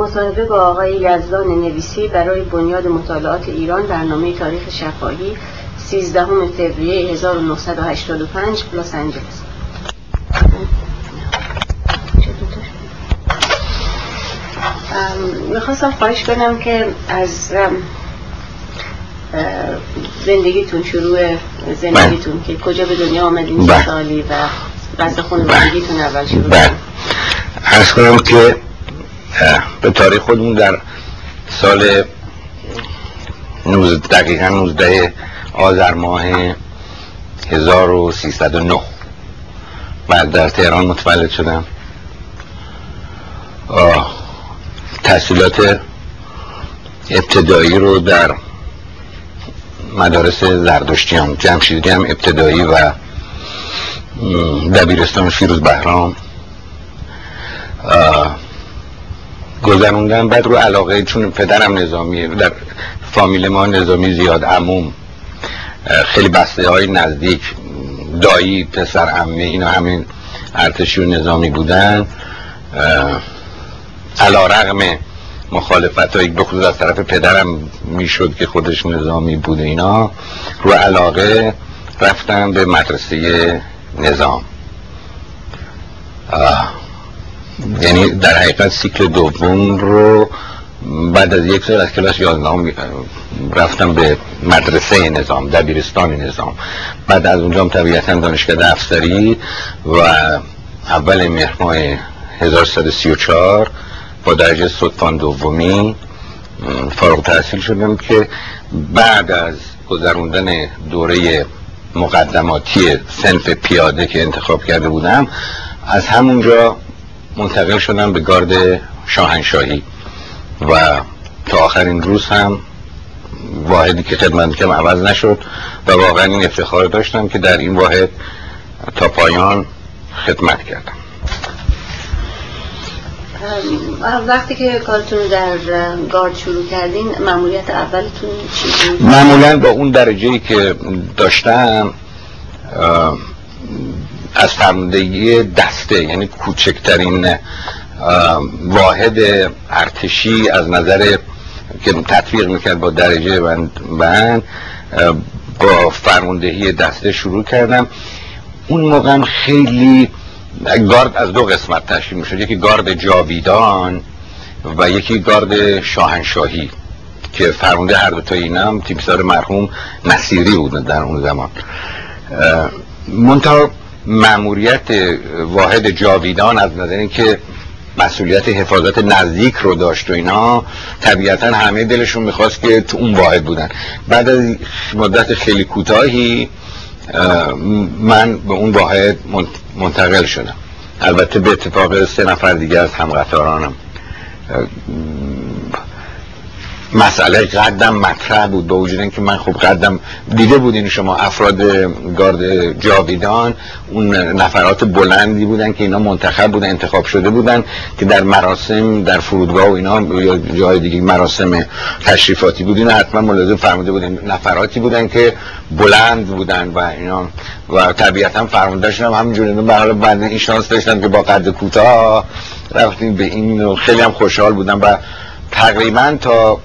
مصاحبه با آقای یزدان نویسی برای بنیاد مطالعات ایران در نامه تاریخ شفاهی 13 فوریه 1985 لس آنجلس. می‌خواستم خواهش کنم که از زندگیتون شروع زندگیتون که کجا به دنیا آمدین چه سالی و قصد خانوادگیتون اول شروع کنم. ارز کنم که به تاریخ خودمون در سال دقیقا 19 آذر ماه 1309 بعد در تهران متولد شدم. تحصیلات ابتدایی رو در مدارس زردشتیان جمشیدی هم ابتدایی و دبیرستان فیروز بهرام گذروندن بعد رو علاقه چون پدرم نظامی در فامیل ما نظامی زیاد عموم. خیلی بسته های نزدیک دایی پسر عمه اینا همین ارتشی و نظامی بودن. علا رقم مخالفت هایی بخصوص از طرف پدرم می‌شد که خودش نظامی بوده اینا رو علاقه رفتم به مدرسه نظام. یعنی در حقیقت سیکل دوم رو بعد از یک سال از کلاس یازدهم رفتم به مدرسه نظام دبیرستان نظام. بعد از اونجا طبیعتا دانشگاه افسری و اول مهر ماه 1134 با درجه صدفان دومی فارغ تحصیل شدم که بعد از گذروندن دوره مقدماتی سنف پیاده که انتخاب کرده بودم از همونجا منتقل شدم به گارد شاهنشاهی و تا آخرین روز هم واحدی که خدمت کم عوض نشد و واقعا این افتخار داشتم که در این واحد تا پایان خدمت کردم وقتی که کارتون در گارد شروع کردین معمولیت اولتون چی بود؟ معمولا با اون درجه که داشتم از فرماندهی دسته یعنی کوچکترین واحد ارتشی از نظر که تطبیق می‌کرد با درجه بند, بند با فرماندهی دسته شروع کردم. اون موقع خیلی گارد از دو قسمت تشکیل می‌شد یکی گارد جاویدان و یکی گارد شاهنشاهی که فرمانده هر دو تا اینم تیمسار مرحوم نصیری بود در اون زمان. منتها معموریت واحد جاویدان از نظر اینکه مسئولیت حفاظت نزدیک رو داشت و اینا طبیعتا همه دلشون می‌خواست که تو اون واحد بودن. بعد از مدت خیلی کوتاهی من به اون واحد منتقل شدم. البته به اتفاق سه نفر دیگه از همقطارانم مسئله قدم مطرح بود با وجود اینکه من خوب قدم دیده بودین شما افراد گارد جاویدان اون نفرات بلندی بودن که اینا منتخب بودن انتخاب شده بودن که در مراسم در فرودگاه و اینا یا جای دیگه مراسم تشریفاتی بودین حتما ملاحظه فرموده بودین نفراتی بودن که بلند بودن و اینا. و طبیعتا فرمودهشون هم همینجوری به حال بنده این شانس داشتن که با قد کوتاه رفتیم به این خیلی هم خوشحال بودم و تقریبا تا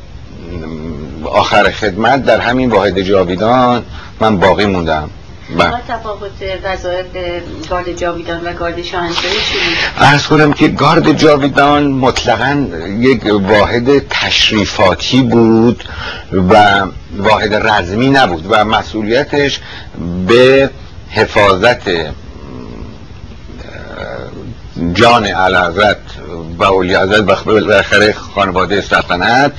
آخر خدمت در همین واحد جاویدان من باقی موندم بله. تفاوت وظایف گارد جاویدان و گارد شاهنشاهی چی ارز کنم که گارد جاویدان مطلقا یک واحد تشریفاتی بود و واحد رزمی نبود و مسئولیتش به حفاظت جان علازت و اولی و بالاخره خانواده سلطنت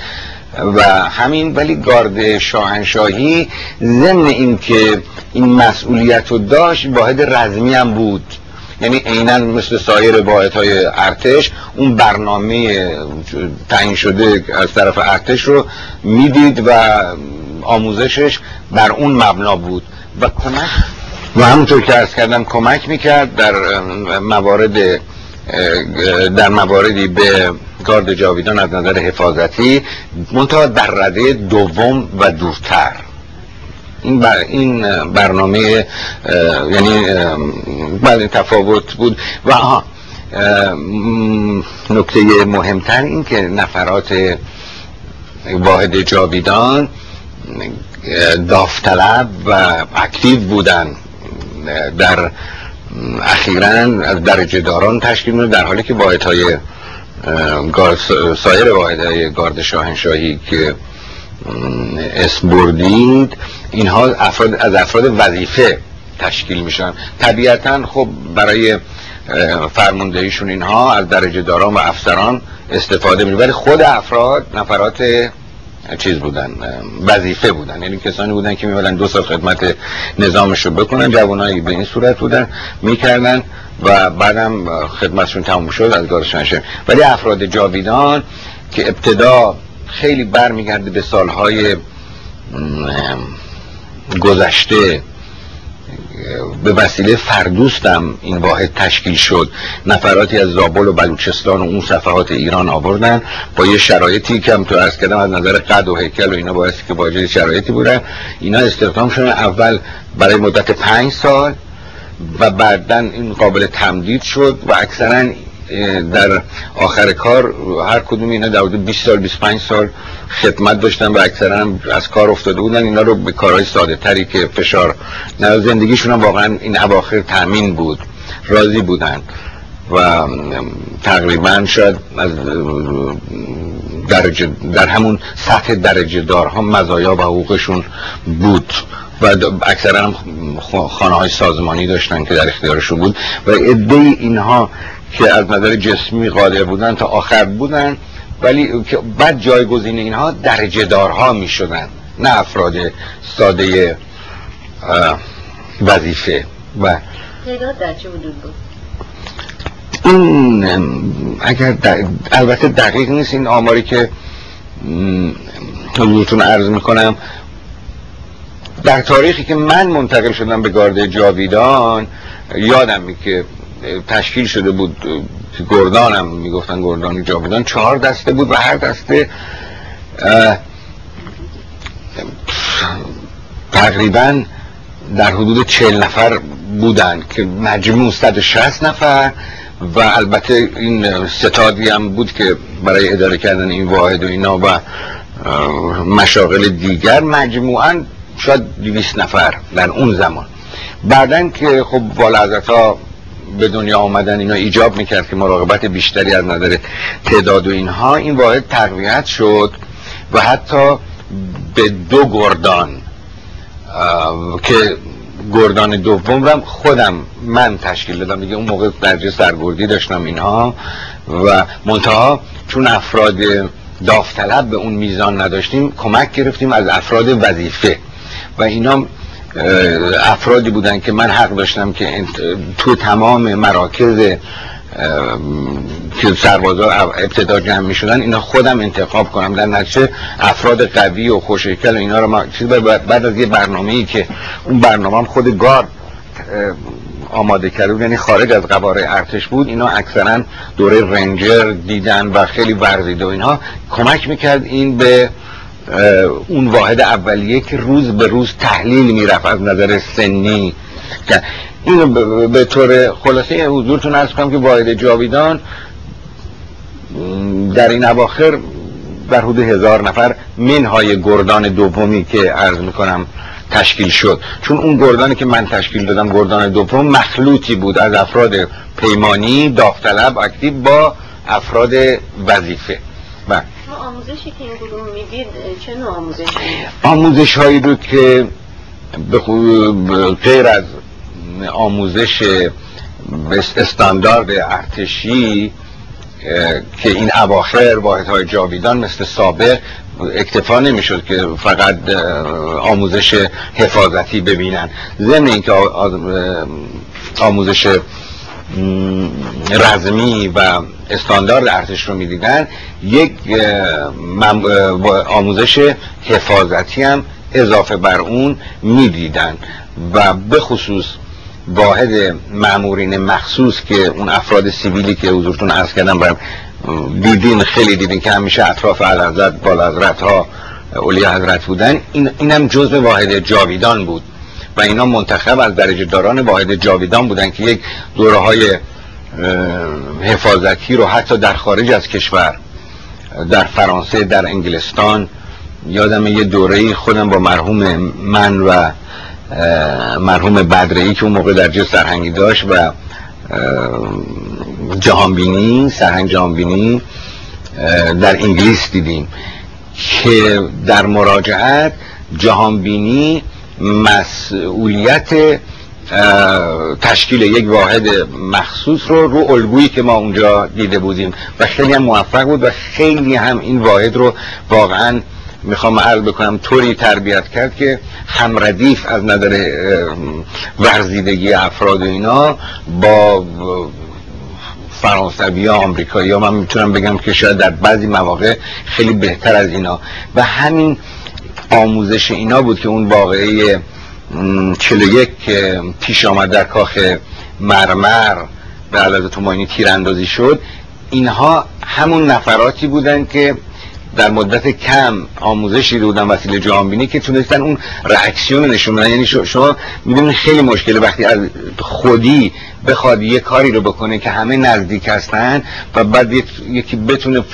و همین ولی گارد شاهنشاهی ضمن اینکه این مسئولیت رو داشت واحد رزمی هم بود. یعنی عینا مثل سایر واحد های ارتش اون برنامه تعیین شده از طرف ارتش رو می‌دید و آموزشش بر اون مبنا بود. و کمک و همونطور که ارز کردم کمک می‌کرد در موارد در مواردی به گارد جاویدان از نظر حفاظتی منتها در رده دوم و دورتر. این, بر این برنامه یعنی بعد تفاوت بود. و ها نکته مهمتر این که نفرات واحد جاویدان داوطلب و اکتیو بودن در اخیرا از درجه داران تشکیل در حالی که واحد های سایر واحد های گارد شاهنشاهی که اسم بردید اینها افراد از افراد وظیفه تشکیل میشن. طبیعتا خب برای فرماندهیشون اینها از درجه داران و افسران استفاده میشه ولی خود افراد نفرات چیز بودن وظیفه بودن. یعنی کسانی بودن که میمدن دو سال خدمت نظامش رو بکنن جوانایی به این صورت بودن می‌کردن و بعدم خدمتشون تموم شد از گارشانشه ولی افراد جاویدان که ابتدا خیلی برمیگرده به سالهای گذشته به وسیله فردوستم این واحد تشکیل شد. نفراتی از زابل و بلوچستان و اون صفحات ایران آوردن. با یه شرایطی که هم تو ارز کردم از نظر قد و هیکل و اینا بایستی که واجد شرایطی بودن اینا استخدام شدن اول برای مدت پنج سال و بعدا این قابل تمدید شد و اکثرا در آخر کار هر کدوم اینا در 20 سال 25 سال خدمت داشتن و اکثرا از کار افتاده بودن. اینا رو به کارهای ساده تری که فشار نه زندگیشون هم واقعا این اواخر تامین بود راضی بودن و تقریبا شاید از درجه در همون سطح درجه دارها مزایا و حقوقشون بود و اکثرا هم خانه های سازمانی داشتن که در اختیارشون بود و عده اینها که از نظر جسمی قادر بودن تا آخر بودن ولی بعد جایگزین اینها درجه دارها می شدن نه افراد ساده وظیفه و تعداد در چه حدود بود؟ این اگر البته دقیق نیست این آماری که حضورتون عرض می‌کنم در تاریخی که من منتقل شدم به گارد جاویدان یادم که تشکیل شده بود. گردانم می‌گفتن گردان جاویدان چهار دسته بود و هر دسته تقریبا در حدود چهل نفر بودن که مجموع 160 نفر و البته این ستادی هم بود که برای اداره کردن این واحد و اینا و مشاغل دیگر مجموعا شاید 200 نفر در اون زمان. بعدن که خب والعظت ها به دنیا آمدن اینا ایجاب می‌کرد که مراقبت بیشتری از نظر تعداد و اینها این واحد تقویت شد و حتی به دو گردان که گردان دوم رم خودم من تشکیل دادم. دیگه اون موقع درجه سرگردی داشتم اینها و منتها چون افراد داوطلب به اون میزان نداشتیم کمک گرفتیم از افراد وظیفه و اینا افرادی بودن که من حق داشتم که تو تمام مراکز که سربازا ابتدا جمع می شدن اینا خودم انتخاب کنم. در نتیجه افراد قوی و خوشیکل اینا رو ما بعد از یه برنامه ای که اون برنامه هم خود گارد آماده کرده یعنی خارج از قواره ارتش بود اینا اکثرا دوره رنجر دیدن و خیلی ورزیده و اینها. کمک می‌کرد این به اون واحد اولیه که روز به روز تحلیل می‌رفت از نظر سنی. اینو به طور خلاصه حضورتون ارز کنم که واحد جاویدان در این اواخر در حدود هزار نفر منهای گردان دومی که عرض می‌کنم تشکیل شد. چون اون گردانی که من تشکیل دادم گردان دوم مخلوطی بود از افراد پیمانی داوطلب اکتیو با افراد وظیفه. و آموزشی که این گروه می‌دید چه نوع آموزشی؟ آموزش هایی رو که غیر از آموزش استاندارد ارتشی که این اواخر واحد های جاویدان مثل سابق اکتفا نمی‌شد که فقط آموزش حفاظتی ببینن ضمن اینکه آموزش رزمی و استاندارد ارتش رو می‌دیدن. یک آموزش حفاظتی هم اضافه بر اون می‌دیدن و به خصوص واحد معمورین مخصوص که اون افراد سیویلی که حضورتون عرض کردم برم دیدین خیلی دیدین که همیشه اطراف علازت بالازرت ها اولی حضرت بودن. این اینم جزء واحد جاویدان بود. و اینا منتخب از درجه داران واحد جاویدان بودن که یک دوره های حفاظتی رو حتی در خارج از کشور در فرانسه در انگلستان یادم یه دوره خودم با مرحوم من و مرحوم بدرهی که اون موقع در جه سرهنگی داشت و جهانبینی سرهنگ جهانبینی در انگلیس دیدیم که در مراجعت جهانبینی مسئولیت تشکیل یک واحد مخصوص رو رو الگویی که ما اونجا دیده بودیم. و خیلی هم موفق بود و خیلی هم این واحد رو واقعا می‌خوام عرض بکنم طوری تربیت کرد که همردیف از نظر ورزیدگی افراد و اینا با فرانسوی ها آمریکایی ها. من می‌تونم بگم که شاید در بعضی مواقع خیلی بهتر از اینا. و همین آموزش اینا بود که اون واقعه 41 پیش آمد در کاخ مرمر به علاوه تومانی تیراندازی شد اینها همون نفراتی بودن که در مدت کم آموزشی بودن وسیله جهانبینی که تونستن اون رأکسیون نشون بدن. یعنی شما می‌دونید خیلی مشکله وقتی از خودی بخواد یه کاری رو بکنه که همه نزدیک هستن و بعد یکی بتونه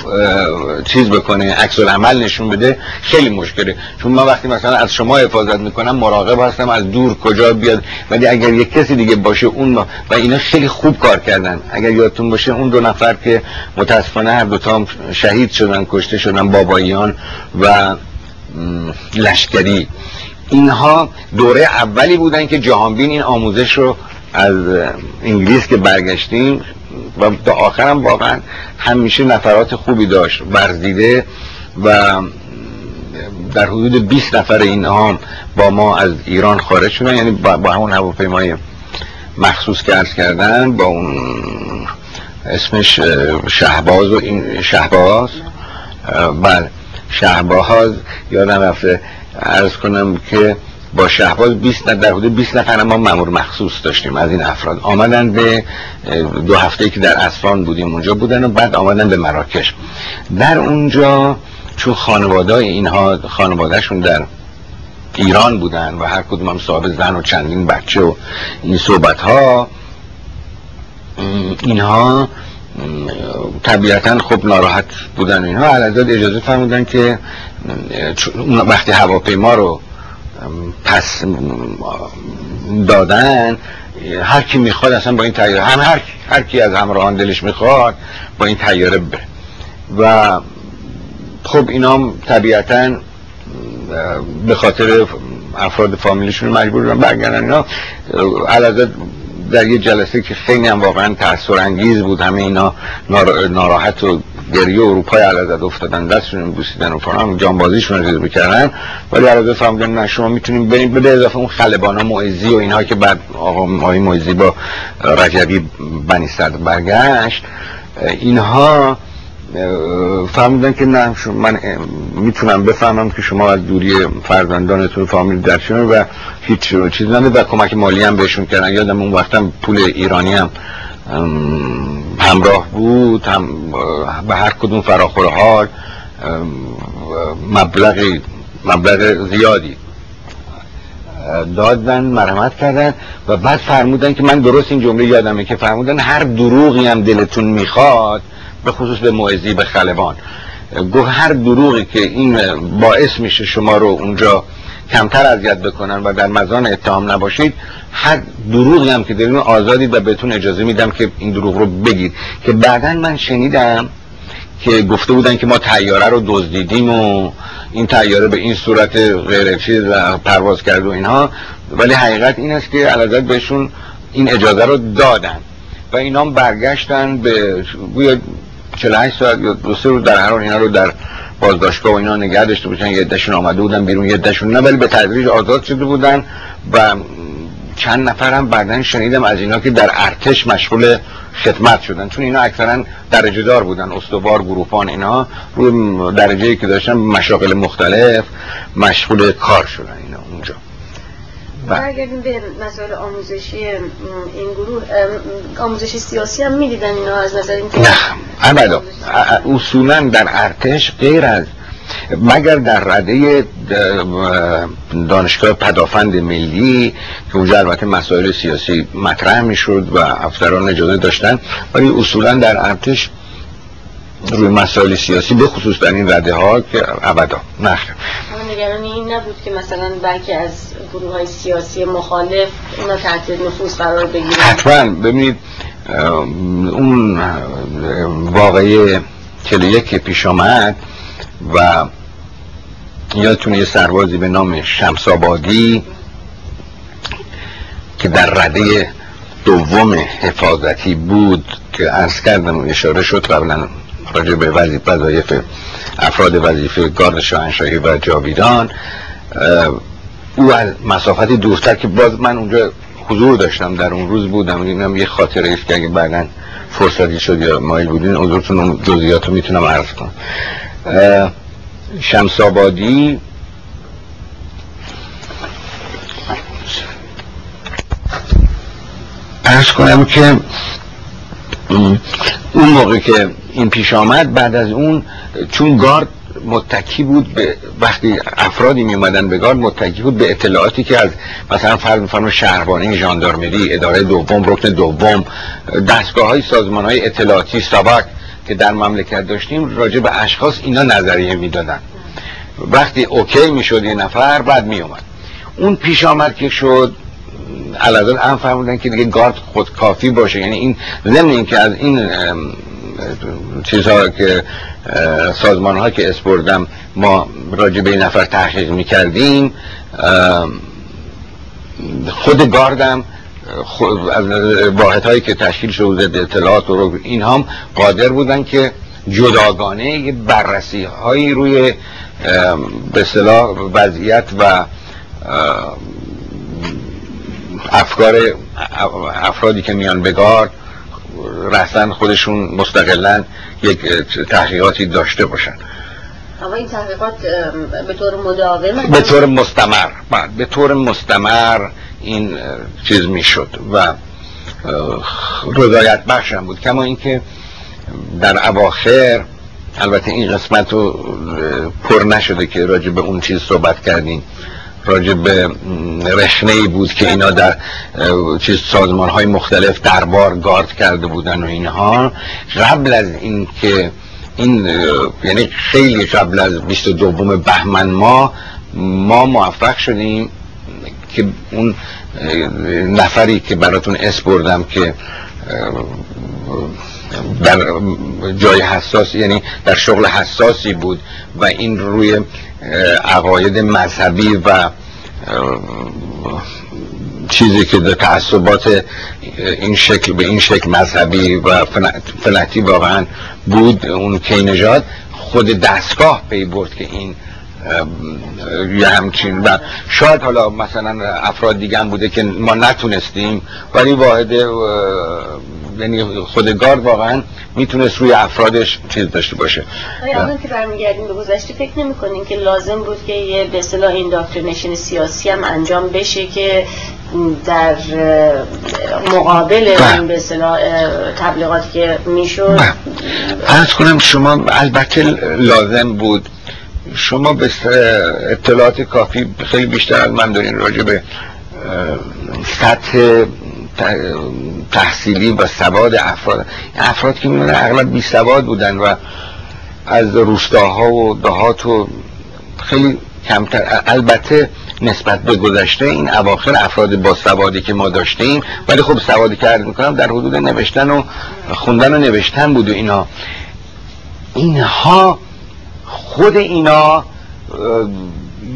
چیز بکنه عکس عمل نشون بده خیلی مشکله. چون من وقتی مثلا از شما حفاظت می‌کنم مراقب هستم از دور کجا بیاد. ولی اگر یک کسی دیگه باشه اون و اینا خیلی خوب کار کردن. اگر یادتون باشه اون دو نفر که متاسفانه هر دو تا شهید شدن کشته شدن باباییان و لشکری. اینها دوره اولی بودن که جهانبین این آموزش رو از انگلیس که برگشتیم و تا آخرم واقعا همیشه نفرات خوبی داشت ورزیده و در حدود 20 نفر اینها با ما از ایران خارج شدن یعنی با همون هواپیمای مخصوص که کردن با اون اسمش شهباز و این شهباز. بله شهباز. یادم رفته ارز کنم که با شهباز 20 در حدود 20 نفر ما مامور مخصوص داشتیم. از این افراد آمدن به دو هفته که در اسفان بودیم اونجا بودن و بعد آمدن به مراکش. در اونجا چون خانواده اینها خانوادهشون در ایران بودن و هر کدوم هم صاحب زن و چندین بچه و این صحبت ها اینها طبیعتا خب ناراحت بودن اینها. علازاد اجازه فرمودن که وقتی هواپیما رو پس دادن هر کی می‌خواد اصلا با این تیاره هم هر, هر کی از همراهان دلش می‌خواد با این تیاره بره. و خب اینا طبیعتا به خاطر افراد فامیلشون مجبور بودن برگردن اینا. علازد در یه جلسه که خیلی هم واقعا تأثیر انگیز بود همه اینا ناراحت و گریه اروپای علازت افتادن دستشون بوسیدن و فلان جانبازیشون رو بکردن ولی علازت فهمیدن نه شما می‌تونیم بریم به اضافه اون خلبانا معزی و اینها که بعد آقا آقای معزی با رجبی بنی صدر برگشت اینها فهمیدن که نه من می‌تونم بفهمم که شما از دوری فرزندانتون فامیل در و هیچ چیز نده و کمک مالی هم بهشون کردن. یادم اون وقتم پول ایرانی هم همراه بود هم به هر کدوم فراخور حال مبلغ مبلغ زیادی دادن مرحمت کردن و بعد فرمودن که من درست این جمله یادمه که فرمودن هر دروغی هم دلتون می‌خواد به خصوص به معزی به خلبان. گفت هر دروغی که این باعث میشه شما رو اونجا کمتر اذیت بکنن و در مزان اتهام نباشید هر دروغی هم که دارین آزادید و بهتون اجازه میدم که این دروغ رو بگید. که بعدا من شنیدم که گفته بودن که ما تیاره رو دزدیدیم و این تیاره به این صورت غیر چیز پرواز کرد و اینها. ولی حقیقت این است که علازت بهشون این اجازه رو دادن. و اینا برگشتن به 48 ساعت یا دو سه روز در هر اینا رو در بازداشتگاه و اینا نگه داشته بودن یه دشون آمده بودن بیرون یه دشون نه. ولی به تدریج آزاد شده بودن و چند نفر هم بعدا شنیدم از اینا که در ارتش مشغول خدمت شدن. چون اینا اکثرا درجه دار بودن استوار گروپان اینا. روی درجه که داشتن مشاغل مختلف مشغول کار شدن اینا اونجا. برگردیم به مسائل آموزشی این گروه. آموزش سیاسی هم می‌دیدن اینا از نظر اینکه نه ابدا اصولا در ارتش غیر از مگر در رده دانشگاه پدافند ملی که اونجا البته مسائل سیاسی مطرح می‌شد و افسران اجازه داشتن ولی اصولا در ارتش روی مسائل سیاسی به خصوص در این رده ها که ابدا. نه نگرانی این نبود که مثلا بلکه از گروه های سیاسی مخالف اونا تحت نفوذ قرار بگیرن. حتما. ببینید اون واقعی 41 که پیش آمد و یادتونه یه سربازی به نام شمسابادی که در رده دوم حفاظتی بود که عرض کردم اشاره شد قبلا راجع به وظیفه افراد وظیفه گارد شاهنشاهی و جاویدان او از مسافتی دورتر که باز من اونجا حضور داشتم در اون روز بودم. اینم یه خاطره است که اگه بعدا فرصتی شد یا مایل بودین حضورتون جزئیات رو می‌تونم عرض کنم. شمس آبادی ارز کنم که اون موقع که این پیش آمد بعد از اون چون گارد متکی بود به وقتی افرادی می اومدن به گارد متکی بود به اطلاعاتی که از مثلا فرض میفرم شهربانی ژاندارمری اداره دوم رکن دوم دستگاه های سازمان های اطلاعاتی سابق که در مملکت داشتیم راجع به اشخاص اینا نظریه می‌دادن. وقتی اوکی می‌شد یه نفر بعد می اومد اون پیش آمد که شد علازل هم فرمودن که دیگه گارد خود کافی باشه. یعنی این ضمن که از این چیزها که سازمان ها که اسپردم ما راجع به این نفر تحقیق می‌کردیم. خود گاردم واحد هایی که تشکیل شده اطلاعات و این هم قادر بودن که جداگانه بررسی هایی روی به صلاح وضعیت و افکار افرادی که میان بگار رسن خودشون مستقلا یک تحقیقاتی داشته باشن. اما این تحقیقات به طور مداوم به طور مستمر. به طور مستمر این چیز می‌شد و رضایت بخشم بود. کما اینکه در اواخر البته این قسمت رو پر نشده که راجع به اون چیز صحبت کردیم. راجع به رشنه ای بود که اینا در چیز سازمان های مختلف دربار گارد کرده بودن و اینها. قبل از این که این یعنی خیلی قبل از 22 بهمن ما ما موفق شدیم که اون نفری که براتون اس بردم که در جای حساس یعنی در شغل حساسی بود و این روی عقاید مذهبی و چیزی که در تعصبات این شکل به این شکل مذهبی و فلتی واقعا بود اون نجات خود دستگاه پی برد که این یه همچین و شاید حالا مثلا افراد دیگه هم بوده که ما نتونستیم ولی واحد یعنی خود گارد واقعا می‌تونست روی افرادش چیز داشته باشه. آیا که برمیگردیم به گذشته فکر نمی کنیم که لازم بود که یه به اصطلاح indoctrination سیاسی هم انجام بشه که در مقابل بله. این به اصطلاح تبلیغاتی که می‌شد؟ عرض کنم شما البته لازم بود شما به اطلاعات کافی خیلی بیشتر از من دارین راجع به سطح تحصیلی و سواد افراد. افراد که می‌دونن اغلب بی سواد بودن و از روستاها و دهات و خیلی کمتر البته نسبت به گذشته این اواخر افراد با سوادی که ما داشتیم ولی خب سوادی که می‌کنم در حدود نوشتن و خوندن و نوشتن بود و اینا. اینها خود اینا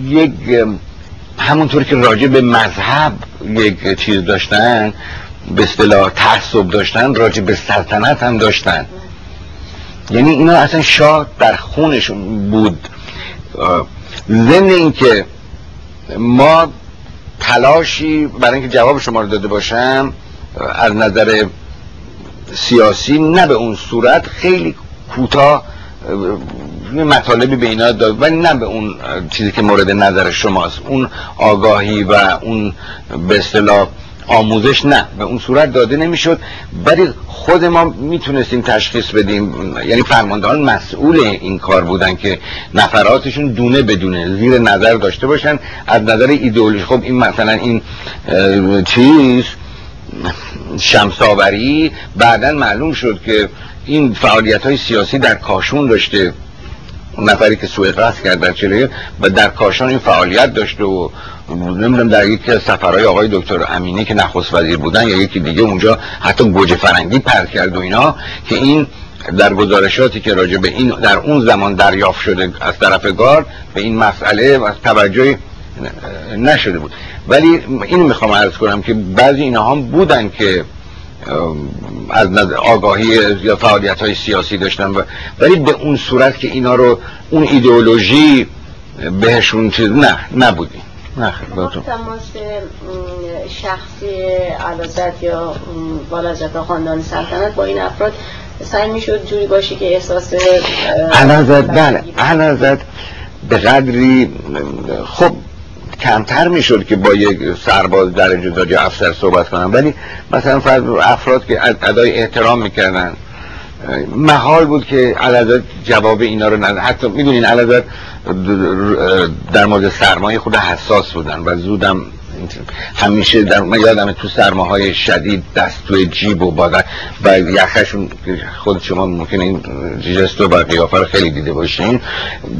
یک همونطور که راجع به مذهب یک چیز داشتن به اصطلاح تعصب داشتن راجع به سلطنت هم داشتن. یعنی اینا اصلا شاه در خونشون بود. ضمن اینکه ما تلاشی برای اینکه جواب شما رو داده باشم از نظر سیاسی نه به اون صورت خیلی کوتاه مطالبی به اینا داد ولی نه به اون چیزی که مورد نظر شماست. اون آگاهی و اون به اصطلاح آموزش نه. به اون صورت داده نمی‌شد. ولی خود ما می‌تونستیم تشخیص بدیم. یعنی فرماندهان مسئول این کار بودن که نفراتشون دونه بدونه زیر نظر داشته باشن. از نظر ایدئولوژی خب این مثلا این چیز شمساوری بعدا معلوم شد که این فعالیت های سیاسی در کاشون داشته. نفری که سوء قصد کرد در چله و در کاشان این فعالیت داشته و نمی‌دونم در یکی از سفرهای آقای دکتر امینی که نخست وزیر بودن یا یکی دیگه اونجا حتی گوجه فرنگی پر کرد و اینا که این در گزارشاتی که راجع به این در اون زمان دریافت شده از طرف گارد به این مسئله و توجه نشده بود. ولی اینو می‌خوام عرض کنم که بعضی اینها هم بودن که از آگاهی یا فعالیت های سیاسی داشتن ولی به اون صورت که اینا رو اون ایدئولوژی بهشون چیز نه نبودی نه تماس شخصی علازت یا بالازت خاندان سلطنت با این افراد سعی می‌شد جوری باشی که احساس علازت بله علازت به قدری خب کمتر می‌شد که با یک سرباز در جدا افسر صحبت کنم ولی مثلا افراد که ادای احترام می‌کردن محال بود که علازت جواب اینا رو ندن حتی می‌دونین علازت در مورد سرمایه خود حساس بودن و زودم همیشه در من یادم تو سرماهای شدید دست توی جیب و بادن و یخشون خود شما ممکنه این جست و قیافه رو خیلی دیده باشین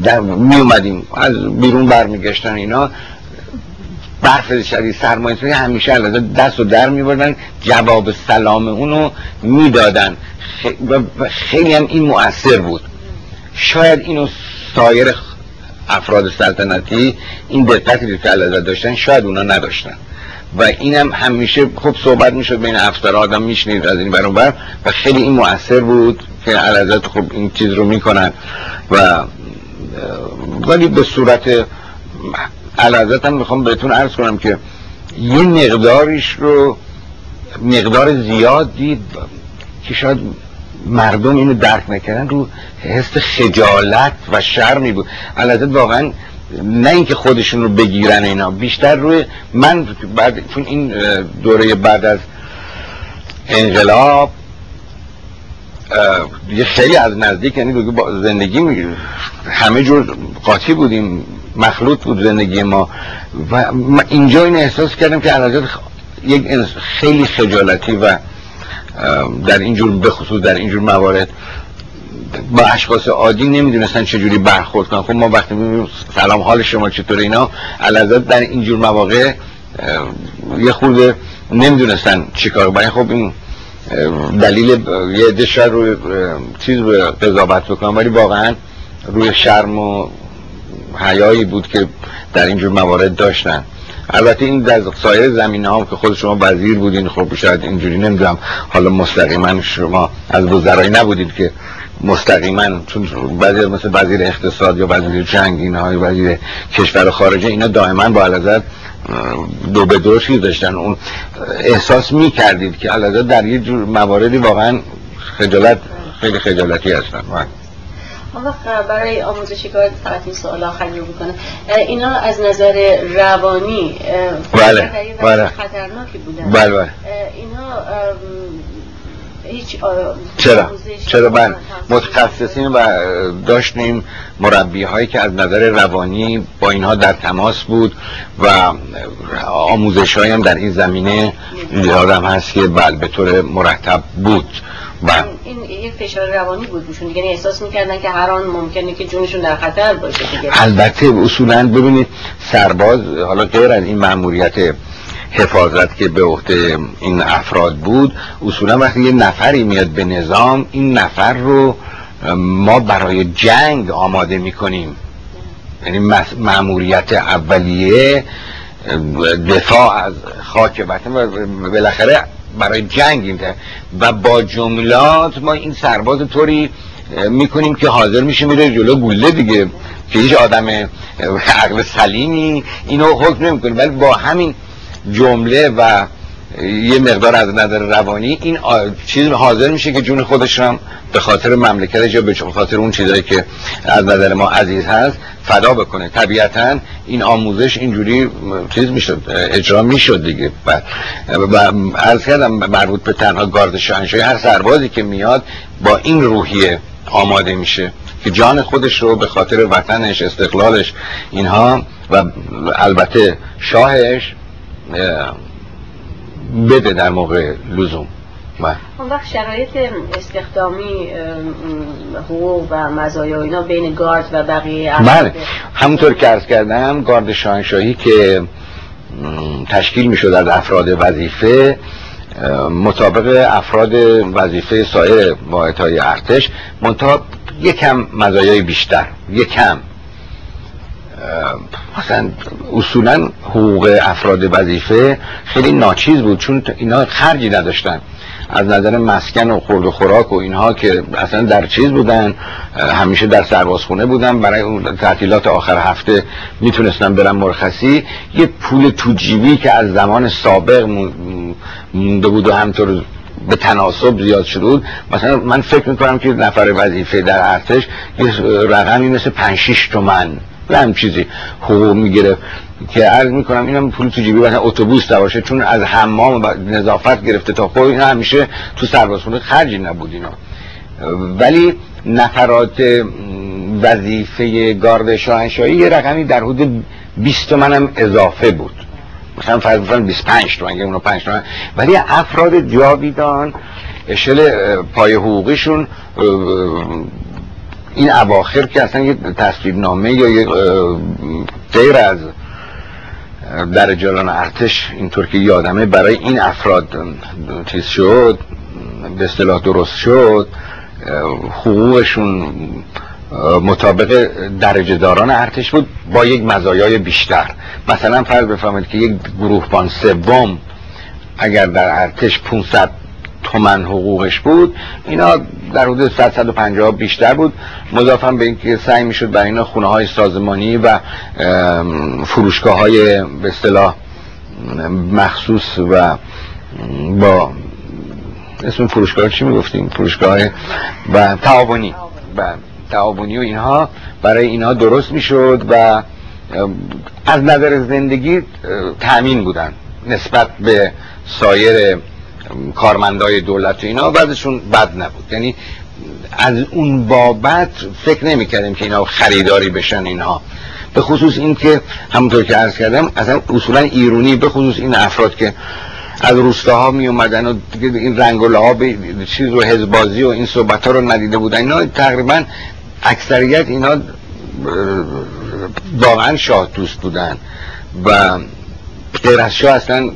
در می اومدیم از بیرون برمیگشتن اینا. برف شدید سرمایه همیشه علاده دست و در میبردن جواب سلام اونو می‌دادن. خیلی هم این مؤثر بود. شاید اینو سایر افراد سلطنتی این دقتی که علاده داشتن شاید اونا نداشتن. و اینم همیشه خوب صحبت می‌شد بین افسر آدم میشنید از این برون بر. و خیلی این مؤثر بود که علازت خوب این چیز رو می‌کنن. و ولی به صورت علازت هم می‌خوام بهتون عرض کنم که یه مقداریش رو مقدار زیاد دید که شاید مردم اینو درک نکردن رو حس خجالت و شرمی بود. علازت واقعا نه اینکه خودشون رو بگیرن اینا بیشتر روی من بعد چون این دوره بعد از انقلاب یه خیلی از نزدیک یعنی زندگی همه جور قاطی بودیم مخلوط بود زندگی ما. و اینجا این احساس کردم که علازت یک خیلی خجالتی و در اینجور بخصوص در اینجور موارد با اشخاص عادی نمی‌دونستن چجوری برخورد کنن. خب ما وقتی می‌بینیم سلام حال شما چطور اینا علازت در اینجور مواقع یه خورده نمی‌دونستن چیکار برای خب این دلیل یه عده روی چیز قضاوت بکنم ولی واقعا روی شرم و حیایی بود که در اینجور موارد داشتن. البته این در سایر زمینه هم که خود شما وزیر بودین خب شاید اینجوری نمی‌دونم. حالا مستقیما شما از وزرایی نبودید که مستقیما چون بعضی مثل وزیر اقتصاد یا وزیر جنگ اینها وزیر کشور خارجه اینا دائما با علازت دو به دو چیز داشتن. اون احساس می کردید که علازت در یه جور مواردی واقعا خجالت خیلی خجالتی هستن. وقت برای آموزشی کار فقط این سوال آخری رو بکنه. اینا از نظر روانی بله بله خطرناکی بودن. بله بله. اینا هیچ چرا؟ چرا؟ من متخصصین و داشتیم مربی هایی که از نظر روانی با اینها در تماس بود و آموزش هم در این زمینه یادم هست که بل به طور مرتب بود. و این یک فشار روانی بود بوشون دیگه احساس می‌کردن که هر آن ممکنه که جونشون در خطر باشه دیگه. البته اصولا ببینید سرباز حالا غیر از این مأموریت حفاظت که به عهده این افراد بود اصولا وقتی یه نفری میاد به نظام این نفر رو ما برای جنگ آماده می‌کنیم. یعنی مأموریت اولیه دفاع از خاک وطن و بالاخره برای جنگ این و با جملات ما این سرباز طوری می‌کنیم که حاضر میشه میره جلو گوله دیگه که هیچ آدم عقل سلیمی اینو حکم نمی‌کنه. ولی با همین جمله و یه مقدار از نظر روانی این چیز حاضر میشه که جون خودش هم به خاطر مملکتش یا به خاطر اون چیزایی که از نظر ما عزیز هست فدا بکنه. طبیعتا این آموزش اینجوری چیز می‌شد اجرا می‌شد دیگه. و, و عرض کردم مربوط به تنها گارد شاهنشاهی هر سربازی که میاد با این روحیه آماده میشه که جان خودش رو به خاطر وطنش استقلالش اینها و البته شاهش بده در موقع لزوم. بله. اون وقت شرایط استخدامی حقوق و مزایا اینا بین گارد و بقیه بله. همونطور که ارز کردم گارد شاهنشاهی که تشکیل می‌شد از افراد وظیفه مطابق افراد وظیفه سایر واحدهای ارتش منتها یکم مزایای بیشتر یکم. مثلا اصولا حقوق افراد وظیفه خیلی ناچیز بود چون اینا خرجی نداشتن. از نظر مسکن و خورد و خوراک و اینها که اصلا در چیز بودن همیشه در سربازخونه بودن. برای اون تعطیلات آخر هفته می‌تونستن برن مرخصی. یه پول توجیبی که از زمان سابق مونده بود و همطور به تناسب زیاد شده مثلا من فکر می‌کنم که نفر وظیفه در ارتش یه رقمی مثل 5 6 تومن هم چیزی حقوق می‌گیره که عرض می‌کنم اینم پول تو جیبی مثلا اتوبوس باشه چون از حمام و نظافت گرفته تا خود اینا همیشه تو سربازخونه خرجی نبود اینا. ولی نفرات وظیفه گارد شاهنشاهی یه رقمی در حدود 20 هم اضافه بود. مثلا فرض بفرم 25 تومن اونو 5 تومن. ولی افراد جاویدان اشل پای حقوقیشون این اواخر که اصلا یه تصویر نامه یا یه غیر از در جلان ارتش اینطور که یادمه برای این افراد چیز شد به اصطلاح درست شد حقوقشون مطابق درجه داران ارتش بود با یک مزایای بیشتر. مثلا فرض بفهمید که یک گروهبان سوم اگر در ارتش 500 تومن حقوقش بود. اینا در حدود 150 بیشتر بود. مضافم به اینکه سعی می‌شد برای اینا خونه های سازمانی و فروشگاه های به اصطلاح مخصوص و با اسم فروشگاه چی می‌گفتیم؟ فروشگاه و تعاونی. و تعاونی و اینها برای اینها درست می‌شد و از نظر زندگی تأمین بودن نسبت به سایر کارمندای دولت و اینا بعدشون بد نبود. یعنی از اون بابت فکر نمی کردیم که اینا خریداری بشن اینها. به خصوص این که همونطور که عرض کردم اصلا اصولا ایرونی به خصوص این افراد که از روستاها می اومدن و این رنگ و لعاب چیز و حزبازی و این صحبت ها رو ندیده بودن اینا تقریبا اکثریت اینا واقعا شاه دوست بودن و غیر شاه اصلا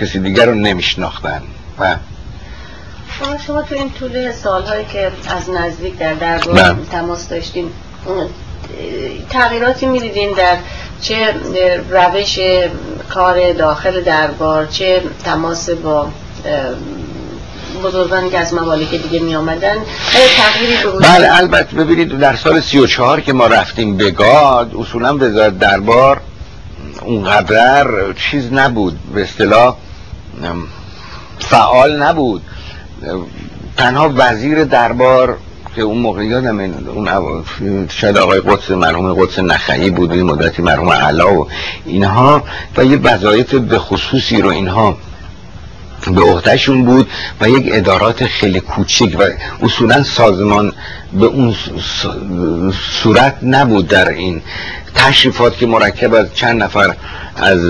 کسی دیگر رو نمیشناختن. شما شما تو این طول سالهایی که از نزدیک در دربار بله. تماس داشتیم تغییراتی می‌دیدین در چه روش کار داخل دربار چه تماس با بزرگانی که از ممالک دیگه می آمدن بله البته ببینید در سال 34 که ما رفتیم به گاد اصولا وزارت دربار اونقدر چیز نبود به اصطلاح فعال نبود. تنها وزیر دربار که اون موقع یادم اون شاید آقای قدس مرحوم قدس نخعی بود این مدتی مرحوم علا و اینها و یه وظایف به خصوصی رو اینها به عهدهشون بود و یک ادارات خیلی کوچیک و اصولا سازمان به اون صورت نبود در این تشریفات که مرکب از چند نفر از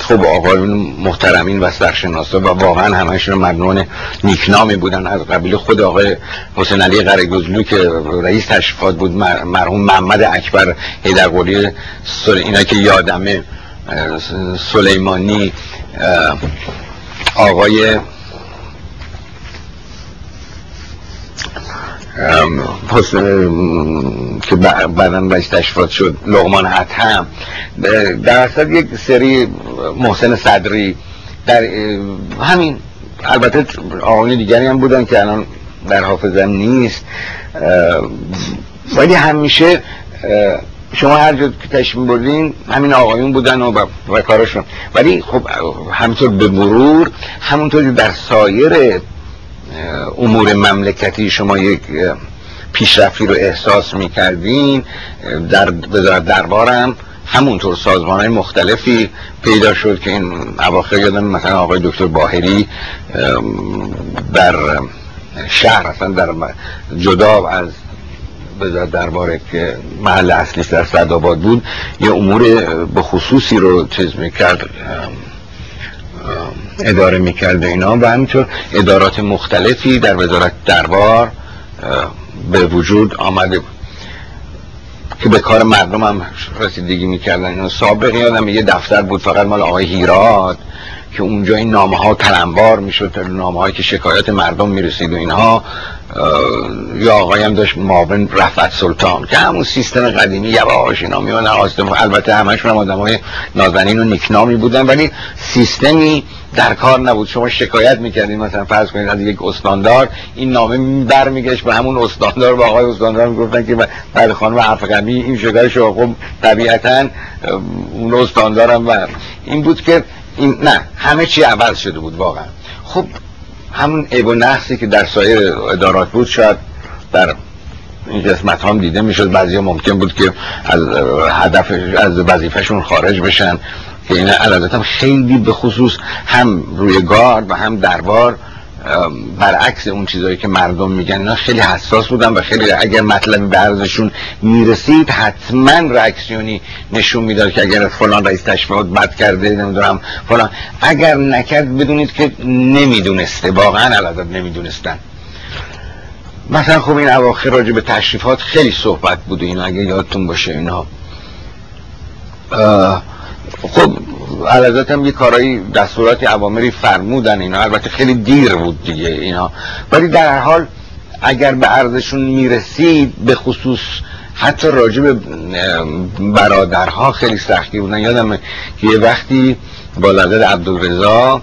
خب آقایون محترمین و سرشناسا و واقعا همشون مدنون نیکنامی بودن. از قبیل خود آقای حسین علی قرگزلو که رئیس تشریفات بود مرحوم محمد اکبر هیدرقلی اینا که یادمه سلیمانی آقای که بعدا رئیس تشریفات شد لغمان حتم. در اصلا یک سری محسن صدری در همین البته آقایون دیگری هم بودن که الان در حافظم نیست. ولی همیشه شما هر جا که تشمیم بردین همین آقایون بودن و, و کارشون ولی خب همینطور به مرور همونطور در سایر امور مملکتی شما یک پیشرفتی رو احساس می‌کردین در وزارت دربارم همونطور سازمان های مختلفی پیدا شد که این اواخر یادم مثلا آقای دکتر باهری در شهر اصلا در جدا از وزارت درباره که محل اصلیش در سعدآباد بود یه امور به خصوصی رو چیز می‌کرد اداره می‌کرد اینا و همینطور ادارات مختلفی در وزارت دربار به وجود آمده بود. که به کار مردم هم رسیدگی می‌کردن. سابق یادم یه دفتر بود فقط مال آقای هیراد. که اونجا این نامه ها تلمبار می‌شد نامه هایی که شکایت مردم می‌رسید و اینها یا آقای هم داشت معاون رفعت سلطان که همون سیستم قدیمی یواش اینا میان البته همشون هم آدم های نازنین و نیکنامی بودن ولی سیستمی در کار نبود. شما شکایت می‌کردین مثلا فرض کنید از یک استاندار این نامه برمیگشت به همون استاندار با آقای استاندار می‌گفتن که بعد خانم افغانی این شکایت شما خب طبیعتا اون استاندارم و این بود که این نه همه چی عوض شده بود واقعا. خب همون عیب و نقصی که در سایر ادارات بود شاید در این قسمت هم دیده می‌شد. بعضی ممکن بود که از هدف از وظیفهشون خارج بشن که این هم خیلی به خصوص هم روی گارد و هم دربار برعکس اون چیزایی که مردم میگن اینا خیلی حساس بودن و خیلی اگر مطلبی به عرضشون می‌رسید حتما رکسیونی نشون می‌داد که اگر فلان رئیس تشریفات بد کرده نمی‌دونم فلان. اگر نکرد بدونید که نمی‌دونسته واقعا علادت نمی‌دونستن. مثلا خب این اواخر راجع به تشریفات خیلی صحبت بود این اگه یادتون باشه اینا خب علازات هم یه کارایی دستورات عوامری فرمودن اینا. البته خیلی دیر بود دیگه اینا. ولی در حال اگر به عرضشون می‌رسید به خصوص حتی راجع به برادرها خیلی سختی بودن. یادم که یه وقتی با لدد عبدالرزا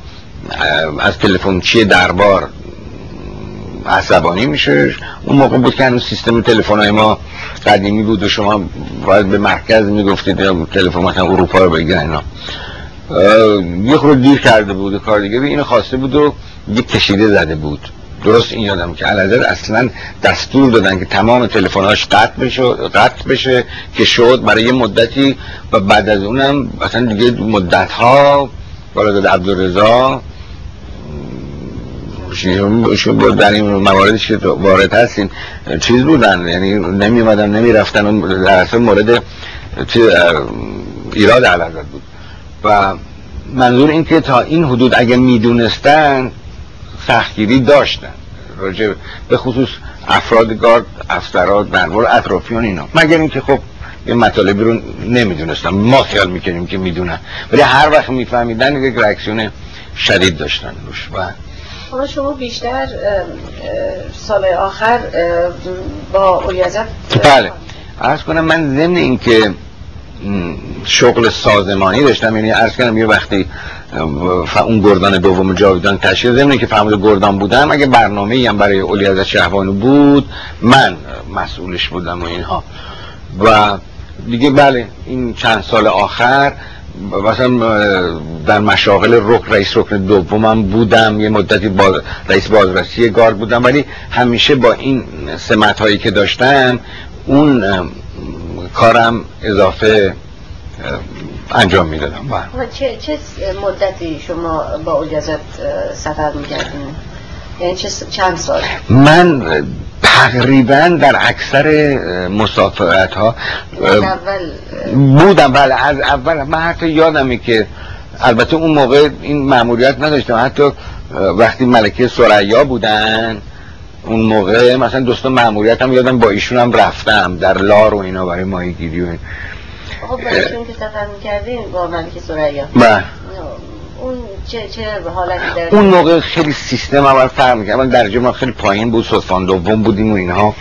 از تلفنچی دربار عصبانی میشه. اون موقع بود که هنوز سیستم تلفن ما قدیمی بود و شما باید به مرکز می‌گفتید یا تلفن مثلا اروپا رو بگیرن اینا. یه خود دیر کرده بود کار دیگه. اینو خواسته بود و یه کشیده زده بود. درست این یادم که علازر اصلا دستور دادن که تمام تلفناش قطع بشه قطع بشه که شد برای یه مدتی و بعد از اونم اصلا دیگه مدت ها بالا عبدالرضا در این مواردی که وارد هستین چیز بودن یعنی نمی اومدن نمی رفتن در اصل مورد ایراد علازت بود. و منظور این که تا این حدود اگر می‌دونستن سختگیری داشتن. راجع به خصوص افراد گارد افسرات دربار اطرافیان اینا. مگر اینکه خب یه مطالبی رو نمی‌دونستن ما خیال می‌کنیم که می‌دونن. ولی هر وقت میفهمیدن یک ریاکسیون شدید داشتن. روش. و حالا شما بیشتر سال آخر با اولیازت بله. عرض کنم من ضمن اینکه شغل سازمانی داشتم. یعنی عرض کنم یه وقتی اون گردان دوم جاویدان تشکیل ضمن که فهمید گردان بودم اگه برنامه هم برای اولیازت شهبانو بود من مسئولش بودم و اینها. و دیگه بله این چند سال آخر مثلا در مشاغل رک رئیس رکن دومم بودم یه مدتی با رئیس بازرسی گارد بودم. ولی همیشه با این سمت هایی که داشتم اون کارم اضافه انجام می‌دادم بله. چه, چه مدتی شما با اجازت سفر می‌کردین؟ یعنی چند سال؟ من تقریبا در اکثر مسافرت ها بودم بله از اول من حتی یادمه که البته اون موقع این معمولیت نداشتم حتی وقتی ملکه سریا بودن اون موقع مثلا دوستان معمولیت هم یادم با ایشون هم رفتم در لار و اینا برای ماهی گیری و این. خب برای که سفر می‌کردین با ملکه سریا بله. اون چه چه حالتی داره؟ اون موقع خیلی سیستم اول فرق می‌کرد. اول درجه ما خیلی پایین بود صفان دوم بودیم و اینها.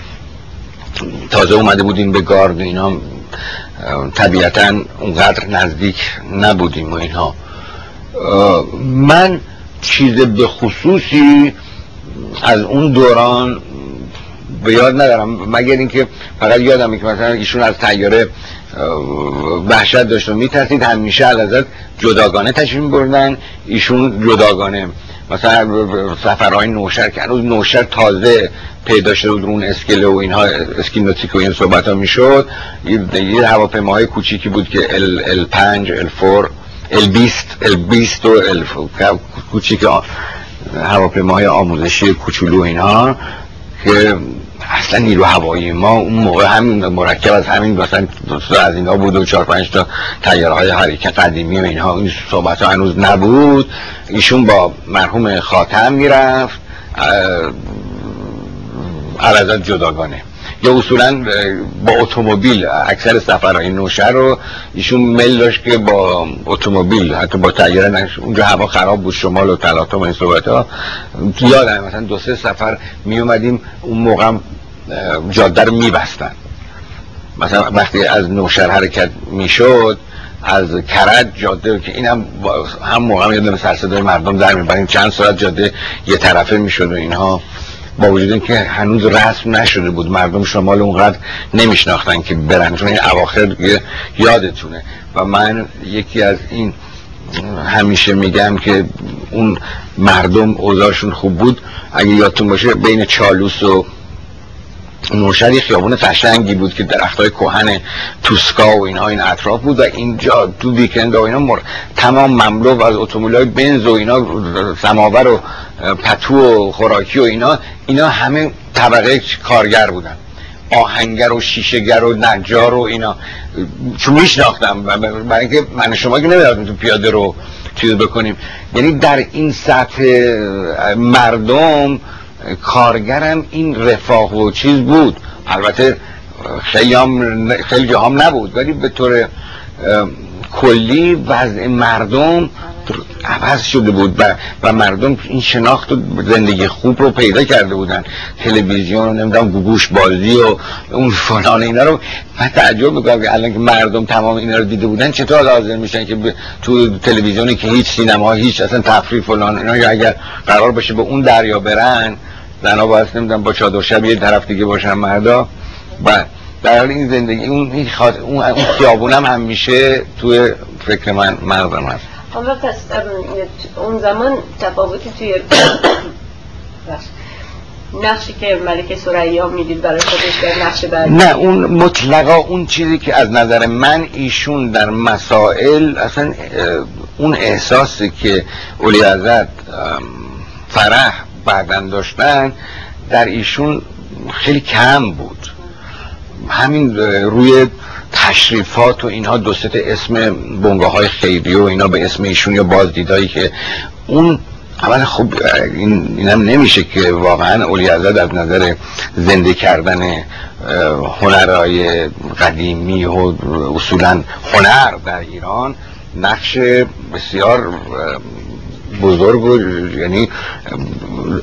تازه اومده بودیم به گارد و اینا. طبیعتا اونقدر نزدیک نبودیم و اینها. من چیز به خصوصی از اون دوران به یاد ندارم. مگر اینکه فقط یادم که مثلا ایشون از تیاره وحشت داشت و میترسید همیشه ازت جداگانه تشریف بردن ایشون جداگانه. مثلا سفرهای نوشر که هنوز نوشر تازه پیدا شده بود اون اسکله و اینها اسکینوتیک و این صحبت ها می‌شد یه هواپیماهای کوچیکی بود که ال, ال 5 ال 4 ال 20 ال 20 و ال کوچیک هواپیماهای آموزشی کوچولو اینها که اصلا نیرو هوایی ما اون موقع همین مرکب از همین مثلا از اینا بود و چهار پنج تا تیاره های حرکت قدیمی و اینها. این صحبت ها هنوز نبود. ایشون با مرحوم خاتم می‌رفت. علازت جداگانه. یا اصولا با اتومبیل اکثر سفرهای نوشه رو ایشون میل داشت که با اتومبیل حتی با تیاره اونجا هوا خراب بود شمال و تلاطم این صحبت ها یادم مثلا دو سه سفر می اومدیم اون موقع جاده رو میبستن. مثلا وقتی از نوشهر حرکت می‌شد از کرد جاده که اینم هم موقع هم یادم سرصدای مردم در می‌بریم چند ساعت جاده یه طرفه می‌شد و اینها. با وجود که هنوز رسم نشده بود مردم شمال اونقدر نمیشناختن که برن چون این اواخر یادتونه. و من یکی از این همیشه میگم که اون مردم اوضاعشون خوب بود. اگه یادتون باشه بین چالوس و نوشهر خیابون قشنگی بود که درختای کهن توسکا و اینها این اطراف بود و اینجا تو ویکند و اینا مر... تمام مملو از اتومبیل‌های بنز و اینا سماور و پتو و خوراکی و اینا اینا همه طبقه کارگر بودن. آهنگر و شیشهگر و نجار و اینا. چون میشناختم برای اینکه من شما که نمیدارم تو پیاده رو چیز بکنیم. یعنی در این سطح مردم کارگرم این رفاه و چیز بود. البته خیلی هم خیلی هم نبود ولی به طور کلی وضع مردم عوض شده بود و, و مردم این شناخت و زندگی خوب رو پیدا کرده بودن. تلویزیون و نمی‌دونم گوگوش بازی و اون فلان اینا رو. من تعجب می‌کنم که الان که مردم تمام اینا رو دیده بودن چطور لازم میشن که تو تلویزیونی که هیچ سینما هیچ اصلا تفریح فلان اینا یا اگر قرار باشه به اون دریا برن زنها باید نمی‌دونم با چادر شب یه طرف دیگه باشن مردا. و در حال این زندگی اون اون, اون خیابون هم همیشه توی فکر من مغزم هست. حالا پس اون زمان تفاوتی توی نقشی که ملک سریا می‌دید برای خودش نقش بعدی؟ نه اون مطلقا اون چیزی که از نظر من ایشون در مسائل اصلا اون احساسی که اولی ازت فرح بعدن داشتن در ایشون خیلی کم بود. همین روی تشریفات و اینها دو اسم بنگاه های خیری و اینا به اسم ایشون یا بازدیدایی که اون اول خب این اینم نمیشه که واقعا اولی از نظر زنده کردن هنرهای قدیمی و اصولا هنر در ایران نقش بسیار بزرگ و یعنی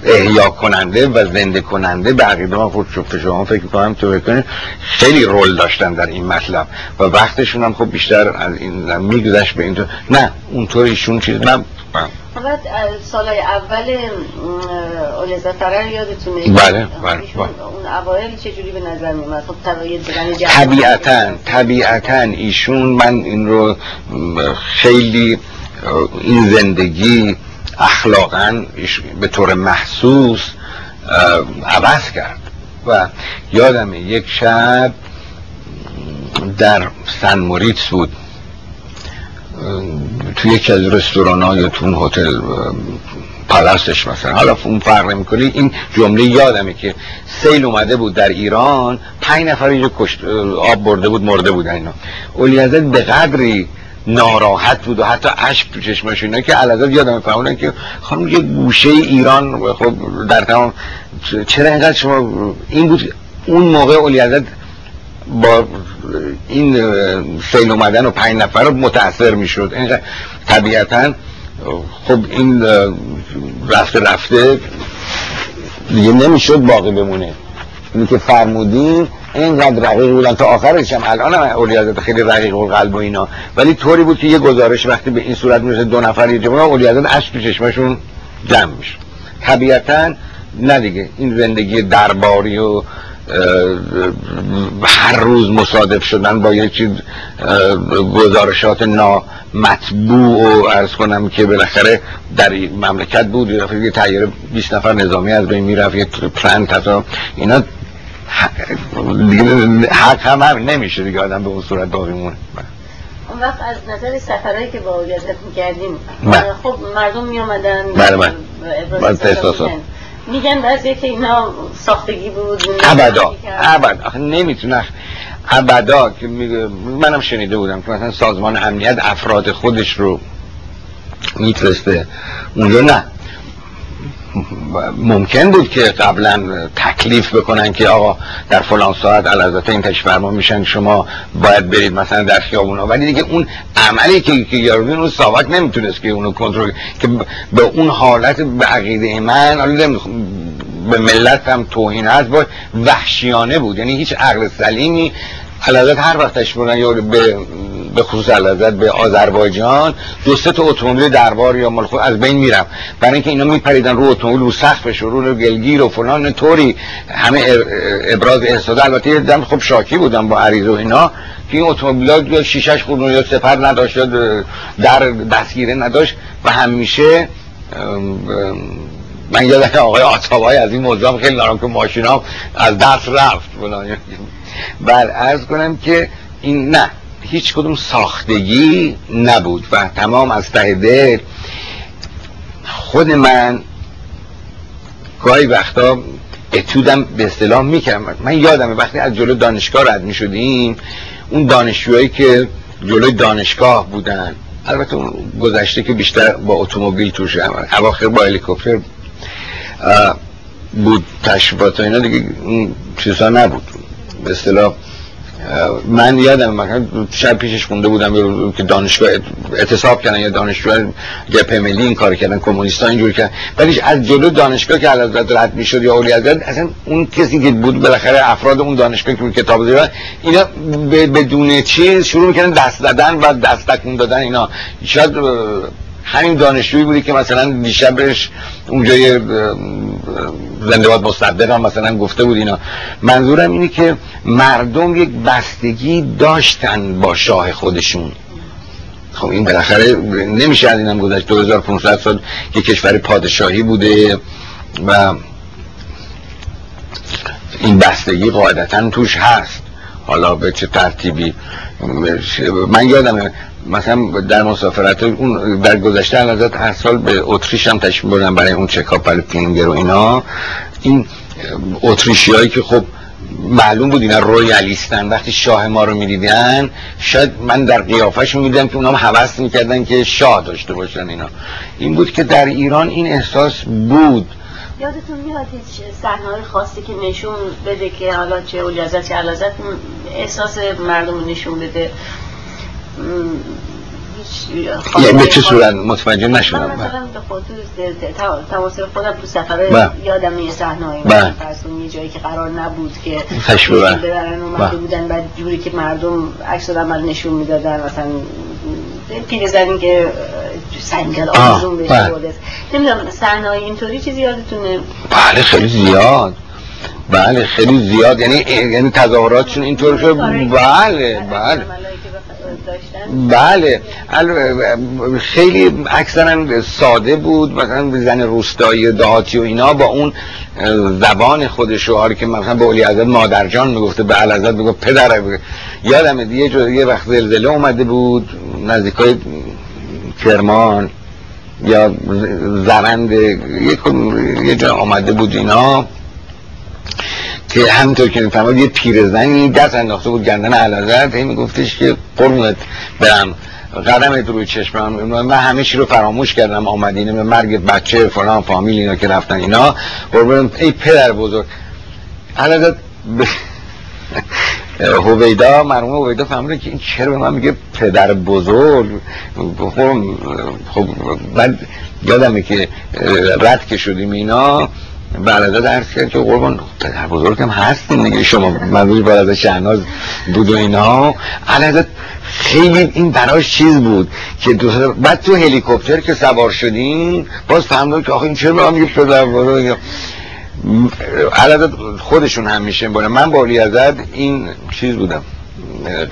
احیا کننده و زنده کننده. به عقیده من خود شما فکر کنم تو بکنید. خیلی رول داشتن در این مطلب. و وقتشون هم خب بیشتر از این میگذشت به این نه اونطور ایشون چیز نه فقط سالهای اول اولیزا فرر یادتونه؟ بله بله اون اوایل چجوری به نظر میمد خب طبیعتا طبیعتا ایشون من این رو خیلی این زندگی اخلاقا به طور محسوس عوض کرد. و یادم یک شب در سن موریتس بود. توی یکی از رستوران ها یا تو اون هتل پلستش مثلا. حالا اون فرق می‌کنی این جمله یادمه که سیل اومده بود در ایران پنج نفر اینجا آب برده بود مرده بود اینا. اولیازت به قدری ناراحت بود و حتی اشک تو چشمش اینا که علازت یادم فهمونن که خانم یه گوشه ایران خب در تمام چرا اینقدر شما این بود اون موقع اولی با این سیل اومدن و پنج نفر رو متاثر می‌شد. اینقدر طبیعتا خب این رفته رفته دیگه نمی‌شد باقی بمونه. اینی که فرمودین اینقدر رقیق بودن. تا آخرش هم الان هم اولیازت خیلی رقیق و قلب و اینا. ولی طوری بود که یه گزارش وقتی به این صورت می‌رسه دو نفر یه جمعه اولیازت عشق تو چشمشون جمع میشه. طبیعتا نه دیگه این زندگی درباری و هر روز مصادف شدن با یک چیز گزارشات نامطبوع و ارز کنم که بالاخره در مملکت بود. یه تغییر 20 نفر نظامی از بین می‌رفت یه تا اینا حق هم, هم نمیشه دیگه آدم به اون صورت باقی مونه. اون وقت از نظر سفرهایی که با اولیازت می‌کردیم بله. خب مردم میامدن بله بله. میگن بعضی که اینا ساختگی بود ابدا ابدا. نمی‌تونه ابدا که منم شنیده بودم که مثلا سازمان امنیت افراد خودش رو میترسته اونجا نه. ممکن بود که قبلا تکلیف بکنن که آقا در فلان ساعت علازت این فرما میشن شما باید برید مثلا در خیابون ولی دیگه اون عملی که که یارو اون ساواک نمی‌تونست که اونو کنترل که به اون حالت به عقیده من به ملت هم توهین هست با وحشیانه بود. یعنی هیچ عقل سلیمی علازت هر وقت تشبیرن یا به به خصوص علازت به آذربایجان دو سه تا اتومبیل دربار یا مال از بین میرم برای اینکه اینا میپریدن رو اتومبیل رو سقفش رو رو گلگیر و فلان طوری. همه ابراز احساده البته یه دم خب شاکی بودم با عریض و اینا که این اتومبیل یا شیشش خود یا سپر نداشت در دستگیره نداشت. و همیشه من یادم آقای آتابای از این موضوع خیلی دارم که ماشینا از دست رفت. بل ارز کنم که این نه هیچ کدوم ساختگی نبود و تمام از ته خود من گاهی وقتا اتودم به اصطلاح می‌کردم. من یادم وقتی از جلو دانشگاه رد می‌شدیم اون دانشجوهایی که جلوی دانشگاه بودن البته اون گذشته که بیشتر با اتومبیل توش اواخر با هلیکوپتر بود تشریفات اینا دیگه چیزا نبود. به اصطلاح من یادم مثلا شب پیشش خونده بودم که دانشگاه اعتصاب کردن یا دانشگاه جبهه ملی این کار کردن کمونیستا اینجوری کردن. ولی از جلو دانشگاه که حضرت رد می‌شد یا اولی حضرت اصلا اون کسی که بود بالاخره افراد اون دانشگاه که کتاب دیدن اینا بدون چیز شروع می‌کردن دست دادن و دست تکون دادن اینا. شاید همین دانشجویی بودی که مثلا دیشبش اونجای زنده باد مصدق هم مثلا گفته بود اینا. منظورم اینه که مردم یک بستگی داشتن با شاه خودشون. خب این بالاخره نمیشه از اینم گذشت. 2500 سال که کشور پادشاهی بوده و این بستگی قاعدتا توش هست. حالا به چه ترتیبی؟ من یادم مثلا در مسافرت اون در گذشته ازت هر سال به اتریش هم تشریف بردن برای اون چکاپ برای پینگر و اینا. این اتریشی هایی که خب معلوم بود اینا رویالیستن. وقتی شاه ما رو می‌دیدن شاید من در قیافهشون می‌دیدم که اونا هم حوست می‌کردن که شاه داشته باشن اینا. این بود که در ایران این احساس بود. یادتون میاد هیچ صحنه خاصی که نشون بده که حالا چه اولیازت چه علازت احساس مردم نشون بده. یعنی به چه صورت؟ متوجه نشدم. مثلا به خود تواصل خودم تو سفره یادم یه صحنه‌ای فرسون یه جایی که قرار نبود که تشبیه ببرن. اومده بودن بعد جوری که مردم عکس عمل نشون می‌دادن مثلا پیرزنی که سنگل آزون بشه نمی‌دونم صحنه اینطوری چیزی یادتونه؟ بله خیلی زیاد. بله خیلی زیاد. یعنی یعنی تظاهراتشون اینطور شد؟ بله بله. بله. خیلی اکثرا ساده بود مثلا زن روستایی دهاتی و اینا با اون زبان خودش رو که مثلا به اولی عزت مادرجان می‌گفته به علازت می‌گفت پدر. یادم یه یه وقت زلزله اومده بود نزدیکای کرمان یا زرند یه جا آمده بود اینا. که همینطور که می‌فهمد یه پیرزنی دست انداخته بود گندن علازت هی میگفتش که قرمت برم. قدمت روی چشمم من همه چی رو فراموش کردم. آمدینه به مرگ بچه فلان فامیل اینا که رفتن اینا. قربونم ای پدر بزرگ. علازت ب... هویدا مرحوم هویدا فهمیده که این چرا به من میگه پدر بزرگ؟ خب, خب بعد یادمه که رد که شدیم اینا. برادر درس کرد که قربان. پدر بزرگم هستیم دیگه. شما منظور برادر شهناز بود و اینا. علیه خیلی این براش چیز بود که دو بعد تو هلیکوپتر که سوار شدیم باز فهمیدم که آخه این چرا من میگه پدر بزرگ؟ عدد خودشون هم میشه بودن من با علی این چیز بودم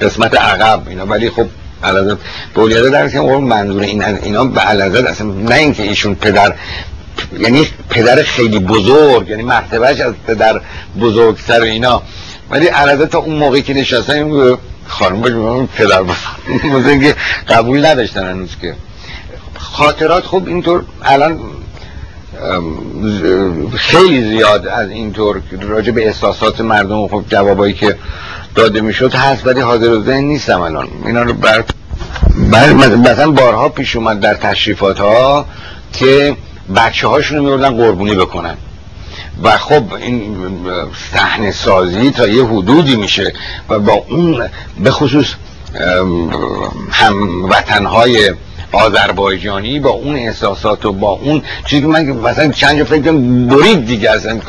قسمت عقب اینا. ولی خب علازت علی در که منظور این اینا به علازت اصلا نه اینکه ایشون پدر یعنی پدر خیلی بزرگ یعنی مرتبهش از پدر بزرگتر اینا. ولی علازت تا اون موقعی که نشستن خانم بگم پدر بزرگ. قبول نداشتن هنوز که. خاطرات خب اینطور الان خیلی زیاد از اینطور راجع به احساسات مردم و خب جوابایی که داده می‌شد هست ولی حاضر و ذهن نیستم الان. اینا رو بر مثلا بارها پیش اومد در تشریفات ها که بچه هاشون میوردن قربونی بکنن. و خب این صحنه سازی تا یه حدودی میشه و با اون به خصوص هم وطنهای آذربایجانی با اون احساسات و با اون چیزی که من مثلا چند جا فکر برید دیگه اصلا.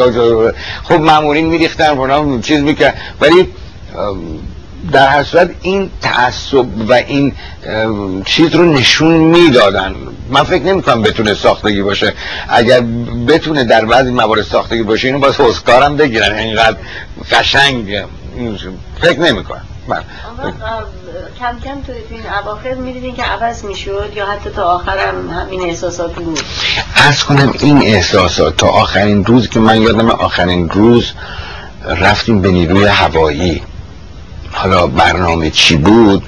خب مامورین میریختن چیز می‌کرد ولی در هر صورت این تعصب و این چیز رو نشون می‌دادن. من فکر نمی کنم بتونه ساختگی باشه. اگر بتونه در بعضی موارد ساختگی باشه اینو باز اسکارم بگیرن. اینقدر قشنگ. فکر نمی کنم بله. کم کم تو این اواخر می‌دیدین که عوض می‌شد یا حتی تا آخرم همین احساسات بود؟ از کنم این احساسات تا آخرین روز که من یادم آخرین روز رفتیم به نیروی هوایی. حالا برنامه چی بود؟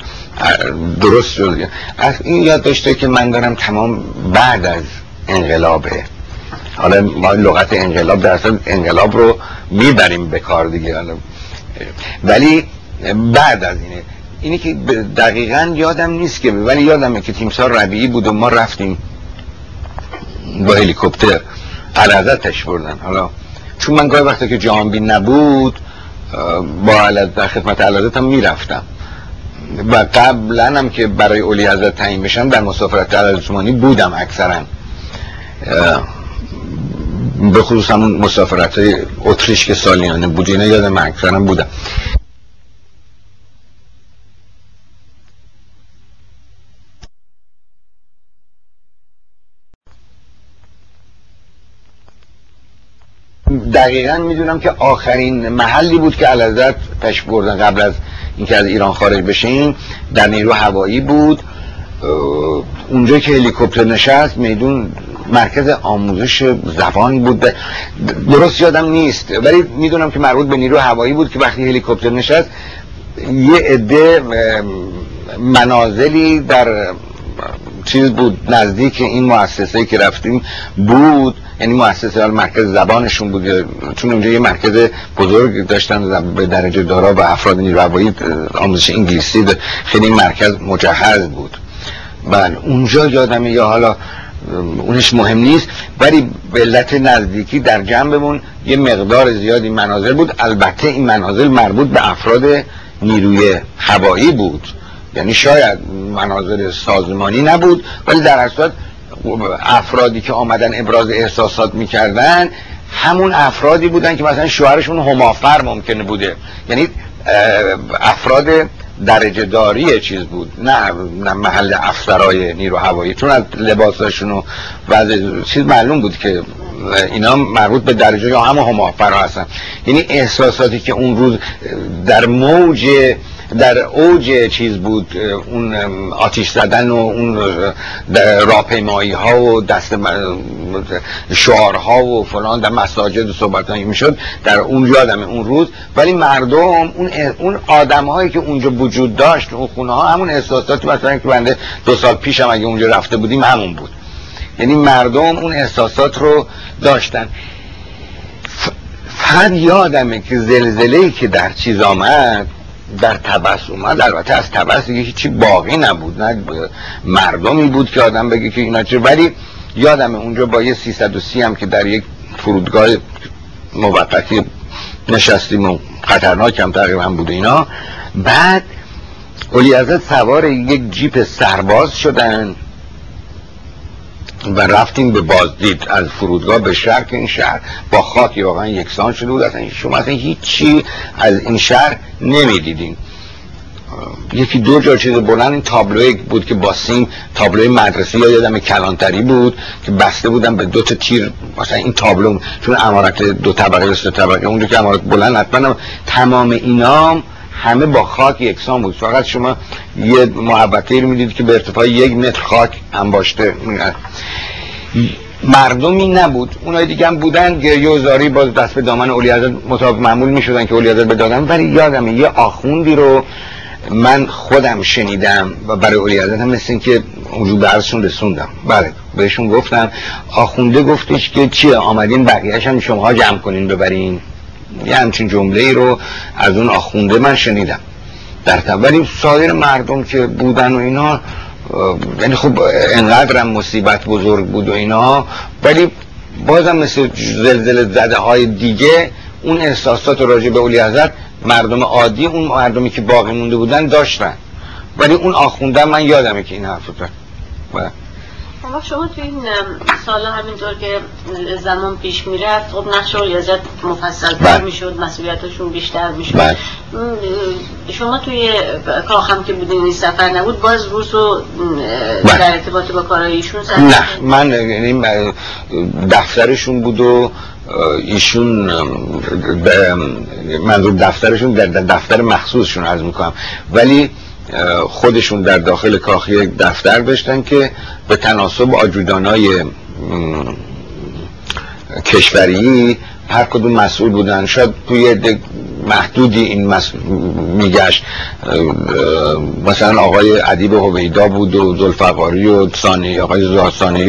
درست شد. از این یاد داشته که من دارم تمام بعد از انقلابه حالا ما لغت انقلاب در اصل انقلاب رو می‌بریم به کار دیگه حالا. ولی بعد از اینه اینی که دقیقا یادم نیست که ولی یادمه که تیمسار ربیعی بود و ما رفتیم با هلیکوپتر علازتش بردن حالا. چون من گاهی وقتی که جهانبین نبود با در خدمت علازت هم می‌رفتم. و قبلا هم که برای اولی حضرت تعیین بشم در مسافرت عثمانی بودم اکثرا. به خصوص همون مسافرت های اتریش که سالیانه بود. اینا یادم اکثرا بودم دقیقا می‌دونم که آخرین محلی بود که علازت تشریف بردن قبل از اینکه از ایران خارج بشین در نیرو هوایی بود. اونجا که هلیکوپتر نشست میدون مرکز آموزش زبان بود. درست یادم نیست ولی می‌دونم که مربوط به نیرو هوایی بود که وقتی هلیکوپتر نشست یه عده منازلی در چیز بود نزدیک این مؤسسه که رفتیم بود. یعنی مؤسسه مرکز زبانشون بود چون اونجا یه مرکز بزرگ داشتن به درجه دارا و افراد نیروهایی آموزش انگلیسی خیلی مرکز مجهز بود. بله اونجا یادمه یا حالا اونش مهم نیست ولی به علت نزدیکی در جنبمون یه مقدار زیادی مناظر بود. البته این مناظر مربوط به افراد نیروی هوایی بود. یعنی شاید مناظر سازمانی نبود ولی در اصل افرادی که آمدن ابراز احساسات می‌کردن همون افرادی بودن که مثلا شوهرشون همافر ممکنه بوده. یعنی افراد درجه داری چیز بود نه, نه محل افسرای نیرو هوایی. چون از لباساشون و چیز معلوم بود که اینا مربوط به درجه یا همه همافر هستن. یعنی احساساتی که اون روز در موج در اوج چیز بود اون آتیش زدن و اون راپیمایی ها و دست شعارها و فلان در مساجد و صحبت می‌شد. در اون یادم اون روز. ولی مردم اون اون آدم هایی که اونجا وجود داشت اون خونه ها همون احساساتی مثلا که بنده دو سال پیشم اگه اونجا رفته بودیم همون بود. یعنی مردم اون احساسات رو داشتن. فقط یادمه که زلزله که در چیز آمد در تبس اومد. البته از تبس دیگه هیچی باقی نبود. نه مردمی بود که آدم بگه که اینا چه ولی یادمه اونجا با یه 330 هم که در یک فرودگاه موقتی نشستیم و خطرناک هم تقریبا بود اینا. بعد اولی سوار یک جیپ سرباز شدن. و رفتیم به بازدید از فرودگاه به شهر که این شهر با خاکی واقعا یکسان شده بود. اصلا شما اصلا هیچی از این شهر نمی‌دیدین. یکی دو جا چیز بلند این تابلوی بود که با سیم تابلوی مدرسه یا یادم کلانتری بود که بسته بودم به دو تا تیر مثلا این تابلو چون امارت دو طبقه یا سه طبقه اونجا که امارت بلند حتما تمام اینام همه با خاک یکسان بود. فقط شما یه محبته رو می‌دید که به ارتفاع یک متر خاک انباشته مردمی نبود. اونای دیگه هم بودن. گریه و زاری باز دست به دامن اولی حضرت مطابق معمول می شدن که اولی حضرت بدادن ولی یادم یه آخوندی رو من خودم شنیدم و برای اولی حضرت هم مثل که اونجور برسون رسوندم. بله بهشون گفتم. آخونده گفتش که چیه؟ آمدین بقیهش هم شما جمع کنین ببرین. یه همچین جمله ای رو از اون آخونده من شنیدم در ولی سایر مردم که بودن و اینا یعنی خب انقدر مصیبت بزرگ بود و اینا ولی بازم مثل زلزله زده های دیگه اون احساسات راجع به اولی حضرت مردم عادی اون مردمی که باقی مونده بودن داشتن ولی اون آخونده من یادمه که این حرف بله. خب شما توی این سال همینطور که زمان پیش می‌رفت خب نقش ریاضت مفصل تر بله. می‌شد مسئولیتشون بیشتر می‌شد بله. شما توی کاخم که بودین این سفر نبود باز روز رو بله. در ارتباط با کارایشون نه من یعنی دفترشون بود و ایشون منظور دفترشون در دفتر مخصوصشون از می‌کنم ولی خودشون در داخل کاخ یک دفتر داشتن که به تناسب آجودانای کشوری هر کدوم مسئول بودن. شاید توی محدودی این میگشت. مثلا آقای عدیب هویدا بود و زلفقاری و ثانی آقای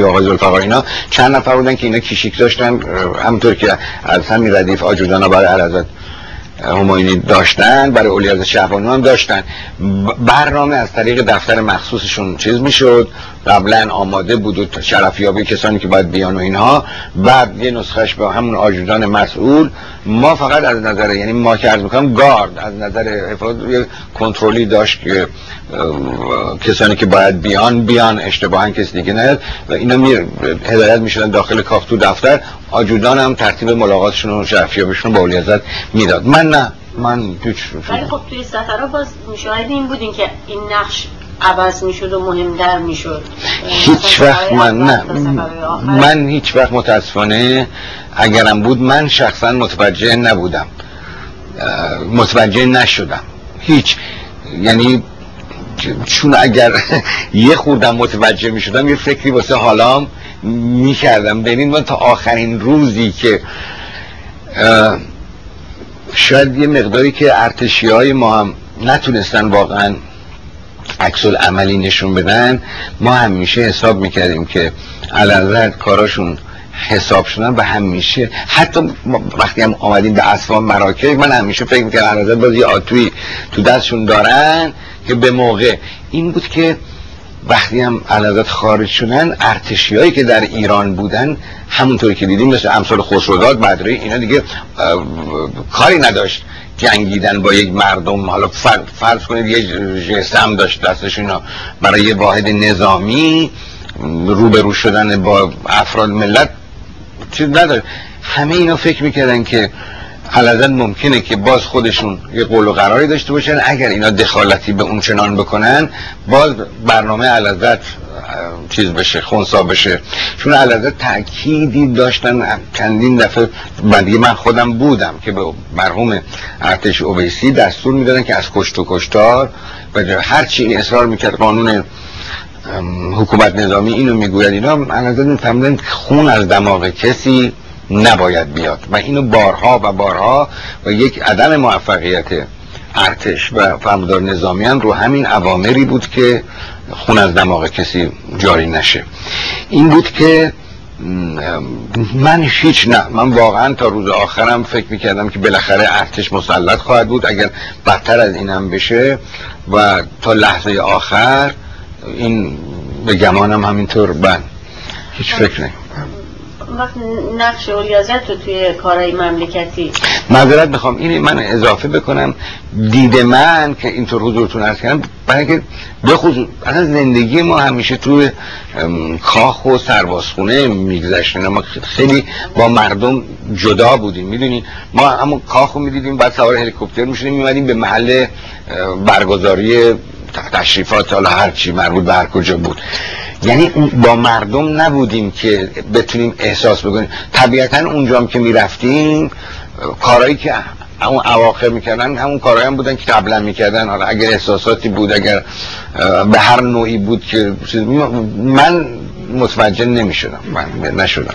و آقای زلفقاری اینا چند نفر بودن که اینا کشیک داشتن. همونطور که از همین ردیف آجودانا برای علازت هماینی داشتن برای اولیاز شهبانی هم داشتن. برنامه از طریق دفتر مخصوصشون چیز می‌شد. قبلا آماده بود و شرفیابی کسانی که باید بیان و اینها. بعد یه نسخش به همون آجودان مسئول. ما فقط از نظر یعنی ما که عرض می‌کنم گارد از نظر حفاظت کنترلی داشت که کسانی که باید بیان بیان اشتباها کسی دیگه نیاد و اینا می هدایت می‌شدن داخل کاخ تو دفتر. آجودان هم ترتیب ملاقاتشون و شرفیابیشون با اولیازت می‌داد. من نه من هیچ ولی خب توی سفرها باز مشاهده این بودین که این نقش عوض می‌شد و مهمتر می‌شد. هیچ وقت من نه. من هیچ وقت متاسفانه اگرم بود من شخصا متوجه نبودم. متوجه نشدم. هیچ یعنی چون اگر یه خوردم متوجه می شدم یه فکری واسه حالام می کردم ببین من تا آخرین روزی که شاید یه مقداری که ارتشی های ما هم نتونستن واقعا عکس عملی نشون بدن ما همیشه حساب می‌کردیم که علالت کاراشون حساب شدن و همیشه حتی وقتی هم آمدیم به اصفان مراکز من همیشه فکر می‌کردم علالت باز یه آتوی تو دستشون دارن که به موقع این بود که وقتی هم علازت خارج شدن ارتشی هایی که در ایران بودن همونطوری که دیدیم مثل امثال خسروداد بدره اینا دیگه کاری نداشت جنگیدن با یک مردم حالا فرض کنید یه جسم داشت دستش اینا برای یه واحد نظامی روبرو شدن با افراد ملت چیز نداشت همه اینا فکر می‌کردن که علازن ممکنه که باز خودشون یه قول و قراری داشته باشن. اگر اینا دخالتی به اون چنان بکنن باز برنامه علازت چیز بشه خونسا بشه. چون علازت تأکیدی داشتن چندین دفعه من من خودم بودم که به مرحوم ارتش اویسی دستور می‌دادن که از کشت و کشتار و هر چی اصرار می‌کرد قانون حکومت نظامی اینو می‌گوید. اینا علازت میفهمدن خون از دماغ کسی نباید بیاد و اینو بارها و بارها و یک عدم موفقیت ارتش و فرماندار نظامیان رو همین عوامری بود که خون از دماغ کسی جاری نشه. این بود که من هیچ نه. من واقعا تا روز آخرم فکر می‌کردم که بالاخره ارتش مسلط خواهد بود. اگر بدتر از اینم بشه و تا لحظه آخر این به گمانم همینطور. بند هیچ فکر نیم وقت نقش اولیازت رو توی کارهای مملکتی معذرت می‌خوام. این من اضافه بکنم. دید من که اینطور حضورتون ارز کردم برای که به خصوص اصلا زندگی ما همیشه توی کاخ و سربازخونه میگذشتن. ما خیلی با مردم جدا بودیم می‌دونی؟ ما همون کاخ رو می‌دیدیم بعد سوار هلیکوپتر می‌شدیم میمدیم به محل برگزاری تشریفات حالا هرچی مربوط به هر کجا بود. یعنی با مردم نبودیم که بتونیم احساس بکنیم. طبیعتا اونجا که می‌رفتیم کارهایی که اون اواخر می‌کردن همون کارهایی هم بودن که قبلا می‌کردن. حالا اگر احساساتی بود اگر به هر نوعی بود که من متوجه نمی‌شدم. من نشدم.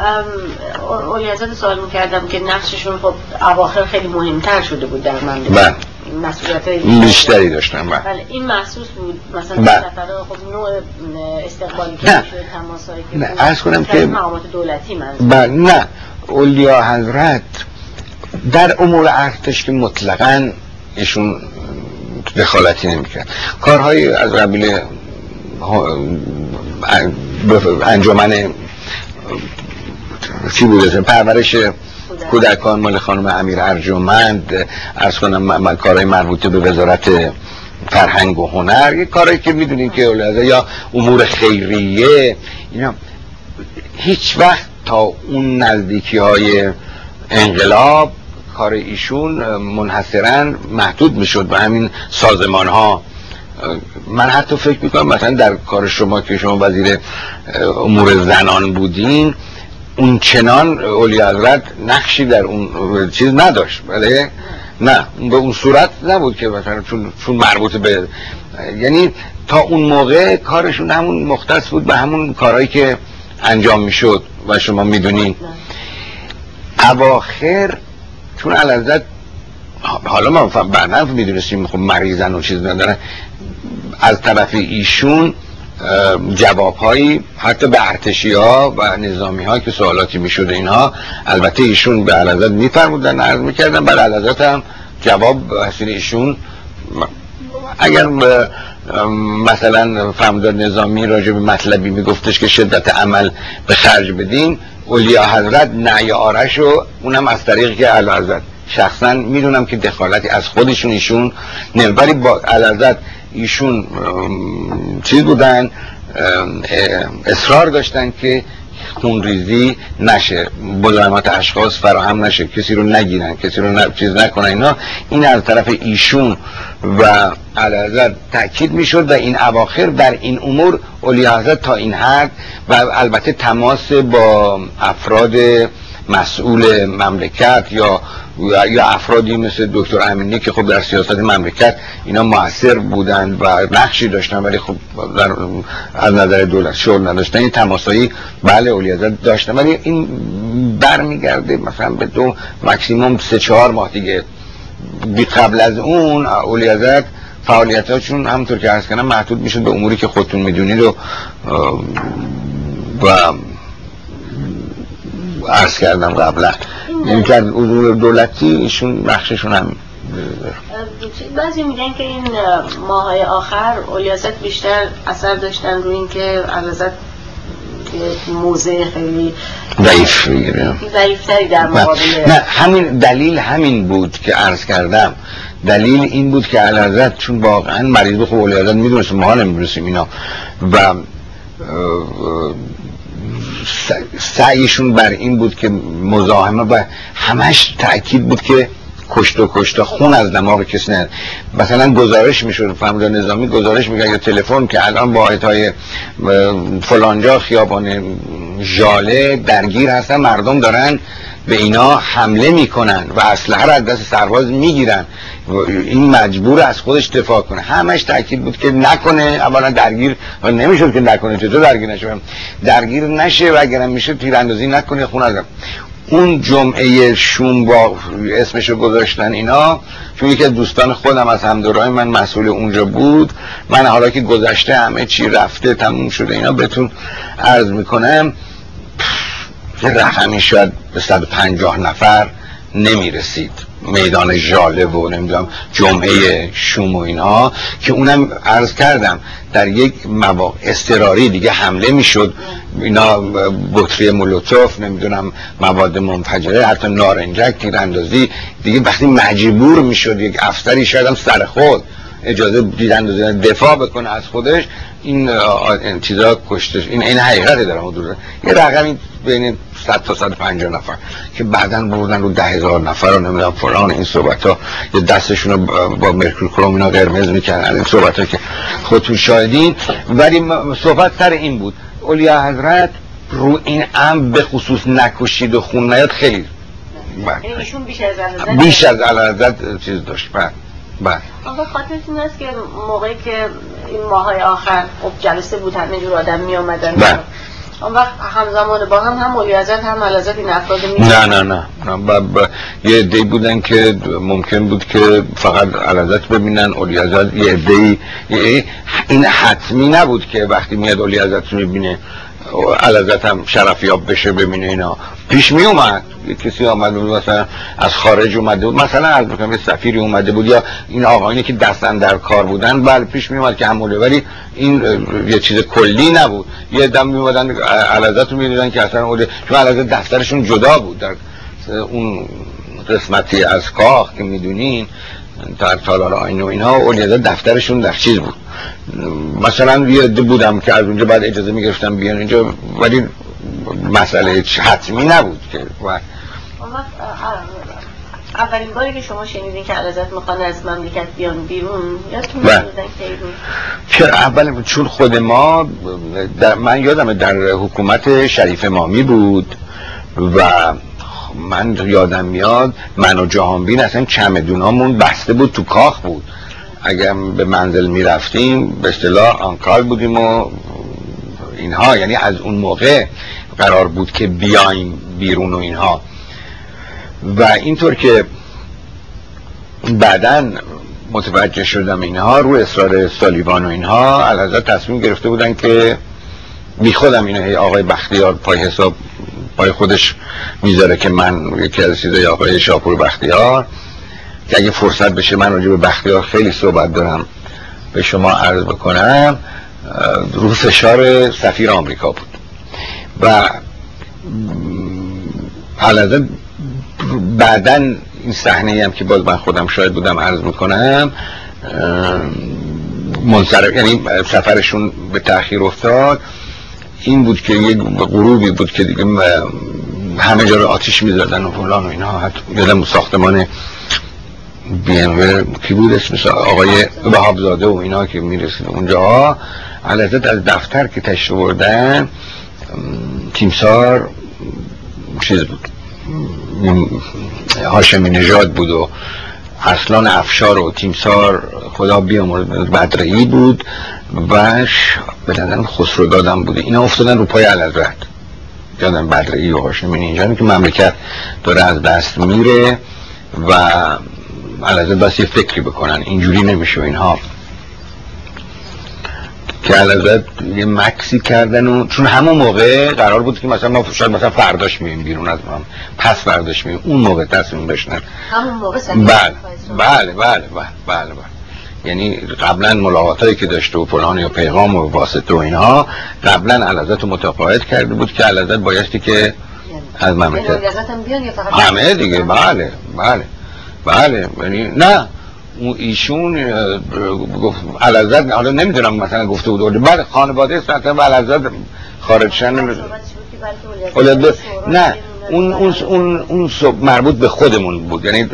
اولی ازت سوال می‌کردم که نقششون خب اواخر خیلی مهمتر شده بود در من. بله. مسئولیت بیشتری داشتن بله. بله این محسوس بود. مثلا بله. خب نوع استقبالی که شده تماسایی که نه از کنم که مقامات دولتی من بله نه. اولیا حضرت در امور ارتش که مطلقا ایشون دخالتی نمی‌کرد. کارهای از قبیل انجمن چی بوده؟ پرورش کودکان مال خانم امیر ارجمند ارز کنم کارهای مربوطه به وزارت فرهنگ و هنر یه کاری که می‌دونیم که یا امور خیریه اینا. هیچ وقت تا اون نزدیکی های انقلاب کار ایشون منحصرا محدود می‌شد به همین سازمان ها من حتی فکر می‌کنم مثلا در کار شما که شما وزیر امور زنان بودین اون چنان اولی حضرت نقشی در اون چیز نداشت بله؟ نه به اون صورت نبود که مثلا چون, چون مربوط به یعنی تا اون موقع کارشون همون مختص بود به همون کارهایی که انجام می‌شد و شما می‌دونین. اواخر چون علازت حالا ما بعدا می‌دونستیم خب مریضن و چیز ندارن. از طرف ایشون جوابهایی حتی به ارتشی ها و نظامی ها که سوالاتی می شده اینها البته ایشون به علازت می فرمودن عرض می کردن بعد علازت هم جواب حسین ایشون اگر مثلا فرمدار نظامی راجع به مطلبی میگفتش که شدت عمل به خرج بدیم اولیا حضرت نعی آرش و اونم از طریق که علازت. شخصا می‌دونم که دخالتی از خودشون ایشون ولی با علازت ایشون چیز بودن اصرار داشتن که خونریزی نشه مزاحمت اشخاص فراهم نشه کسی رو نگیرن کسی رو چیز نکنن اینا. این از طرف ایشون و علیحضرت تاکید می‌شد و این اواخر در این امور اولی حضرت تا این حد و البته تماس با افراد مسئول مملکت یا یا افرادی مثل دکتر امینی که خب در سیاست مملکت اینا موثر بودن و نقشی داشتن ولی خب در از نظر دولت شور نداشتن این تماسایی بله اولیازت داشتن. ولی این برمیگرده مثلا به دو مکسیموم سه چهار ماه دیگه. بی قبل از اون اولیازت فعالیت هاشون همونطور که عرض کنم محدود می‌شد به اموری که خودتون می‌دونید و و عرض کردم قبلا. این که حضور دولتی ایشون نقششون هم بعضی میگن که این ماهای آخر اولیازت بیشتر اثر داشتن روی این که علیزت موزه خیلی ضعیف ضعیفتری در مقابل نه همین دلیل همین بود که عرض کردم. دلیل این بود که علازت چون واقعا مریض خوب اولیازت می‌دونست ما نمی‌دونستیم اینا. و سعیشون بر این بود که مزاحمه و همش تأکید بود که کشت و کشت خون از دماغ کسی نه مثلا گزارش می‌شد فرمانده نظامی گزارش میگه یا تلفن که الان با های فلانجا خیابان ژاله درگیر هستن مردم دارن به اینا حمله می‌کنن و اسلحه را از دست سرباز می‌گیرن. این مجبور از خودش دفاع کنه. همش تاکید بود که نکنه اولا درگیر نمی‌شد که نکنه چطور درگیر نشه؟ درگیر نشه و اگرم میشه تیراندازی نکنه خون ازم. اون جمعه شوم با اسمشو گذاشتن اینا چون از دوستان خودم از همدورای من مسئول اونجا بود من حالا که گذشته همه چی رفته تموم شده اینا بهتون عرض می‌کنم. یه رقمی شاید به 150 نفر نمی‌رسید. میدان ژاله و نمی‌دونم جمعه شوم و اینها که اونم عرض کردم در یک مواقع استراری دیگه حمله می‌شد. اینا بطری مولوتوف نمی‌دونم مواد منفجره حتی نارنجک تیراندازی. دیگه وقتی مجبور می‌شد یک افسری شاید هم سر خود اجازه دیدن دفاع بکنه از خودش این چیزا کشتش این این حقیقت دارم حدود یه رقمی بین 100 تا 150 نفر که بعدا بردن رو ده هزار نفر رو نمی‌دونم فلان این صحبت ها یه دستشون رو با مرکور کروم اینا قرمز می‌کنن این صحبت ها که خودتون شاهدین. ولی صحبت سر این بود. اولیا حضرت رو این ام به خصوص نکشید و خون نیاد خیلی. یعنی بیش از بیش از چیز داشت. بعد بله. آقا خاطرتون هست که موقعی که این ماهای آخر خب جلسه بود همه جور آدم می آمدن بله. اون وقت همزمان با هم هم مولی هم علازت این افراد می نه نه نه, نه. ب... یه عده بودن که ممکن بود که فقط علازت ببینن اولی یه عده این حتمی نبود که وقتی میاد اولی ازت می‌بینه. علازت هم شرفیاب بشه ببینه اینا. پیش می اومد. کسی آمده بود مثلا از خارج اومده بود مثلا از بکنم سفیری اومده بود یا این آقایانی که دستن در کار بودن بله پیش می اومد که هموله ولی این یه چیز کلی نبود. یه دم می اومدن علازت رو می که اصلا اوله چون علازت دفترشون جدا بود. در اون قسمتی از کاخ که می‌دونین در تالار آین و اینها اولیادا دفترشون در چیز بود. مثلا یه عده بودم که از اونجا بعد اجازه می‌گرفتم بیان اینجا ولی مسئله حتمی نبود که. اولین باری که شما شنیدین که علازت می‌خوان از مملکت بیان بیرون یادتون بودن که اول چون خود ما در من یادم در حکومت شریف مامی بود و من یادم میاد من و جهانبین اصلا چمدونامون بسته بود تو کاخ بود. اگر به منزل می‌رفتیم به اصطلاح آنکال بودیم و اینها. یعنی از اون موقع قرار بود که بیایم بیرون و اینها. و اینطور که بعدا متوجه شدم اینها رو اصرار سالیوان و اینها الازا تصمیم گرفته بودن که بی خودم اینه آقای بختیار پای حساب پای خودش می‌ذاره که من یکی از چیزای آقای شاپور بختیار که اگه فرصت بشه من راجع به بختیار خیلی صحبت دارم. به شما عرض بکنم رو فشار سفیر آمریکا بود. و حالا بعدا این صحنه هم که باز من خودم شاید بودم عرض می‌کنم منصرف یعنی سفرشون به تأخیر افتاد. این بود که یک غروبی بود که دیگه همه جا رو آتیش می‌زدن و فلان و اینها حتی یادم ساختمان بی ام کی بود اسمش؟ آقای وهابزاده و اینا که می‌رسید اونجا. علازت از دفتر که تشریف بردن تیمسار چیز بود. هاشمی نژاد بود و اصلان افشار و تیمسار خدا بیامرد بدرعی بود و به خسرو دادم بوده اینا افتادن رو پای علازت یادم بدرعی و هاشمی اینجا که مملکت داره از دست میره و علازت بس یه فکری بکنن. اینجوری نمیشه اینها. که یه مکسی کردن و چون همون موقع قرار بود که مثلا ما شاید مثلا فرداش مییم بیرون از ما پس فرداش مییم اون موقع تصمیم بشنن. همون موقع بله بله بله بله بله, بله. یعنی قبلا ملاقاتایی که داشته و فلان یا پیغام و واسطه و اینها قبلا علازت رو متقاعد کرده بود که علازت بایستی که از مملکت همه دیگه بله بله بله. یعنی نه اون ایشون گفت علازت حالا نمی‌دونم مثلا گفته بود بعد خانواده و علازت خارج شدن نه اون اون اون اون مربوط به خودمون بود. یعنی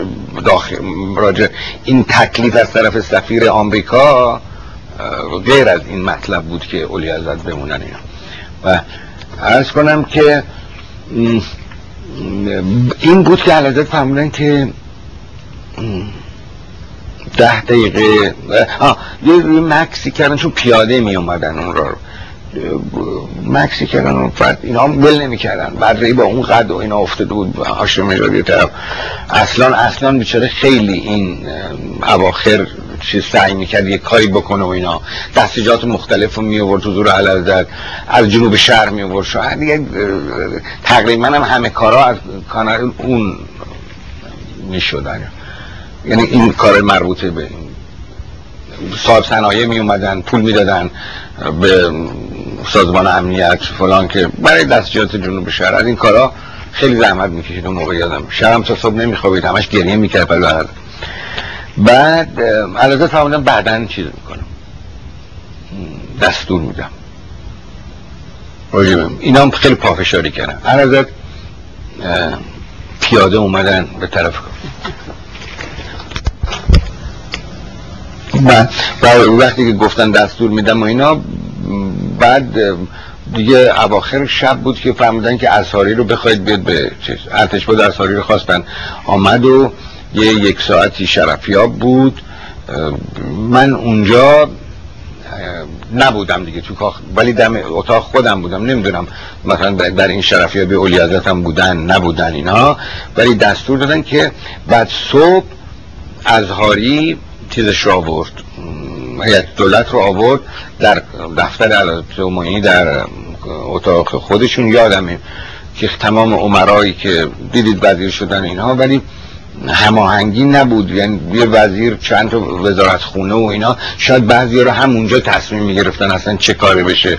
داخل راجع این تکلیف از طرف سفیر آمریکا غیر از این مطلب بود که اولی ازت بمونن اینا. و عرض کنم که این بود که علازت فهمیدن که ده دقیقه. آه یه مکسی کردن چون پیاده می اومدن اون رو. مکسی کردن اون فرد. اینا هم نمی کردن. بعد با اون قد و اینا افتاده بود. هاشم نژاد طرف. اصلا اصلا بیچاره خیلی این اواخر چیز سعی می‌کرد یه کاری بکنه و اینا. دستجات مختلف رو می آورد زور علازت از جنوب شهر می آورد. شو دیگه تقریبا هم همه کارا از کانال اون می‌شدن یعنی این کار مربوطه به صاحب صنایع می اومدن پول می‌دادن به سازمان امنیت فلان که برای دستجات جنوب شهر. این کارا خیلی زحمت می‌کشید اون موقع یادم. شرم تا صبح نمیخوابید همش گریه می‌کرد بعد بعد علاوه فرمودم بعدا چیز می‌کنم دستور میدم. اینا هم خیلی پافشاری کردن. هر پیاده اومدن به طرف بعد وقتی که گفتن دستور میدم و اینا بعد دیگه اواخر شب بود که فهمیدن که اصحاری رو بخواید بیاد به ارتش بود اصحاری رو خواستن. آمد و یه یک ساعتی شرفیاب بود. من اونجا نبودم دیگه تو کاخ ولی دم اتاق خودم بودم نمی‌دونم. مثلا در این شرفیابی اولیازت هم بودن نبودن اینا. ولی دستور دادن که بعد صبح ازهاری چیزش رو آورد. هیئت دولت رو آورد در دفتر علامت در اتاق خودشون. یادمه که تمام عمرایی که دیدید وزیر شدن اینها ولی هماهنگی نبود. یعنی یه وزیر چند تا وزارت خونه و اینا شاید بعضی رو همونجا تصمیم می‌گرفتن اصلا چه کاری بشه.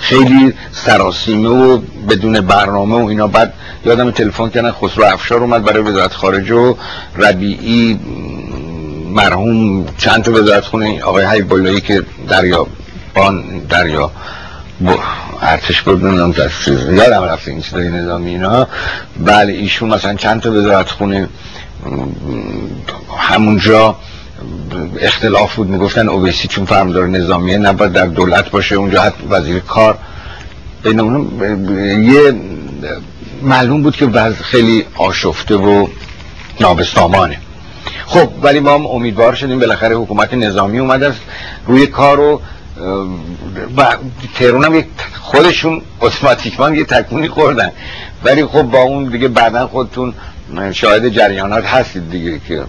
خیلی سراسیمه و بدون برنامه و اینا. بعد یادم تلفن کردن خسرو افشار اومد برای وزارت خارجه و ربیعی مرحوم چند تا وزارت خونه آقای حیب که دریا بان دریا ارتش بود نمی‌دونم یادم رفت این چیزای نظامی اینا. بله ایشون مثلا چند تا وزارت خونه همونجا اختلاف بود. می‌گفتن اوبیسی چون فرمدار نظامیه نباید در دولت باشه اونجا حتی وزیر کار. بین یه معلوم بود که وضع خیلی آشفته و نابسامانه. خب ولی ما هم امیدوار شدیم بالاخره حکومت نظامی اومده است. روی کار رو و تهران هم خودشون اتوماتیکمان یه تکمونی خوردن. ولی خب با اون دیگه بعدا خودتون شاهد جریانات هستید دیگه که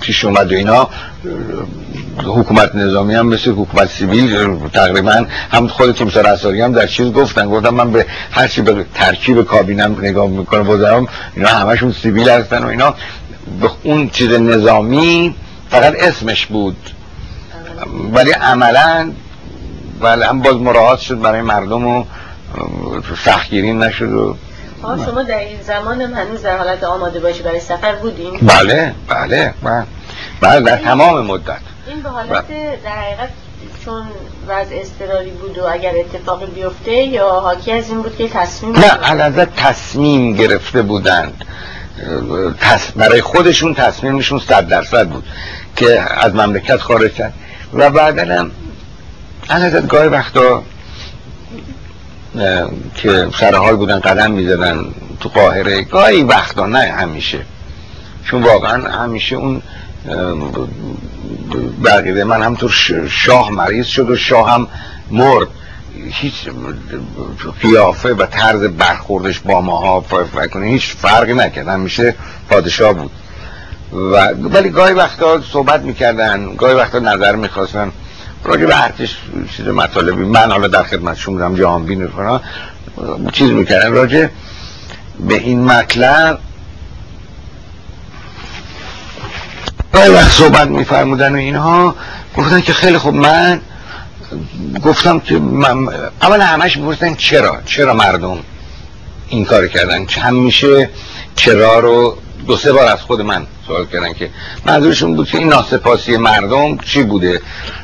پیش اومد و اینا. حکومت نظامی هم مثل حکومت سیویل تقریبا هم خودتون رسالی هم در چیز گفتن. گفتم من به هر چی به ترکیب کابینم نگاه می‌کنم بودم اینا همشون سیویل هستن و اینا. اون چیز نظامی فقط اسمش بود. ولی عملا ولی هم باز مراحات شد برای مردم و سختگیری نشد و شما در این زمان هم هنوز در حالت آماده باشی برای سفر بودین؟ بله بله بله, بله در تمام مدت. این به حالت در حقیقت چون وضع استراری بود و اگر اتفاقی بیفته یا حاکی از این بود که تصمیم نه علازه تصمیم گرفته بودند. برای خودشون تصمیمشون صد درصد بود که از مملکت خارج کرد و بعدا هم علازت گاهی وقتا که سرحال بودن قدم می‌زدن تو قاهره گاهی وقتا نه همیشه. چون واقعا همیشه اون بقیده من همطور شاه مریض شد و شاه هم مرد. هیچ قیافه و طرز برخوردش با ماها کنه. هیچ فرقی نکرد. همیشه پادشاه بود. و ولی گاهی وقتا صحبت می‌کردن گاهی وقتا نظر می‌خواستن. راجع به ارتش چیز مطالبی من حالا در خدمتشون بودم جهان بین چیز می‌کردن. راجع به این مطلب گاهی وقت صحبت میفرمودن و اینها. گفتن که خیلی خوب من گفتم که من اولا همش می‌پرسن چرا؟ چرا مردم این کار کردن؟ همیشه چرا رو دو سه بار از خود من سوال کردن که منظورشون بود که این ناسپاسی مردم چی بوده؟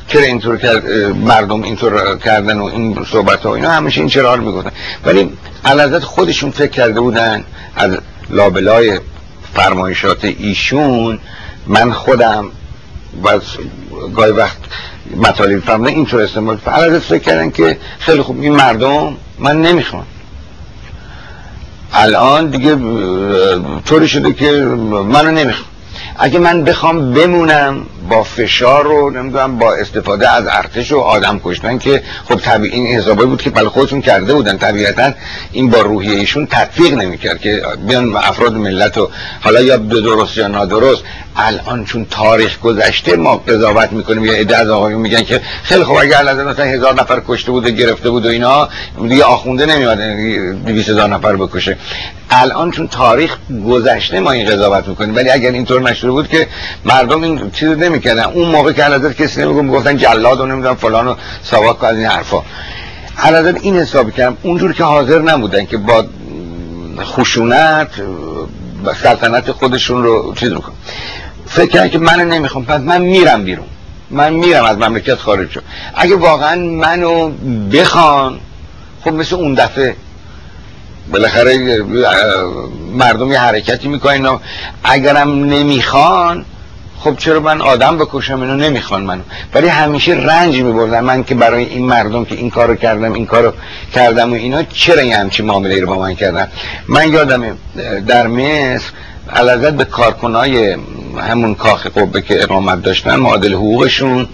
چرا اینطور کرد مردم اینطور کردن و این صحبت ها اینا؟ همیشه این چرا رو می‌گفتن. ولی علازت خودشون فکر کرده بودن از لابلای فرمایشات ایشون من خودم و گاهی وقت مطالب فهمده اینطور استعمال علازت فکر کردن که خیلی خوب این مردم من نمی‌خوام. الان دیگه طوری شده که منو نمی‌خوام. اگه من بخوام بمونم با فشار رو نمی‌دونم با استفاده از ارتش و آدم کشتن که خب طبیعی این حسابه بود که بل خودشون کرده بودن. طبیعتا این با روحیه ایشون تطبیق نمی‌کرد که بیان افراد ملت و حالا یا درست یا نادرست. الان چون تاریخ گذشته ما قضاوت می‌کنیم. یا عده از آقایون میگن که خیلی خوب اگر الان مثلا هزار نفر کشته بود و گرفته بود و اینا دیگه آخونده نمیاد 200 هزار نفر بکشه. الان چون تاریخ گذشته ما این قضاوت می‌کنیم. ولی اگر اینطور نشده بود که مردم این چیز نمی‌کردن. اون موقع که الان کسی نمیگه می‌گفتن جلاد و نمی‌دونم فلان و سواک از این حرفا. الان این حساب کردم اونجور که حاضر نبودن که با خشونت سلطنت خودشون رو چیز می‌کنن. فکر کردن که منو نمی‌خوام. پس من میرم بیرون. من میرم از مملکت خارج شد اگه واقعا منو بخوان خب مثل اون دفعه بالاخره مردم یه حرکتی می‌کنن. اگرم نمی‌خوان خب چرا من آدم بکشم؟ اینو نمی‌خوان منو. ولی همیشه رنج میبردم من که برای این مردم که این کارو کردم این کارو کردم و اینا چرا یه همچی معامله رو با من کردم من یادم در مصر علازت به کارکنای همون کاخ قبه که اقامت داشتن معادل حقوقشون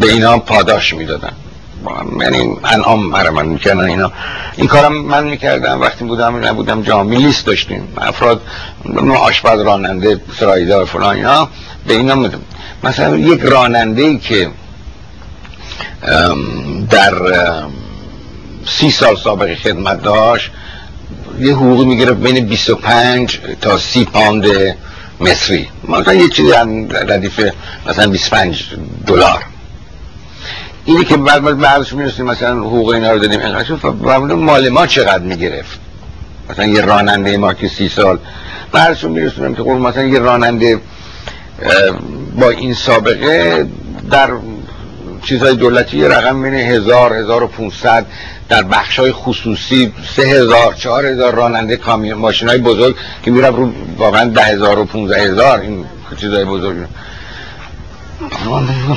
به اینا پاداش می‌دادن. یعنی انعام برای من می‌کردن اینا. این کارم من می‌کردم. وقتی بودم نبودم جامعی لیست داشتیم. افراد آشپز راننده سرایدار فلان اینا به اینا میدم مثلا یک راننده که در سی سال سابقه خدمت داشت یه حقوقی می‌گرفت بین 25 تا 30 پاند مصری. مثلا یه چیزی ردیف مثلا 25 دلار. اینی که بعد بعدش می‌رسیم مثلا حقوق اینا رو دادیم اینقدر مال ما چقدر می‌گرفت؟ مثلا یه راننده ما که سی سال بعدشون میرسونم که قول مثلا یه راننده با این سابقه در چیزهای دولتی یه رقم بین هزار هزار و پونصد. در بخش های خصوصی سه هزار چهار هزار راننده کامیون ماشین های بزرگ که میرم رو واقعا ده هزار و پونزه هزار این چیزهای بزرگ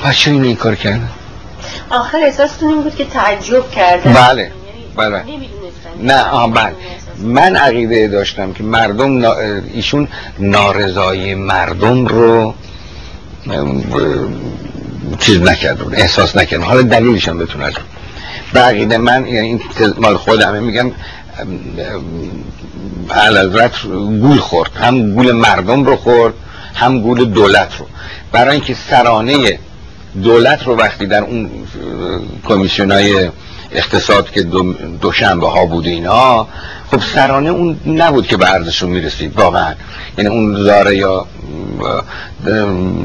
پس چه این کار کردن. آخر احساستون این بود که تعجب کرده بله یعنی بله نه آه بله. من عقیده داشتم که مردم ایشون نارضایی مردم رو چیز نکرد احساس نکرد حالا دلیلش هم بتون از عقیده من یعنی این مال خودم میگم علازت گول خورد. هم گول مردم رو خورد هم گول دولت رو. برای اینکه سرانه دولت رو وقتی در اون کمیسیون های اقتصاد که دو دوشنبه ها بود اینا خب سرانه اون نبود که به ارزشون می‌رسید واقعا. یعنی اون زاره یا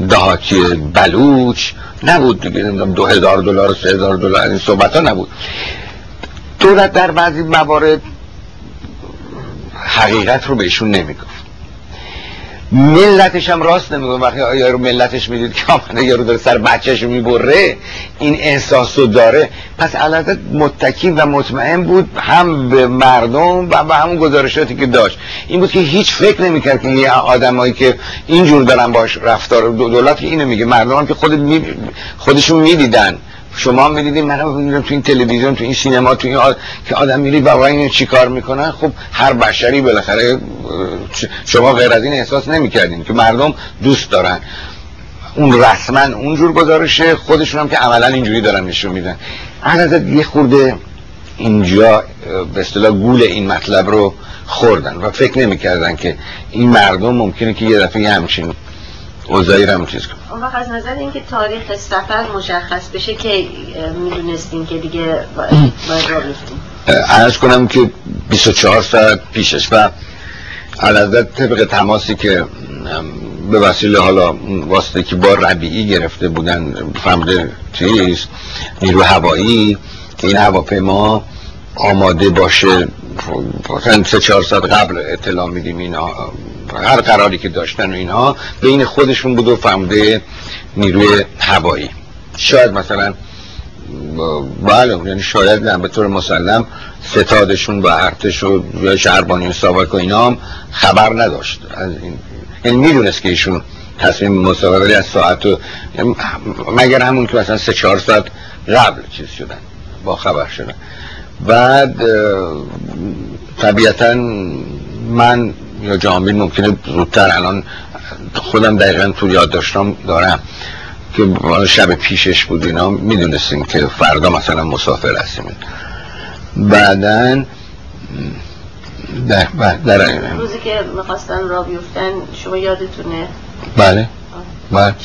دهاتی بلوچ نبود دو هزار دلار سه هزار دلار این صحبت ها نبود. دولت در بعضی موارد حقیقت رو بهشون نمی‌گفت. ملتش هم راست نمیگم. وقتی رو ملتش می‌دید که آمده یارو داره سر بچهش رو می‌بره این احساس رو داره. پس علازت متکی و مطمئن بود هم به مردم و به همون گزارشاتی که داشت. این بود که هیچ فکر نمی‌کرد که یه آدمایی که اینجور دارن باش رفتار دولت که اینو میگه. مردم هم که خود می خودشون می‌دیدن. شما می‌دیدید من می‌دیدم تو این تلویزیون تو این سینما تو این آد... که آدم میری واقعا اینو چیکار می‌کنن؟ خب هر بشری بالاخره شما غیر از این احساس نمی‌کردین که مردم دوست دارن. اون رسما اونجور گزارشه خودشون هم که عملا اینجوری دارن نشون میدن. از یه خورده اینجا به اصطلاح گول این مطلب رو خوردن و فکر نمی‌کردن که این مردم ممکنه که یه دفعه همچین اوزایی رو چیز کنم اون وقت از نظر اینکه تاریخ سفر مشخص بشه که می‌دونستین که دیگه باید را بیفتیم ارز کنم که 24 ساعت پیشش و علازت طبق تماسی که به وسیله حالا واسطه که با ربیعی گرفته بودن فهمده چیز نیرو هوایی که این هواپیما آماده باشه. سه چهار ساعت قبل اطلاع میدیم اینا. هر قراری که داشتن و اینها بین خودشون بود و فهمده نیروی هوایی. شاید مثلا بله یعنی شاید نه به طور مسلم ستادشون و ارتش و شهربانی ساواک و اینا هم خبر نداشت. از این یعنی می‌دونست که ایشون تصمیم مسابقه از ساعت و مگر همون که مثلا سه چهار ساعت قبل چیز شدن با خبر شدن. بعد طبیعتا من یا جامعه ممکنه زودتر الان خودم دقیقا تو یاد داشتم دارم که شب پیشش بود اینا می‌دونستیم که فردا مثلا مسافر هستیم. بعدا در, در روزی که می‌خواستن را بیفتن شما یادتونه؟ بله. بله.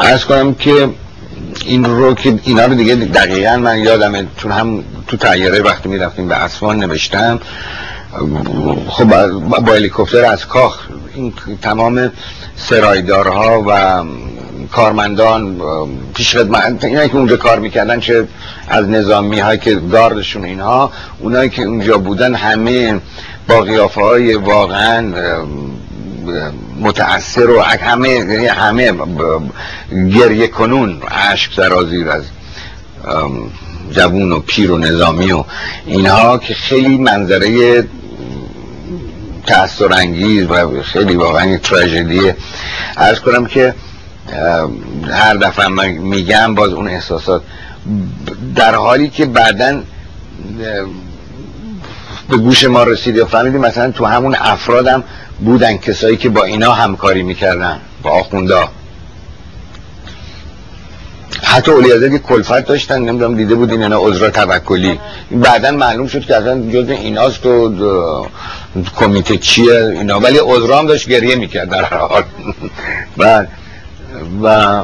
ارز کنم که این رو که اینا رو دیگه دقیقا من یادمه چون هم تو تیاره وقتی می‌رفتیم به اسوان نوشتم خب با هلیکوپتر از کاخ این تمام سرایدارها و کارمندان پیش خدمت اینایی که اونجا کار می‌کردن چه از نظامی های که گاردشون اینها اونایی که اونجا بودن همه با قیافه های واقعا متأثر و همه همه گریه کنون عشق سرازیر از جوون و پیر و نظامی و اینها که خیلی منظره تأثیر انگیز و خیلی واقعا تراژدیه ارز کنم که هر دفعه من میگم باز اون احساسات در حالی که بعدا به گوش ما رسید یا فهمیدیم مثلا تو همون افرادم بودن کسایی که با اینا همکاری می‌کردن با آخوندا. حتی اولیازه کلفت داشتن نمی‌دونم دیده بودین اینا عذرا توکلی. بعدا معلوم شد که اصلا جز ایناست و کمیته چیه اینا. ولی عذرا هم داشت گریه می‌کرد در حال. و و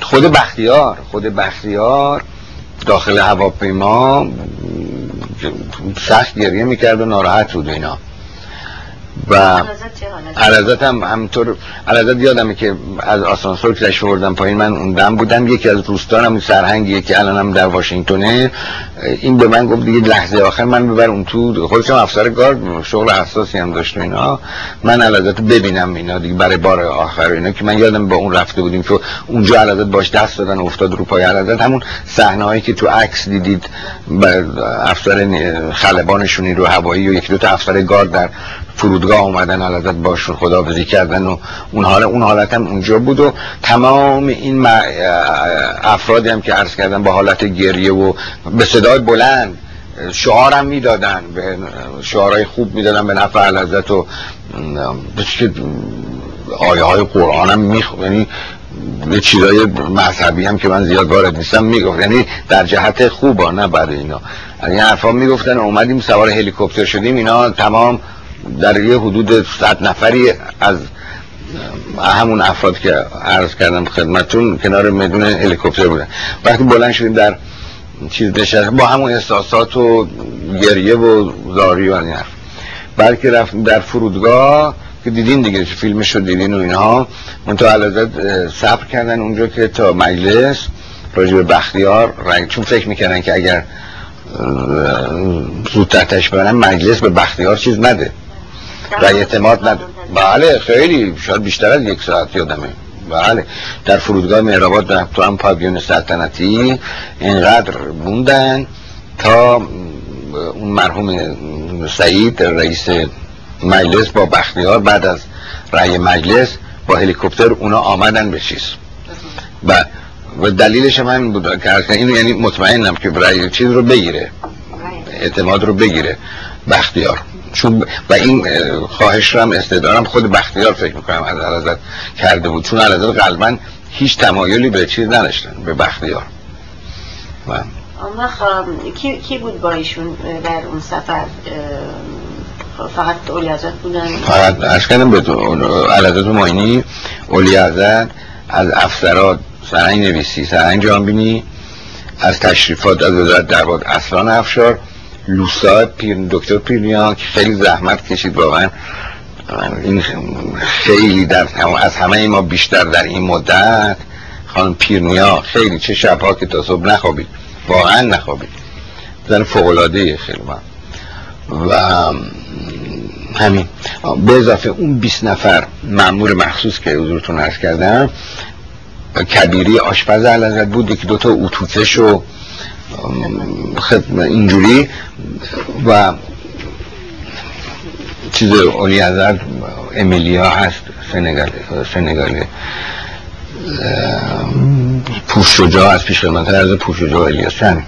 خود بختیار خود بختیار داخل هواپیما سخت گریه می‌کرد و ناراحت بود اینا. و علازت هم همطور علازت یادمه که از آسانسور که بردم پایین من اون دم بودم. یکی از روستانم سرهنگیه که الانم در واشنگتونه. این به من گفت دیگه لحظه آخر من ببر اون تو. خودشم افسر گارد شغل حساسی هم داشت اینا. من علازت ببینم اینا دیگه برای بار آخر اینا که من یادم با اون رفته بودیم که اونجا علازت باش دست دادن افتاد رو پای علازت همون صحنه هایی که تو عکس دیدید افسر خلبانشونی رو هوایی و یکی دو تا افسر گارد در فرودگاه اومدن حالت باشون خداحافظی کردن و اون حال اون حالت هم اونجا بود و تمام این افرادی هم که عرض کردن با حالت گریه و به صدای بلند شعارم می‌دادن به شعارهای خوب می‌دادن به نفع علازت و آیه های قرآن هم میخ یعنی یه چیزای مذهبی هم که من زیاد وارد نیستم می‌گفت. یعنی در جهت خوبا نه بعد اینا. این حرفا می‌گفتن اومدیم سوار هلیکوپتر شدیم اینا تمام در یه حدود صد نفری از همون افراد که عرض کردم خدمتون کنار میدون هلیکوپتر بودن. وقتی بلند شدیم در چیز نشست با همون احساسات و گریه و زاری و این حرف. بلکه رفتیم در فرودگاه که دیدین دیگه فیلمش رو دیدین و اینها. منتها علازت صبر کردن اونجا که تا مجلس راجع به بختیار رنگ چون فکر می‌کردن که اگر زودتر تشبه مجلس به بختیار چیز نده. و اعتماد ند... بله خیلی. شاید بیشتر از یک ساعت یادمه. بله. در فرودگاه مهرآباد در تو هم پاویون سلطنتی اینقدر موندن تا اون مرحوم سعید رئیس مجلس با بختیار بعد از رأی مجلس با هلیکوپتر اونا آمدن به چیز. و و دلیلش هم همین بود. که اینو یعنی مطمئنم که رأی چیز رو بگیره. اعتماد رو بگیره. بختیار. چون و این خواهش رو هم استدارم خود بختیار فکر می‌کنم از علازت کرده بود. چون علازت قلبا هیچ تمایلی به چیز نداشتن به بختیار. و کی, کی بود با ایشون در اون سفر؟ فقط اولی حضرت بودن؟ فقط ارز کردم به علازت ماینی اولی حضرت از افسرات سرنگ نویسی سرنگ جانبینی از تشریفات از وزارت درباد اصلان افشار لوسا پیر دکتر پیرنیا که خیلی زحمت کشید واقعا. این خیلی در از همه ما بیشتر در این مدت. خانم پیرنیا خیلی چه شبها که تا صبح نخوابید. واقعا نخوابید. زن فوقلاده خیلی من و همین. به اضافه اون 20 نفر مأمور مخصوص که حضورتون عرض کردم کبیری آشپز علازت بود که دوتا اتوفش و اینجوری و چیز اولی ازر امیلیا هست سنگال سنگالی پوش شجاع از پیش خدمت عرض پوش شجاع الیاس همین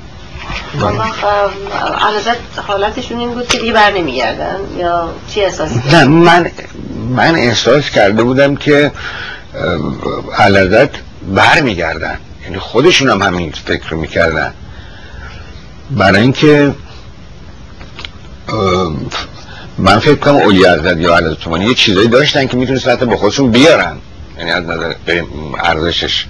حالتشون این بود که دیگه بر نمیگردن یا چی اساسی نه من من احساس کرده بودم که علازت بر میگردن. یعنی خودشون هم همین فکر می‌کردن. برای اینکه من فکر کنم اولی حضرت یا علیه یه چیزایی داشتن که می‌تونست حتی با خودشون بیارن. یعنی از نظر ارزشش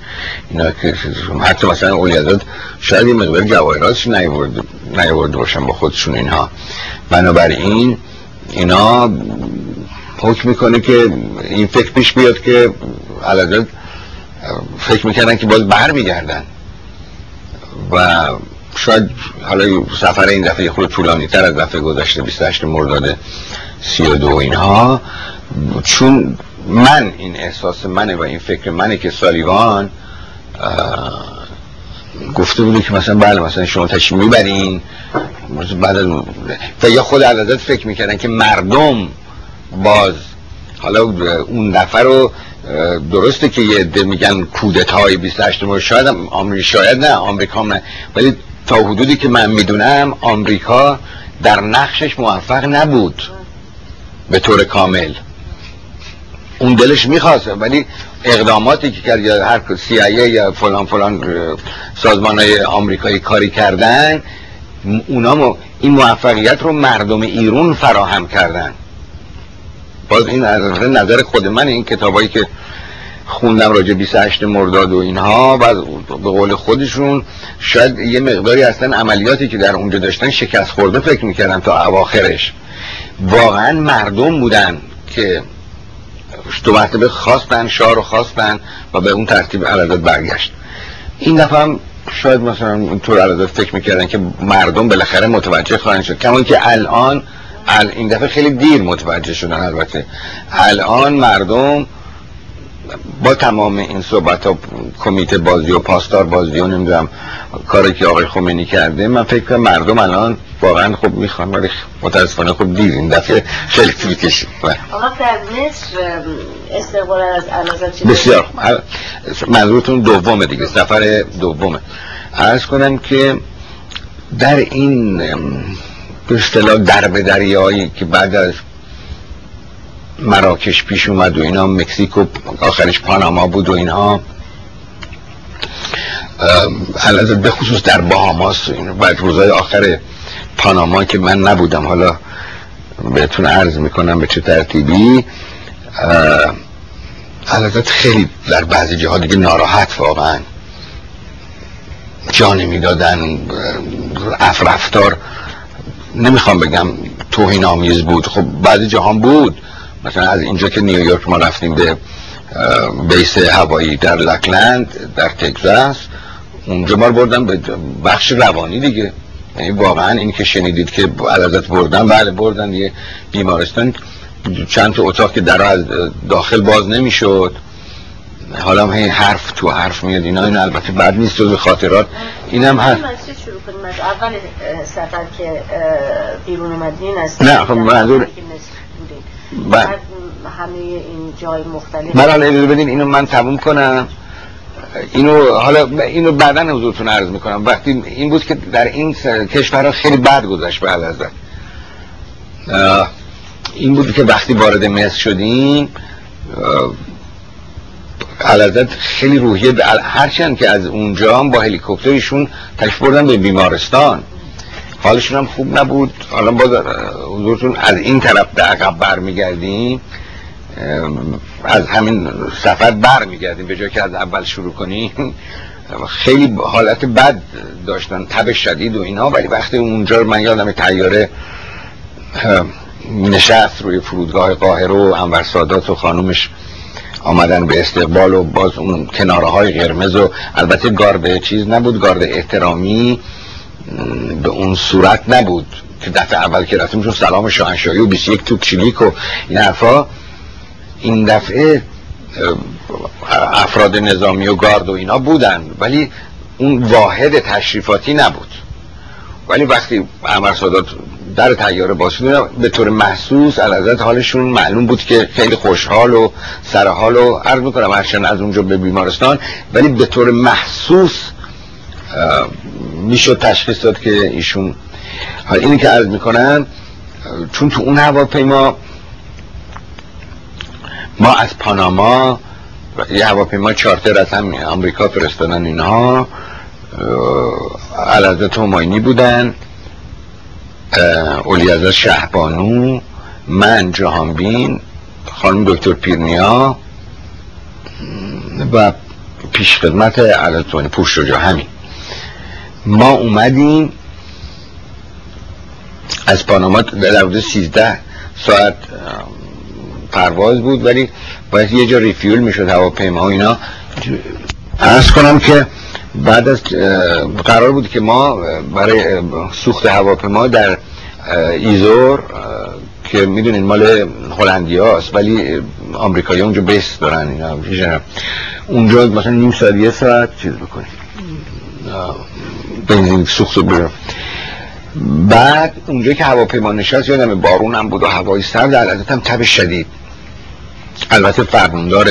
اینا که حتی مثلا اولی حضرت شاید یه مقدار جواهراتش نیورده باشن با خودشون اینها. بنابراین اینا حکم می‌کنه که این فکر پیش بیاد که علیه فکر می‌کردن که باز بر میگردن و شاید حالا سفر این دفعه خود طولانی تر از دفعه گذشته 28 مرداد 32 اینها. چون من این احساس منه و این فکر منه که سالیوان گفته بودی که مثلا بله مثلا شما تشریف می‌برین. بعد و یا خود عدد فکر می‌کردن که مردم باز حالا اون دفعه رو درسته که یه عده میگن کودت های 28 مرداد شاید آمریکا شاید نه آمریکا نه. ولی تا حدودی که من می‌دونم آمریکا در نقشش موفق نبود. به طور کامل. اون دلش می‌خواست ولی اقداماتی که کرد یا هر CIA یا فلان فلان سازمان های آمریکایی کاری کردن اونا این موفقیت رو مردم ایرون فراهم کردن. باز این نظر خود من این کتابایی که خوندم راجع 28 مرداد و اینها و به قول خودشون شاید یه مقداری اصلا عملیاتی که در اونجا داشتن شکست خورده فکر می‌کردن تا اواخرش. واقعا مردم بودن که دو مرتبه خواستن شاه رو خواستن و به اون ترتیب علادت برگشت. این دفعه هم شاید مثلا اینطور علادت فکر می‌کردن که مردم بالاخره متوجه خواهند شد. کما که الان این دفعه خیلی دیر متوجه شدن البته. الان مردم با تمام این صحبت ها کمیته بازی و پاسدار بازی و نمی‌دونم کاری که آقای خمینی کرده من فکر کنم مردم الان واقعا خوب می‌خوان ولی متاسفانه خوب دیر این دفعه خیلی طول کشید. آقا در مصر استقبال از علازت بسیار منظورتون دومه دیگه سفر دومه. عرض کنم که در این به اصطلاح درب دریایی که بعد از مراکش پیش اومد و اینا مکزیک و آخرش پاناما بود و اینها. البته به خصوص در باهاماس بعد روزای آخر پاناما که من نبودم حالا بهتون عرض می‌کنم به چه ترتیبی. البته خیلی در بعضی جاها دیگه ناراحت واقعا. جان می‌دادن افرفتار نمی‌خوام بگم توهین آمیز بود خب بعضی جهان بود. مثلا از اینجا که نیویورک ما رفتیم به بیس هوایی در لکلند در تگزاس اونجا ما بردم به بخش روانی دیگه. یعنی واقعا این که شنیدید که علازت بردن بله بردن یه بیمارستان چند تا اتاق که در از داخل باز نمی‌شد. حالا هم حرف تو حرف میاد اینا این البته بعد نیست و خاطرات. اینم هست شروع کنیم؟ از اول سفر که بیرون اومدین از نه خب منظور بعد همه این جای مختلف من حالا بدین اینو من تموم کنم. اینو حالا اینو بعدا حضورتون عرض می‌کنم. وقتی این بود که در این کشورها خیلی بد گذشت بعد از این بود که وقتی وارد مصر شدیم علازت خیلی روحیه هرچند که از اونجا هم با هلیکوپترشون تشریف بردن به بیمارستان. حالشون هم خوب نبود. حالا باز حضورتون از این طرف به عقب برمیگردیم. از همین سفر برمیگردیم. به جای که از اول شروع کنیم. خیلی حالت بد داشتن. تب شدید و اینا ولی وقتی اونجا من یادم تیاره نشست روی فرودگاه قاهره و انور سادات و خانومش آمدن به استقبال و باز اون کناره های قرمز و البته گارد چیز نبود. گارد احترامی. به اون صورت نبود که دفعه اول که رفتیم چون سلام شاهنشاهی و 21 تو چیلیک و این حرفا. این دفعه افراد نظامی و گارد و اینا بودن ولی اون واحد تشریفاتی نبود. ولی وقتی عمر سادات در تیاره باز به طور محسوس علازت حالشون معلوم بود که خیلی خوشحال و سرحال و عرض می‌کنم هرچند از اونجا به بیمارستان ولی به طور محسوس می‌شد تشخیص داد که ایشون حالا اینی که عرض می‌کنن چون تو اون هواپیما ما از پاناما یه هواپیما چارتر از هم آمریکا فرستادن اینها علازت هماینی بودن اولیازا شهبانو من جهانبین خانم دکتر پیرنیا و پیش خدمت علازتوانی پوش رجا همین. ما اومدیم از پاناما در حدود 13 ساعت پرواز بود ولی باید یه جا ریفیول می‌شد هواپیما و اینا. ارز کنم که بعد از قرار بود که ما برای سوخت هواپیما در ایزور که می‌دونین مال هلندی هاست ولی آمریکایی اونجا بیس دارن اینا اونجا مثلا نیم ساعت یه ساعت چیز بکنیم. بنزین سوخت برم بعد اونجا که هواپیما نشست یادم بارون هم بود و هوای سرد علتت هم تب شدید. البته فرماندار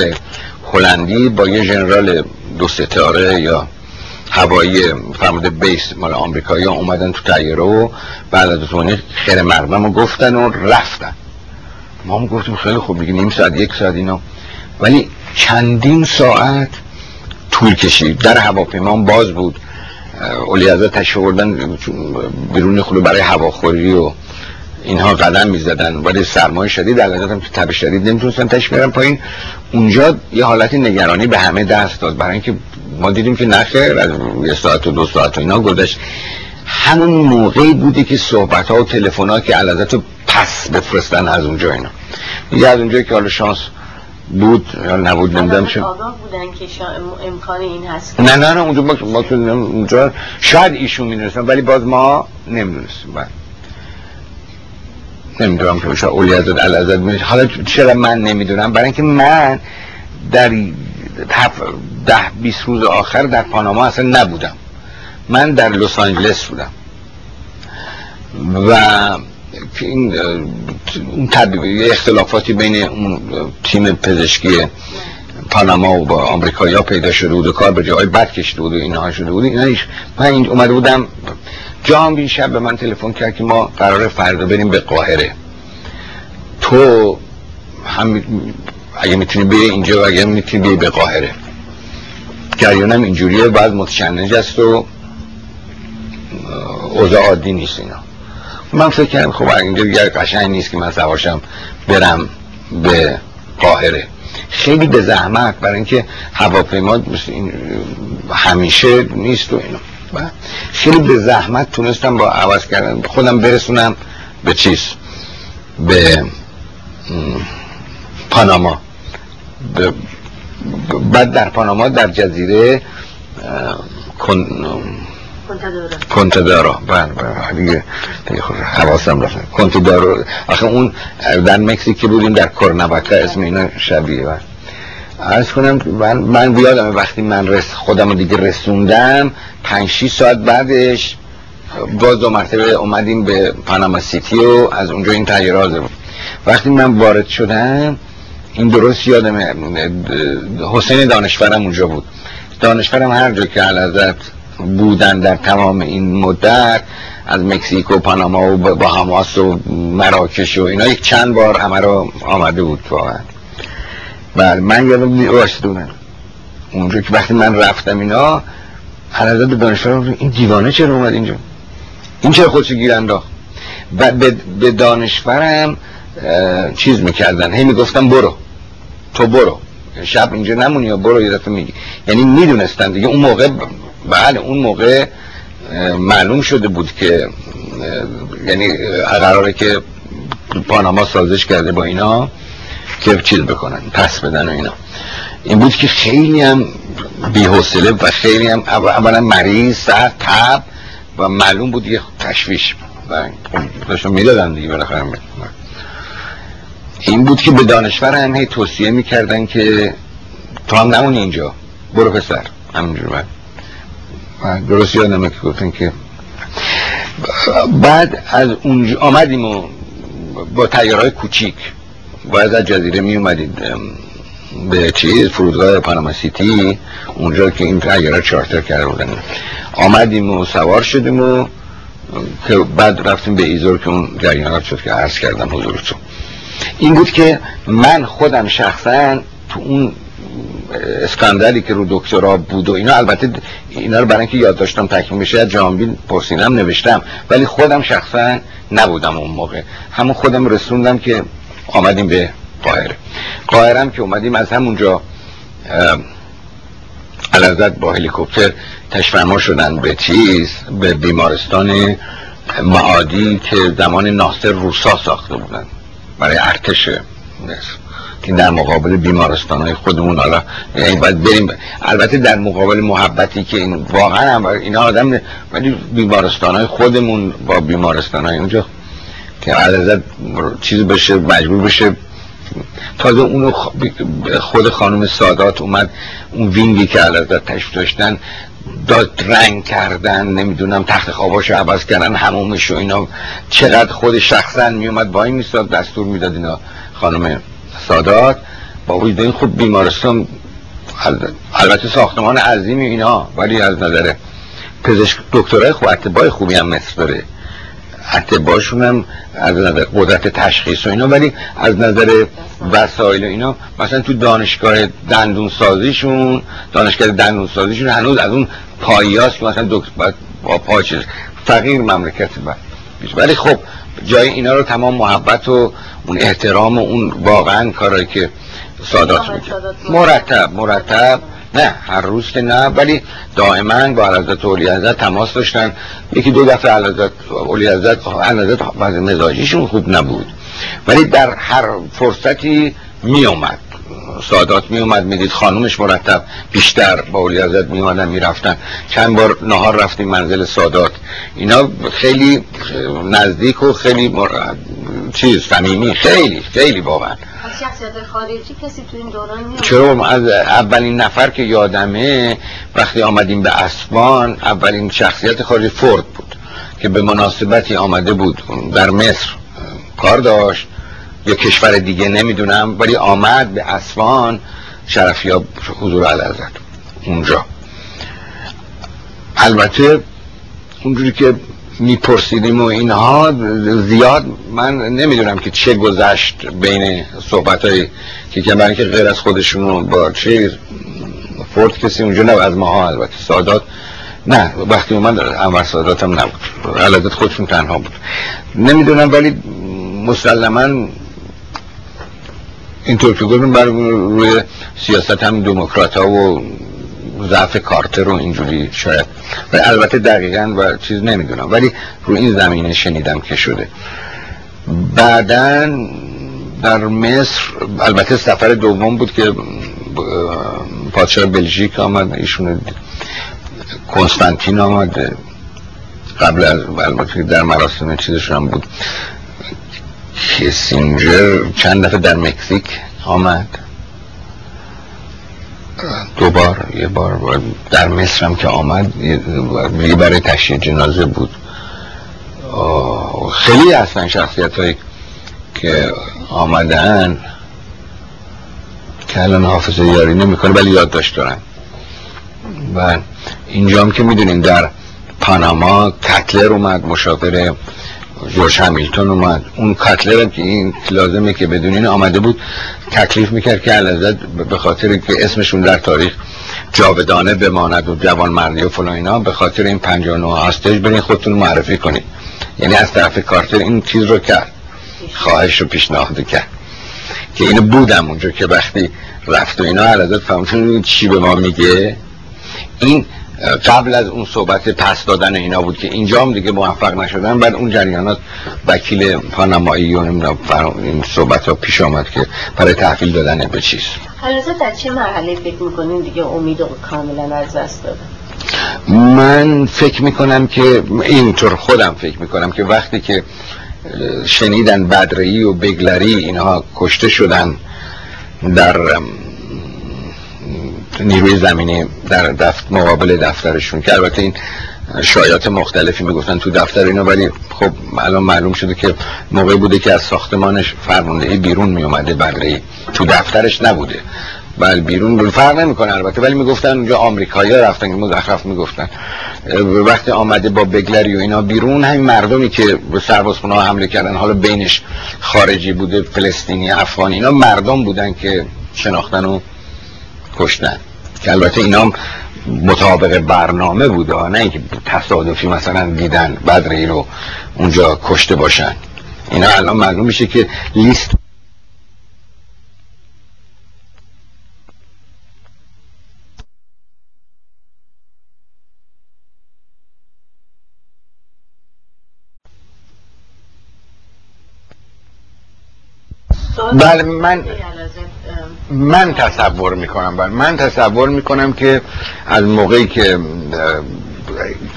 هلندی با یه جنرال دو ستاره یا هوایی فرمانده بیس مال آمریکایی اومدن تو تیاره و بعد از اون خیر مردم رو گفتن و رفتن. ما هم گفتیم خیلی خوب دیگه نیم ساعت یک ساعت اینا. ولی چندین ساعت طول کشید. در هواپیما باز بود. اولی ازا تشوردن بیرون خلو برای هواخوری و اینها قدم می‌زدن. ولی سرمایه شدید در هم تو تب شدید نمی‌تونستن تش برن پایین. اونجا یه حالت نگرانی به همه دست داد. برای اینکه ما دیدیم که نخیر از یه ساعت و دو ساعت و اینا گذشت. همون موقعی بودی که صحبت ها و تلفن ها که علازت پس بفرستن از اونجا اینا. یه از اونجایی که حالا شانس بود. نبود نمیدم چون بودن که شا... امکان این هست نه نه نه اونجا ما, اونجا شاید ایشون می‌دونستن ولی باز ما نمی‌دونستیم. بعد نمی‌دونم که شاید اولی ازد الازد حالا چرا من نمی‌دونم؟ برای اینکه من در ده بیست روز آخر در پاناما اصلا نبودم. من در لس آنجلس بودم. و این اون اختلافاتی بین اون تیم پزشکی پاناما و با آمریکایی ها پیدا شده بود و کار به جای بد کشیده بود و اینها شده بود اینا من این اومده بودم جام بین شب به من تلفن کرد که ما قرار فردا بریم به قاهره. تو هم اگه می‌تونی بری اینجا و اگه می‌تونی بری به قاهره. جریانم اینجوریه بعد متشنج است و اوضاع عادی نیست اینا. من فکر کردم خب اینجا دیگر قشنگ نیست که من سواشم برم به قاهره. خیلی به زحمت برای اینکه هواپیما همیشه نیست و اینا. خیلی به زحمت تونستم با عوض کردن. خودم برسونم به چیز؟ به پاناما. بعد در پاناما در جزیره کن کنتدارا بله بله دیگه حواسم رفت کنتدارا آخه اون در مکزیک بودیم در کرنبکا اسم اینا شبیه بله ارز کنم من, من بیادم وقتی من رس خودم رو دیگه رسوندم پنج شیش ساعت بعدش باز دو مرتبه اومدیم به پاناما سیتی و از اونجا این تغییرات بود وقتی من وارد شدم این درست یادم حسین دانشورم اونجا بود دانشورم هر جا که علازت بودن در تمام این مدت از مکزیک و پاناما و با هماس و مراکش و اینا یک چند بار همه رو آمده بود واقعا. بله من یادم دونم اونجا که وقتی من رفتم اینا حضرت دانشورم این دیوانه چرا اومد اینجا؟ این چرا خودشو گیر انداخت؟ و به دانشورم چیز می‌کردن. هی می‌گفتم برو. تو برو. شب اینجا نمونی یا برو یه میگی. یعنی می‌دونستن دیگه. اون موقع بله اون موقع معلوم شده بود که یعنی قراره که پاناما سازش کرده با اینا که چیز بکنن پس بدن و اینا. این بود که خیلی هم بی‌حوصله و خیلی هم اولا مریض سر تب و معلوم بود یه تشویش و داشتم می‌دادن دیگه بالاخره این بود که به دانشور هم هی توصیه می‌کردن که تو هم نمونی اینجا برو پسر. همینجور بعد درست یادمه که گفتن که بعد از اونجا آمدیم و با تیارهای کوچیک. باید از جزیره می اومدید به چیز فرودگاه پاناما سیتی اونجا که این تیاره چارتر کرده بودن. آمدیم و سوار شدیم و که بعد رفتیم به ایزور که اون جریانات شد که عرض کردم حضورتون. این بود که من خودم شخصا تو اون اسکاندالی که رو دکترا بود و اینا البته اینا رو برای اینکه یاد داشتم تکمیل بشه از پرسینم نوشتم. ولی خودم شخصا نبودم اون موقع. همون خودم رسوندم که آمدیم به قاهره. قاهرم که اومدیم از همونجا علازت با هلیکوپتر تشفرما شدن به چیز به بیمارستان معادی که زمان ناصر روسا ساخته بودن. برای ارتش مصر که در مقابل بیمارستان های خودمون حالا یعنی باید بریم البته در مقابل محبتی که این واقعا هم اینا آدم ولی بیمارستان های خودمون با بیمارستان های اونجا که عدد چیز بشه مجبور بشه. تازه اونو خود خانم سادات اومد اون وینگی که علیزت تشریف داشتن داد رنگ کردن نمی‌دونم تخت خواباشو عوض کردن همومش و اینا. چقدر خود شخصا میومد با این میستاد دستور می‌داد اینا خانم سادات با وجود این خوب بیمارستان البته ساختمان عظیمی اینا ولی از نظر پزشک دکترای خوب اتباع خوبی هم مصر داره. اتباعشون هم از نظر قدرت تشخیص و اینا ولی از نظر وسایل و اینا مثلا تو دانشگاه دندون سازیشون دانشگاه دندون سازیشون هنوز از اون پاییاست که مثلا دکتر با پاچه فقیر مملکت ولی خب جای اینا رو تمام محبت و اون احترام و اون واقعا کارایی که سادات میگه مرتب مرتب. نه هر روز که نه ولی دائما با علازت اولی حضرت تماس داشتن. یکی دو دفعه علازت اولی حضرت علازت مزاجیشون خوب نبود. ولی در هر فرصتی می اومد سادات می اومد می‌دید خانومش مرتب بیشتر با اولی حضرت می اومدن می رفتن چند بار نهار رفتیم منزل سادات. اینا خیلی نزدیک و خیلی چیز صمیمی خیلی خیلی واقعا. شخصیت خارجی کسی تو این دوران چرا؟ از اولین نفر که یادمه وقتی آمدیم به اسبان اولین شخصیت خارجی فورد بود که به مناسبتی آمده بود. در مصر کار داشت. یا کشور دیگه نمی‌دونم ولی آمد به اسوان شرفیاب حضور علازت اونجا. البته اونجوری که میپرسیدیم و اینها زیاد من نمی‌دونم که چه گذشت بین صحبت های که که برای که غیر از خودشون با چه فورد کسی اونجا نه از ماها البته سادات. نه وقتی اومد انور سادات هم نبود. علادت خودشون تنها بود. نمی‌دونم ولی مسلما اینطور که گفتم بر روی سیاست هم دموکرات ها و ضعف کارتر و اینجوری شاید. و البته دقیقا و چیز نمی‌دونم ولی روی این زمینه شنیدم که شده. بعدا در مصر البته سفر دوم بود که پادشاه بلژیک آمد ایشون کنستانتین آمد قبل از البته در مراسم چیزشون هم بود. کسینجر چند دفعه در مکزیک آمد. دو بار یه بار در مصر هم که آمد یه برای تشییع جنازه بود. خیلی هستن شخصیت هایی که آمدن. که الان حافظه یاری نمی‌کنه ولی یادداشت دارن. و اینجا هم که می‌دونین در پاناما کتلر اومد مشاور جورج همیلتون اومد. اون کتلر هم که این لازمه که بدونین آمده بود تکلیف می‌کرد که علازت به خاطر که اسمشون در تاریخ جاودانه بماند و جوان مردی و فلان اینا به خاطر این 59 هاستج برین خودتون معرفی کنید یعنی از طرف کارتر این چیز رو کرد. خواهش رو پیشنهاد کرد. که اینو بودم اونجا که وقتی رفت و اینا علازت فهمتون چی به ما میگه؟ این قبل از اون صحبت پس دادن اینا بود که اینجا هم دیگه موفق نشدن. بعد اون جریانات وکیل پانامایی و این صحبت ها پیش آمد که برای تحویل دادن به چیز. حالا در چه مرحله فکر می‌کنین دیگه امید کاملا از دست دادن؟ من فکر می‌کنم که اینطور خودم فکر می‌کنم که وقتی که شنیدن بدرهی و بگلری اینها کشته شدن در نیروی زمینی در دفت مقابل دفترشون که البته این شایات مختلفی می‌گفتن تو دفتر اینا ولی خب الان معلوم شده که موقع بوده که از ساختمانش فرماندهی بیرون میومده بله تو دفترش نبوده. بله بیرون فرق نمی‌کنه البته ولی می‌گفتن اونجا آمریکایی رفتن که مزخرف می‌گفتن. وقتی آمده با بگلری و اینا بیرون همین مردمی که به سربازخونه حمله کردن حالا بینش خارجی بوده فلسطینی افغانی اینا مردم بودن که شناختن و کشتن. که البته اینا مطابق برنامه بوده نه اینکه تصادفی مثلا دیدن بدری رو اونجا کشته باشن. اینا الان معلوم میشه که لیست بله من من تصور می‌کنم بله. من تصور می‌کنم که از موقعی که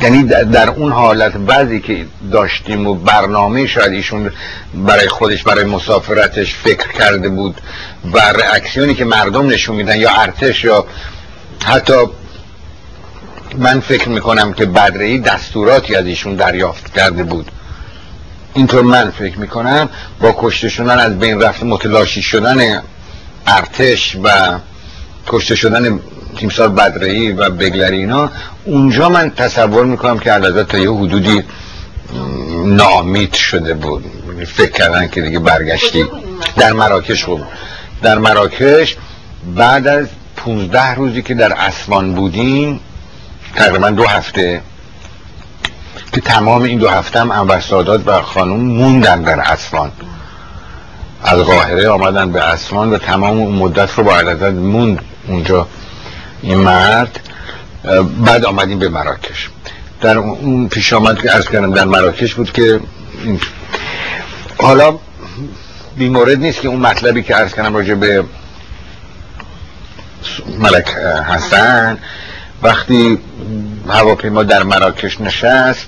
یعنی در اون حالت بعضی که داشتیم و برنامه شاید ایشون برای خودش برای مسافرتش فکر کرده بود و رئاکسیونی که مردم نشون میدن یا ارتش یا حتی من فکر می‌کنم که بدرهی دستوراتی از ایشون دریافت کرده بود. اینطور من فکر می‌کنم با کشته شدن از بین رفت متلاشی شدن ارتش و کشته شدن تیمسار بدرهی و بگلری اینا اونجا من تصور می‌کنم که علاوه تا یه حدودی نامید شده بود. فکر کردن که دیگه برگشتی. در مراکش بود. در مراکش بعد از 15 روزی که در اسوان بودیم تقریبا دو هفته که تمام این دو هفته هم انور و خانوم موندن در اسوان. از قاهره آمدن به اسوان و تمام اون مدت رو با علازت موند اونجا این مرد بعد آمدیم به مراکش. در اون پیش آمد که ارز کردم در مراکش بود که حالا بیمورد نیست که اون مطلبی که ارز کردم راجع به ملک حسن وقتی هواپیما در مراکش نشست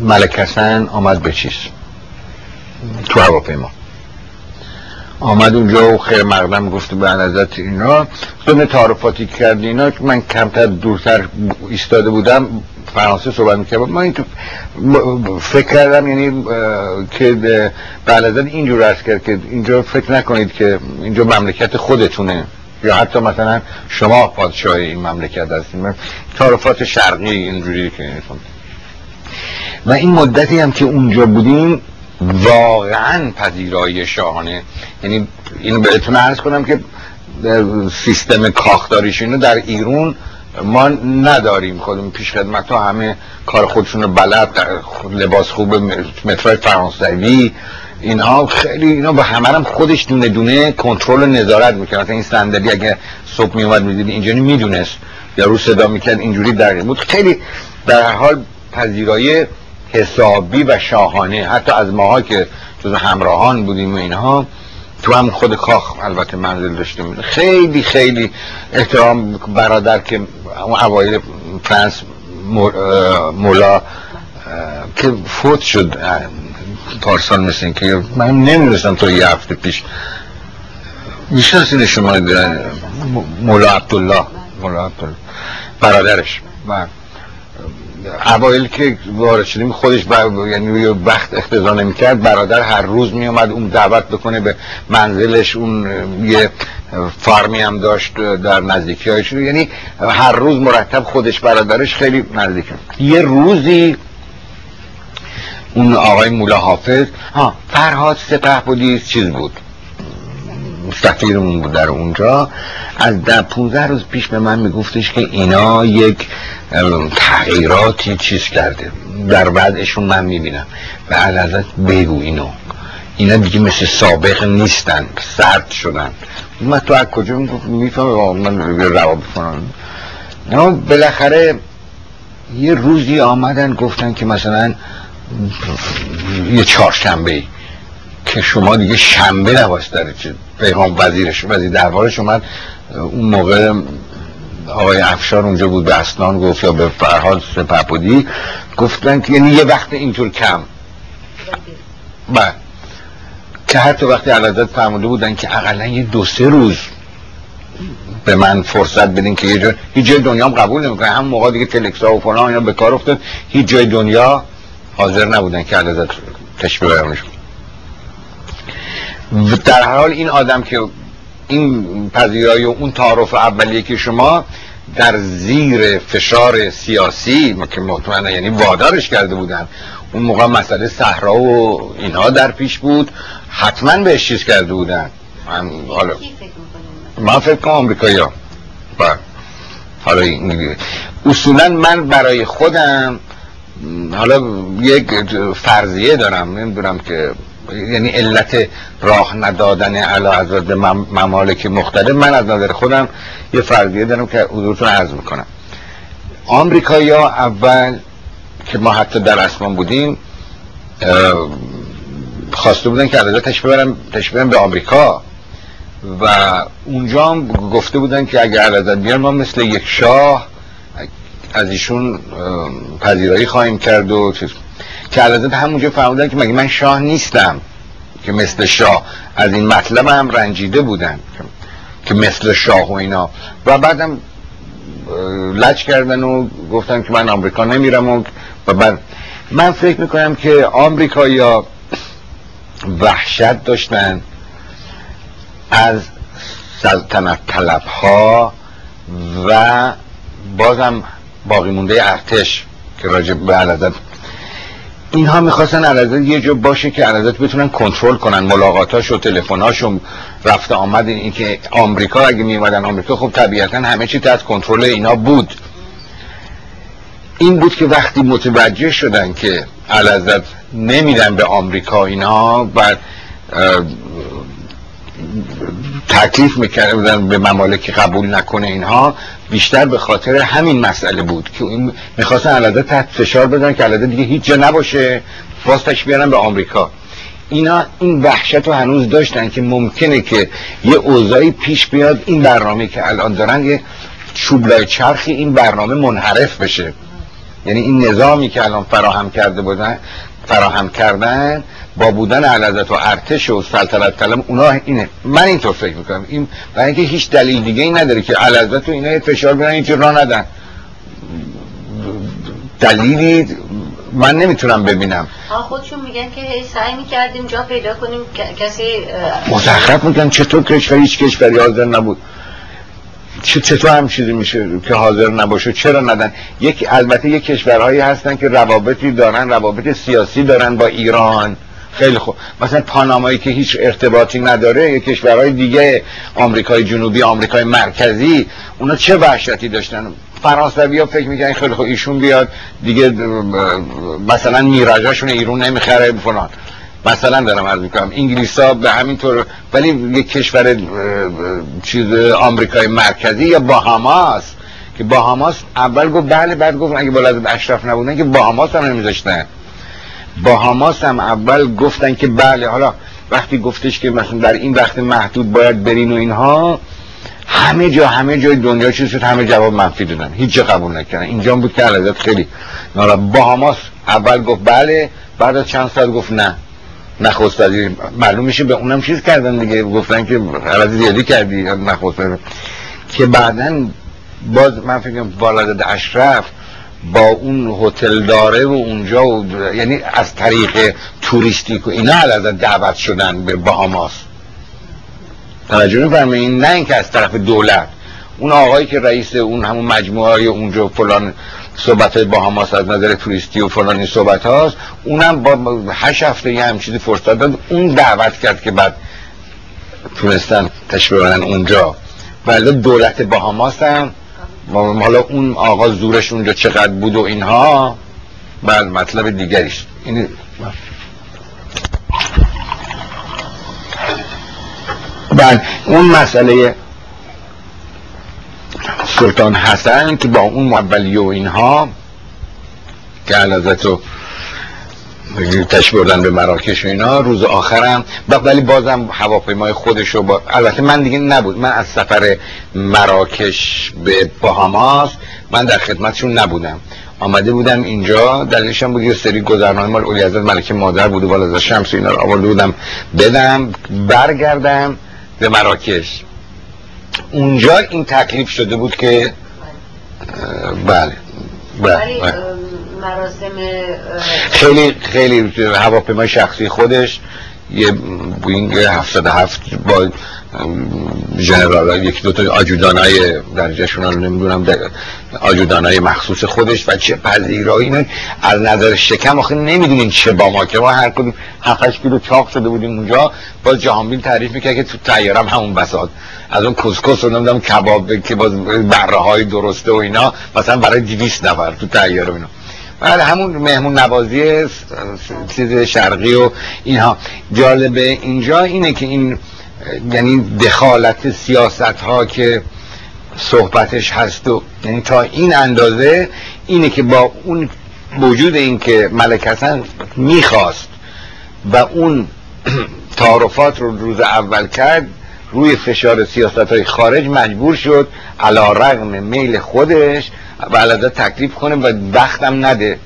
ملک حسن آمد به چیز؟ تو هواپیما. آمد اونجا و خیر مقدم گفت به نظرت اینا ضمن تعارفاتی کردی اینا من کمتر دورتر ایستاده بودم فرانسه صحبت می‌کردم. من این تو فکر کردم یعنی که به اینجور ارز کرد که اینجا فکر نکنید که اینجا مملکت خودتونه. یا حتی مثلا شما پادشاه این مملکت هستید تعارفات شرقی اینجوری که و این مدتی هم که اونجا بودیم واقعا پذیرایی شاهانه. یعنی اینو بهتون عرض کنم که سیستم کاخداریش اینو در ایران ما نداریم. خودمون پیش خدمت ها همه کار خودشون رو بلد لباس خوب مترای فرانسوی اینها خیلی اینا با همه هم خودش دونه دونه کنترل و نظارت می‌کنه. این صندلی اگه صبح میومد می‌دید اینجوری می‌دونست یا رو صدا می‌کرد اینجوری در بود. خیلی در حال پذیرایی حسابی و شاهانه. حتی از ماها که جز همراهان بودیم و اینها تو هم خود کاخ البته منزل داشتیم. خیلی خیلی احترام برادر که اون اوایل فرانس مولا که فوت شد پارسال مثل این که من نمی‌دونستم تو یه هفته پیش. می‌شناسین شما مولا عبدالله. مولا عبدالله. برادرش. و اوایل که وارد شدیم خودش بر... یعنی وقت اختزا نمی‌کرد. برادر هر روز میومد اون دعوت بکنه به منزلش. اون یه فارمی هم داشت در نزدیکی هایش یعنی هر روز مرتب خودش برادرش خیلی نزدیک یه روزی اون آقای مولا حافظ ها فرهاد سپه بودی چیز بود. سفیرمون بود در اونجا. از در 15 روز پیش به من میگفتش که اینا یک تغییراتی چیز کرده. در بعدشون من می‌بینم. و علازت بگو اینو. اینا دیگه مثل سابق نیستن. سرد شدن. من تو از کجا میفهم من رو بکنم. اما بالاخره یه روزی آمدن گفتن که مثلا یه چهارشنبه که شما دیگه شنبه نباست داره پیغام وزیرش وزیر دربارش اومد. اون موقع آقای افشار اونجا بود به اسنان گفت یا به فرهاد سپهبدی گفتن که یعنی یه وقت اینطور کم. بله. که حتی وقتی علازت فرموده بودن که اقلا یه دو سه روز به من فرصت بدین که یه جا هیچ جای دنیا هم قبول نمی‌کنه. هم موقع دیگه تلکسا و فلان اینا به کار افتاد. هیچ جای دنیا حاضر نبودن که علازت تشبیه بیارمش در حال این آدم که این پذیرایی و اون تعارف اولیه که شما در زیر فشار سیاسی که مطمئنه یعنی وادارش کرده بودن اون موقع مسئله صحرا و اینها در پیش بود حتما بهش چیز کرده بودن. من حالا من فکر کنم آمریکایی ها بله. حالا اصولا من برای خودم حالا یک فرضیه دارم نمی‌دونم که یعنی علت راه ندادن علا حضرت ممالک مختلف. من از نظر خودم یه فرضیه دارم که حضورتون عرض می‌کنم. آمریکایی ها اول که ما حتی در اسمان بودیم خواسته بودن که عدده تشبه برن به آمریکا. و اونجا هم گفته بودن که اگر عدد بیان ما مثل یک شاه از ایشون پذیرایی خواهیم کرد و چیز. که علازت همونجا فهمودن که مگه من شاه نیستم که مثل شاه از این مطلب هم رنجیده بودن که مثل شاه و اینا. و بعدم لچ کردن و گفتن که من آمریکا نمیرم و بعد من فکر می‌کنم که آمریکا یا وحشت داشتن از سلطنت طلب ها و بازم باقی مونده ارتش که راجب به اینها می‌خواستن علازت یه جا باشه که علازت بتونن کنترل کنن ملاقاتاش و تلفناش و رفته آمد این که آمریکا اگه میومدن آمریکا خب طبیعتا همه چی تحت کنترل اینا بود. این بود که وقتی متوجه شدن که علازت نمیدن به آمریکا اینا و تکلیف می‌کردن به ممالک قبول نکنه اینها. بیشتر به خاطر همین مسئله بود که می‌خواستن علاده تحت فشار بدن که علاده دیگه هیچ جا نباشه. باستش بیارن به آمریکا. اینا این وحشت رو هنوز داشتن که ممکنه که یه اوضاعی پیش بیاد. این برنامه که الان دارن یه چوبلای چرخی این برنامه منحرف بشه. یعنی این نظامی که الان فراهم کرده بودن فراهم کردن با بودن علازت و ارتش و سلطنت کلم اونا اینه. من اینطور فکر می‌کنم. این برای اینکه هیچ دلیل دیگه ای نداره که علازت و اینا فشار بدن اینجور را ندن. دلیلی من نمی‌تونم ببینم. خودشون میگن که هی سعی می‌کردیم جا پیدا کنیم کسی مزخرف میگن چطور کشور هیچ کشوری حاضر نبود؟ چطور هم چیزی میشه که حاضر نباشه؟ چرا ندن؟ یک البته یک کشورهایی هستن که روابطی دارن روابط سیاسی دارن با ایران. خیلی خوب. مثلا پانامایی که هیچ ارتباطی نداره یک کشورهای دیگه آمریکای جنوبی آمریکای مرکزی اونا چه وحشتی داشتن؟ فرانسوی ها فکر می‌کنن خیلی خوب ایشون بیاد دیگه مثلا میراجاشون ایرون نمی‌خره فلان. مثلا دارم عرض می‌کنم انگلیس ها به همین طور ولی یک کشور چیز آمریکای مرکزی یا باهاماس که باهاماس اول گفت بله بعد گفت اگه بالا اشرف نبودن که باهاماس هم نمیذاشتن. باهاماس هم اول گفتن که بله حالا وقتی گفتش که مثلا در این وقت محدود باید برین و اینها همه جا همه جای دنیا چیز شد همه جواب منفی دادن. هیچ قبول نکردن. اینجا بود که علازت خیلی نارا باهاماس اول گفت بله بعد از چند سال گفت نه. نخست وزیر معلوم میشه به اونم چیز کردن دیگه. گفتن که غلط زیادی کردی نخست که بعدا باز من فکر بالادد اشرف با اون هتل داره و اونجا و یعنی از طریق توریستیک و اینا ازت دعوت شدن به باهاماس توجه این نه اینکه از طرف دولت. اون آقایی که رئیس اون همون مجموعه اونجا فلان صحبت های با از نظر توریستی و فلانی صحبت هاست. اونم با هشت هفته یه هم چیزی فرصت داد اون دعوت کرد که بعد تونستن تشبیه اونجا. ولی دولت باهاماس هم حالا اون آقا زورش اونجا چقدر بود و اینها بل مطلب دیگریش. این بعد اون مسئله سلطان حسن که با اون مولی و اینها که علازت رو تشبردن به مراکش و اینا روز آخرم. ولی بازم هواپیمای خودشو با البته من دیگه نبود. من از سفر مراکش به باهاماس من در خدمتشون نبودم. آمده بودم اینجا دلیلشم بود یه سری گذرنامه مال اولی حضرت ملکه مادر بود و بالا شمس اینا رو آورده بودم. بدم برگردم به مراکش. اونجا این تکلیف شده بود که بله بله, بله. مراسم خیلی خیلی هواپیمای شخصی خودش یه بوینگ 707 با جنرال یکی دو تا آجودانای درجهشون رو نمی‌دونم آجودانای مخصوص خودش و چه پذیرایی از نظر شکم آخه نمی‌دونین چه با ما که ما هر کدوم 7 کیلو چاق شده بودیم اونجا باز جهانبین تعریف می‌کرد که تو تیارم همون بساط. از اون کسکس رو نمی‌دونم کباب که باز بره های درسته و اینا مثلا برای 200 نفر تو تیاره اینا. بله همون مهمون نوازی چیز شرقی و اینها. جالبه اینجا اینه که این یعنی دخالت سیاست ها که صحبتش هست و یعنی تا این اندازه اینه که با اون وجود این که ملک حسن می‌خواست و اون تعارفات رو روز اول کرد روی فشار سیاست های خارج مجبور شد علا رغم میل خودش و علاده تکلیف کنه و وقتم نده.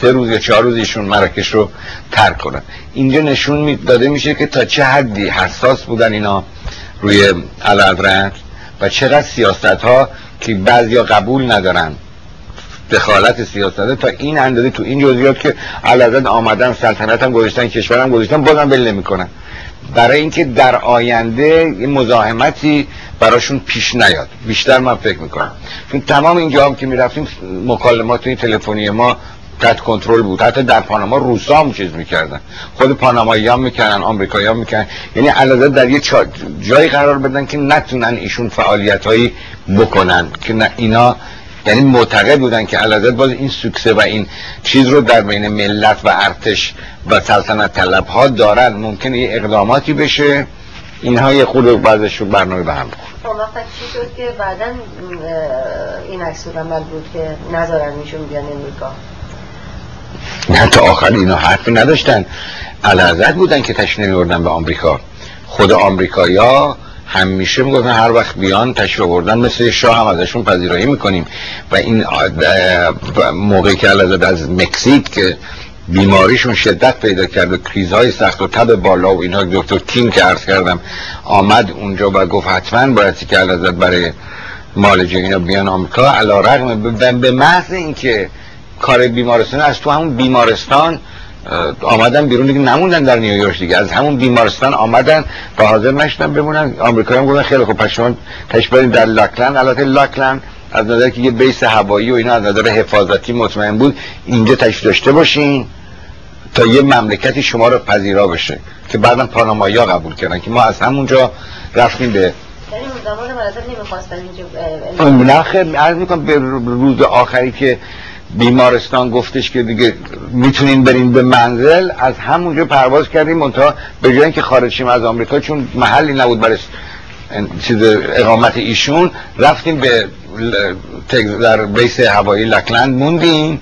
سه روز یا چهار روز ایشون مراکش رو ترک کنن اینجا نشون داده میشه که تا چه حدی حساس بودن اینا روی علادرت و چقدر سیاست ها که بعضیا قبول ندارن. دخالت سیاست تا این اندازه تو این جزئیات که علادرت آمدن سلطنت هم گذاشتن کشورم گذاشتن بازم بل نمی‌کنن. برای اینکه در آینده یه مزاحمتی براشون پیش نیاد. بیشتر من فکر می‌کنم. چون تمام اینجا هم که می‌رفتیم مکالمات این تلفنی ما تحت کنترل بود. حتی در پاناما روسا هم چیز می‌کردن. خود پانامایی هم می‌کردن آمریکایی هم می‌کردن. یعنی علاوه در یه جایی قرار بدن که نتونن ایشون فعالیت هایی بکنن. که نه اینا یعنی معتقد بودن که علاوه باز این سوکسه و این چیز رو در بین ملت و ارتش و سلطنت طلب ها دارن ممکنه یه اقداماتی بشه. اینها یه خود بعضش رو برنامه به هم خب، چی شد که بعدا این عکس عمل بود که نذارن میشون بیان امریکا؟ نه تا آخر اینا حرفی نداشتن. علازت بودن که تشریف نمیوردن به آمریکا. خود آمریکایا همیشه می‌گفتن هر وقت بیان تشریف مثل شاه هم ازشون پذیرایی می‌کنیم. و این موقعی که از مکزیک که بیماریشون شدت پیدا کرد و کریزهای سخت و تب بالا و اینا دکتر کیم که عرض کردم آمد اونجا و گفت حتما باید که علازت برای مالجه اینا بیان آمریکا علا رقم به محض اینکه کار بیمارستان از تو همون بیمارستان آمدن بیرون دیگه نموندن در نیویورک دیگه. از همون بیمارستان آمدن. و حاضر نشدن بمونن. آمریکایی هم گفتن خیلی خوب پس شما در لاکلند. البته لاکلند از نظر که یه بیس هوایی و اینا از نظر حفاظتی مطمئن بود اینجا تشریف داشته باشین تا یه مملکتی شما رو پذیرا بشه. که بعدا پانامایی ها قبول کردن که ما از همونجا رفتیم به یعنی نه خیر عرض می‌کنم به روز آخری که بیمارستان گفتش که دیگه می‌تونین برین به منزل. از همونجا پرواز کردیم منتها به جای که خارج شیم از آمریکا چون محلی نبود برای چیز اقامت ایشون رفتیم به در بیس هوایی لکلند موندیم.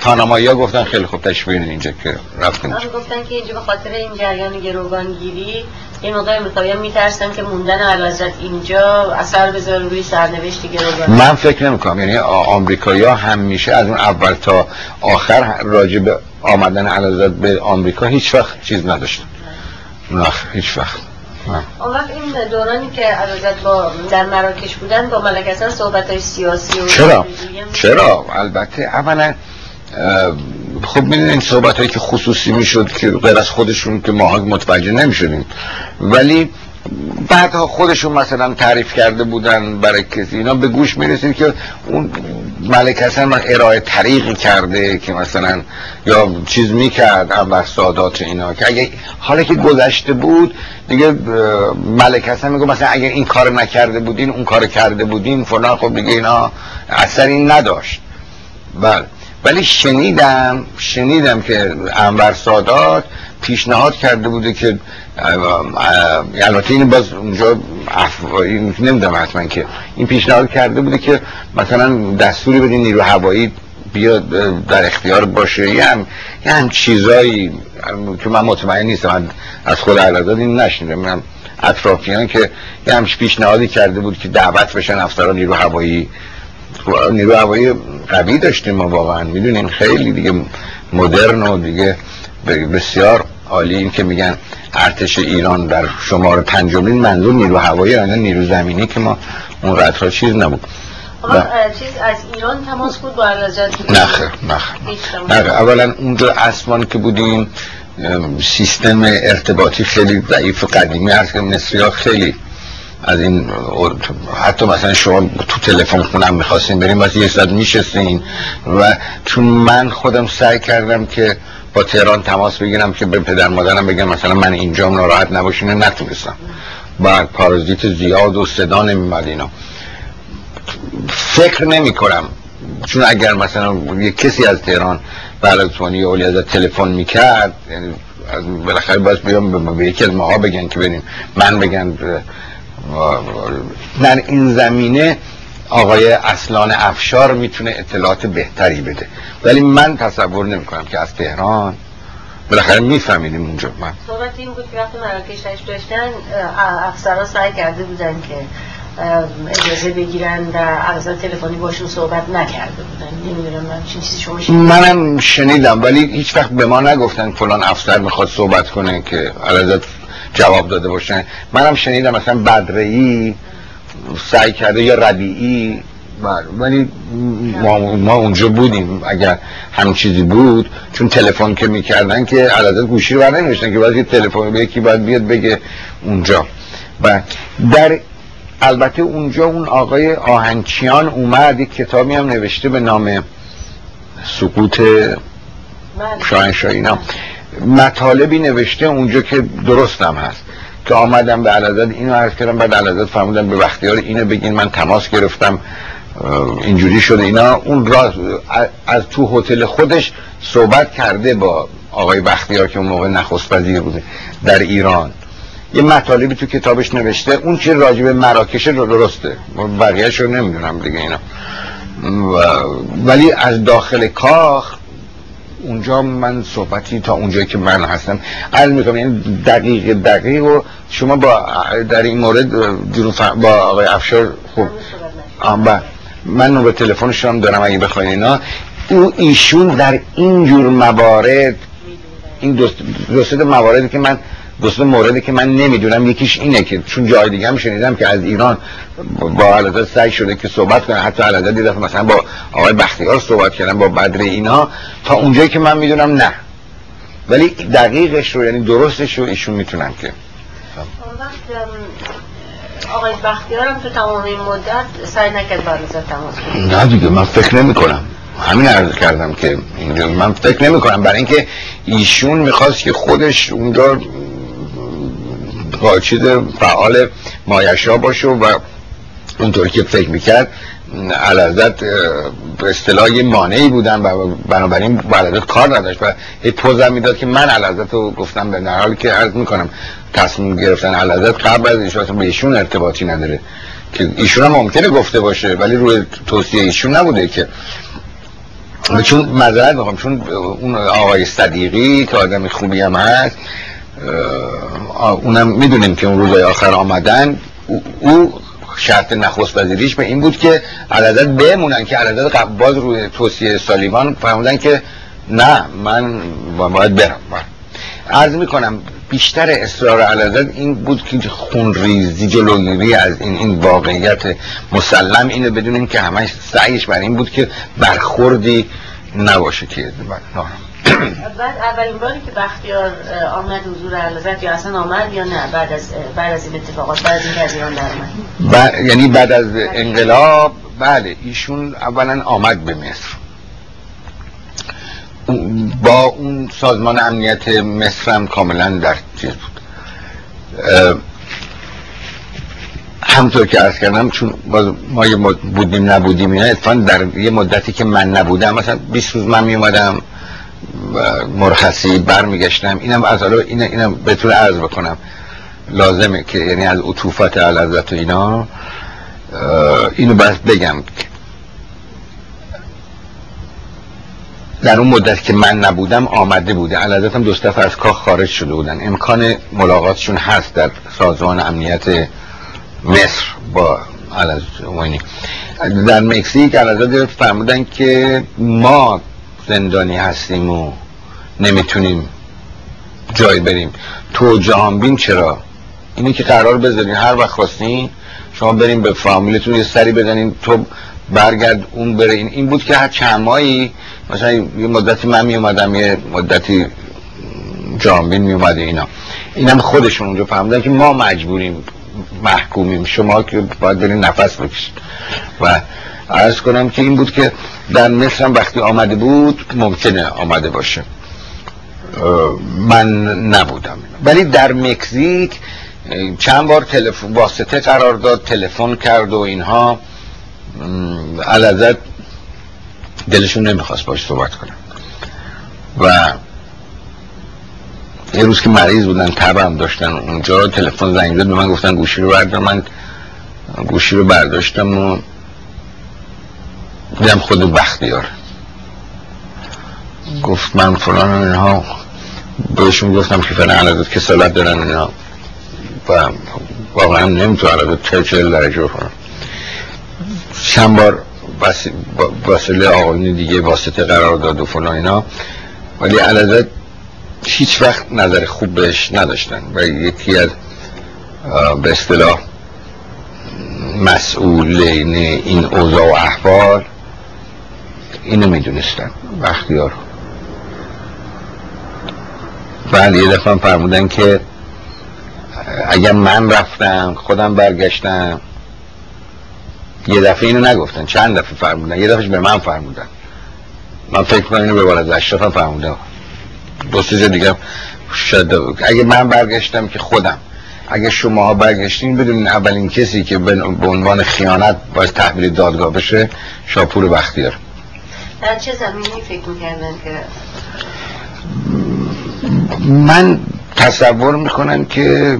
پانامایی ها گفتن خیلی خوب تشبیه اینجا که رفتیم. گفتن که اینجا به خاطر این جریان گروگانگیری این موقع امریکایی میترسن که موندن علازت اینجا اثر بذاره روی سرنوشت گروگان من فکر نمی کنم یعنی آمریکایی ها همیشه از اون اول تا آخر راجع به آمدن علازت به آمریکا هیچ وقت چیز نداشتن. نه هیچ وقت. اون وقت این دورانی که علازت با در مراکش بودن با ملک اصلا صحبت های سیاسی و چرا؟ چرا؟ البته اولا خب می‌دونین این صحبت هایی که خصوصی می‌شد که غیر از خودشون که ماها متوجه نمی‌شدیم. ولی بعدها خودشون مثلا تعریف کرده بودن برای کسی. اینا به گوش می‌رسید که اون ملک حسن ارائه طریقی کرده که مثلا یا چیز می‌کرد اول سادات اینا. که اگه حالا که گذشته بود دیگه ملک حسن میگه مثلا اگه این کار نکرده بودین اون کار کرده بودین فلان. خب دیگه اینا اثری نداشت. بله. ولی شنیدم شنیدم که انور سادات پیشنهاد کرده بوده که البته این باز اونجا نمی‌دونم حتما که این پیشنهاد کرده بوده که مثلا دستوری بده نیرو هوایی بیاد در اختیار باشه. یه هم, یه هم چیزایی که من مطمئن نیستم از خود علازاد این نشنیدم. من اطرافیان که یه همش پیشنهادی کرده بود که دعوت بشن افسران نیرو هوایی نیرو هوایی قوی داشتیم ما واقعا. می‌دونیم خیلی دیگه مدرن و دیگه بسیار عالی. این که میگن ارتش ایران در شمار پنجمین منظور نیرو هوایی یعنی نیرو زمینی که ما اون ردها چیز نبود. چیز از ایران تماس بود با نه نه نه اولا اونجا اسمان که بودیم سیستم ارتباطی خیلی ضعیف و قدیمی هست. که مصری خیلی از این حتی مثلا شما تو تلفن خونم می‌خواستین بریم واسه یه ساعت میشستین و چون من خودم سعی کردم که با تهران تماس بگیرم که به پدر مادرم بگم مثلا من اینجام ناراحت نباشین نتونستم. با پارازیت زیاد و صدا نمیمد اینا. فکر نمی کنم چون اگر مثلا یه کسی از تهران بلدتوانی یا اولی از تلفن می‌کرد یعنی بالاخره باید بیام به یکی از ماها بگن که بریم. من بگن در این زمینه آقای اصلان افشار می‌تونه اطلاعات بهتری بده. ولی من تصور نمی کنم که از تهران بالاخره میفهمیدیم اونجا. من صحبت این بود که وقتی مراکش داشتن افسرها سعی کرده بودن که اجازه بگیرن در عرضه تلفنی باشون صحبت نکرده بودن. نمی‌دونم من چین چیزی شما شنیدم منم شنیدم ولی هیچ وقت به ما نگفتن فلان افسر می‌خواد صحبت کنه که عرضت جواب داده باشن منم شنیدم مثلا بدرهی سعی کرده یا ربیعی. بله، ولی ما, ما اونجا بودیم اگر هم چیزی بود چون تلفن که می‌کردن که علازت گوشی رو برنمیشتن که باید تلفن به یکی باید بیاد بگه اونجا. و در البته اونجا اون آقای آهنچیان اومد یک کتابی هم نوشته به نام سقوط بله. شاهنشاهی اینا. مطالبی نوشته اونجا که درستم هست. که آمدم به علازت اینو عرض کردم بعد علازت فرمودن به وقتیار اینو بگین من تماس گرفتم اینجوری شده اینا. اون راز از تو هتل خودش صحبت کرده با آقای بختیار که اون موقع نخست وزیر بوده در ایران. یه مطالبی تو کتابش نوشته. اون چه راجب مراکش رو درسته. بقیهش رو نمی‌دونم دیگه اینا. ولی از داخل کاخ اونجا من صحبتی تا اونجایی که من هستم عرض می‌کنم یعنی دقیق دقیق و شما با در این مورد با آقای افشار خوب. من نمره تلفنش هم دارم اگه بخواین اینا. او ایشون در این جور موارد این دوست مواردی که من دوست موردی که من نمی‌دونم یکیش اینه که چون جای دیگه هم شنیدم که از ایران با علازت سعی شده که صحبت کنن حتی علازت دیدم مثلا با آقای بختیار صحبت کردن با بدر اینا. تا اونجایی که من می‌دونم نه. ولی دقیقش رو یعنی درستش رو ایشون می‌تونن که. آقای بختیار هم تو تمام این مدت سعی نکرد با تماس نه دیگه من فکر نمی کنم همین عرض کردم که من فکر نمی کنم برای اینکه ایشون می‌خواست که خودش اونجا چیز فعال مایشا باشه و اونطوری که فکر می‌کرد علازت به اصطلاح مانعی بودن و بنابراین علازت کار نداشت و یه پوزم می‌داد که من علازت رو گفتم به در حالی که عرض می‌کنم تصمیم گرفتن علازت قبل از ایشون به ایشون ارتباطی نداره که ایشون هم ممکنه گفته باشه ولی روی توصیه ایشون نبوده که چون مذارت می‌خوام چون اون آقای صدیقی که آدم خوبی هم هست اونم می‌دونیم که اون روزای آخر آمدن او شرط نخست وزیریش به این بود که علادت بمونن که علادت باز روی توصیه سالیوان فرمودن که نه من باید برم. عرض می‌کنم بیشتر اصرار علادت این بود که خونریزی جلوگیری از این این واقعیت مسلم اینو بدونیم که همش سعیش بر این بود که برخوردی نباشه که بعد اولین باری که بختیار آمد حضور علازت یا اصلا آمد یا نه؟ بعد از بعد از این اتفاقات بعد از این از ایران در یعنی بعد از انقلاب بله ایشون اولا آمد به مصر. با اون سازمان امنیت مصر هم کاملا در چیز بود. همطور که ارز کردم چون ما یه بودیم نبودیم اینا اتفاقا در یه مدتی که من نبودم مثلا 20 روز من می اومدم مرخصی برمیگشتم. اینم از حالا این اینم به طور عرض بکنم. لازمه که یعنی از عطوفت علازت و اینا اینو بس بگم در اون مدت که من نبودم آمده بوده. علازت هم دوست از کاخ خارج شده بودن. امکان ملاقاتشون هست در سازمان امنیت مصر با علازت در مکزیک علازت فرمودن که ما زندانی هستیم و نمی‌تونیم جای بریم. تو جهانبین چرا؟ اینی که قرار بذارین هر وقت خواستین شما بریم به فامیلتون یه سری بزنین تو برگرد اون بره. این, این بود که هر چند ماهی مثلا یه مدتی من می اومدم یه مدتی جامبین می اومده اینا. اینم خودشون اونجا فهمیدن که ما مجبوریم محکومیم. شما که باید برین نفس بکشید. و عرض کنم که این بود که در مصر هم وقتی آمده بود ممکنه آمده باشه. من نبودم. ولی در مکزیک چند بار تلفن واسطه قرار داد تلفن کرد و اینها. علازت دلشون نمی‌خواست باش صحبت کنم و یه روز که مریض بودن تبم داشتن اونجا تلفن زنگ زد به من گفتن گوشی رو بردار. من گوشی رو برداشتم و دیدم خود بختیار گفت من فلان اینها. بهشون گفتم که فلان علازت کسالت دارن اینا. و واقعا نمی‌تونم چه چه درجه بکنم چند بار واسطه آقایون دیگه واسطه قرار داد و فلان اینا. ولی علازت هیچ وقت نظر خوب بهش نداشتن. و یکی از به اصطلاح مسئولین این اوضاع و احوال اینو می‌دونستن وقتی بعد یه دفعه فرمودن که اگر من رفتم خودم برگشتم. یه دفعه اینو نگفتن. چند دفعه فرمودن؟ یه دفعه به من فرمودن. من فکر کنم اینو به بالد اشرف هم فرمودم دو سه دیگه شده اگه من برگشتم که خودم. اگه شما ها برگشتین بدونین اولین کسی که به عنوان خیانت باید تحویل دادگاه بشه شاپور بختیار. در چه زمینی فکر می‌کردن که من تصور می‌کنم که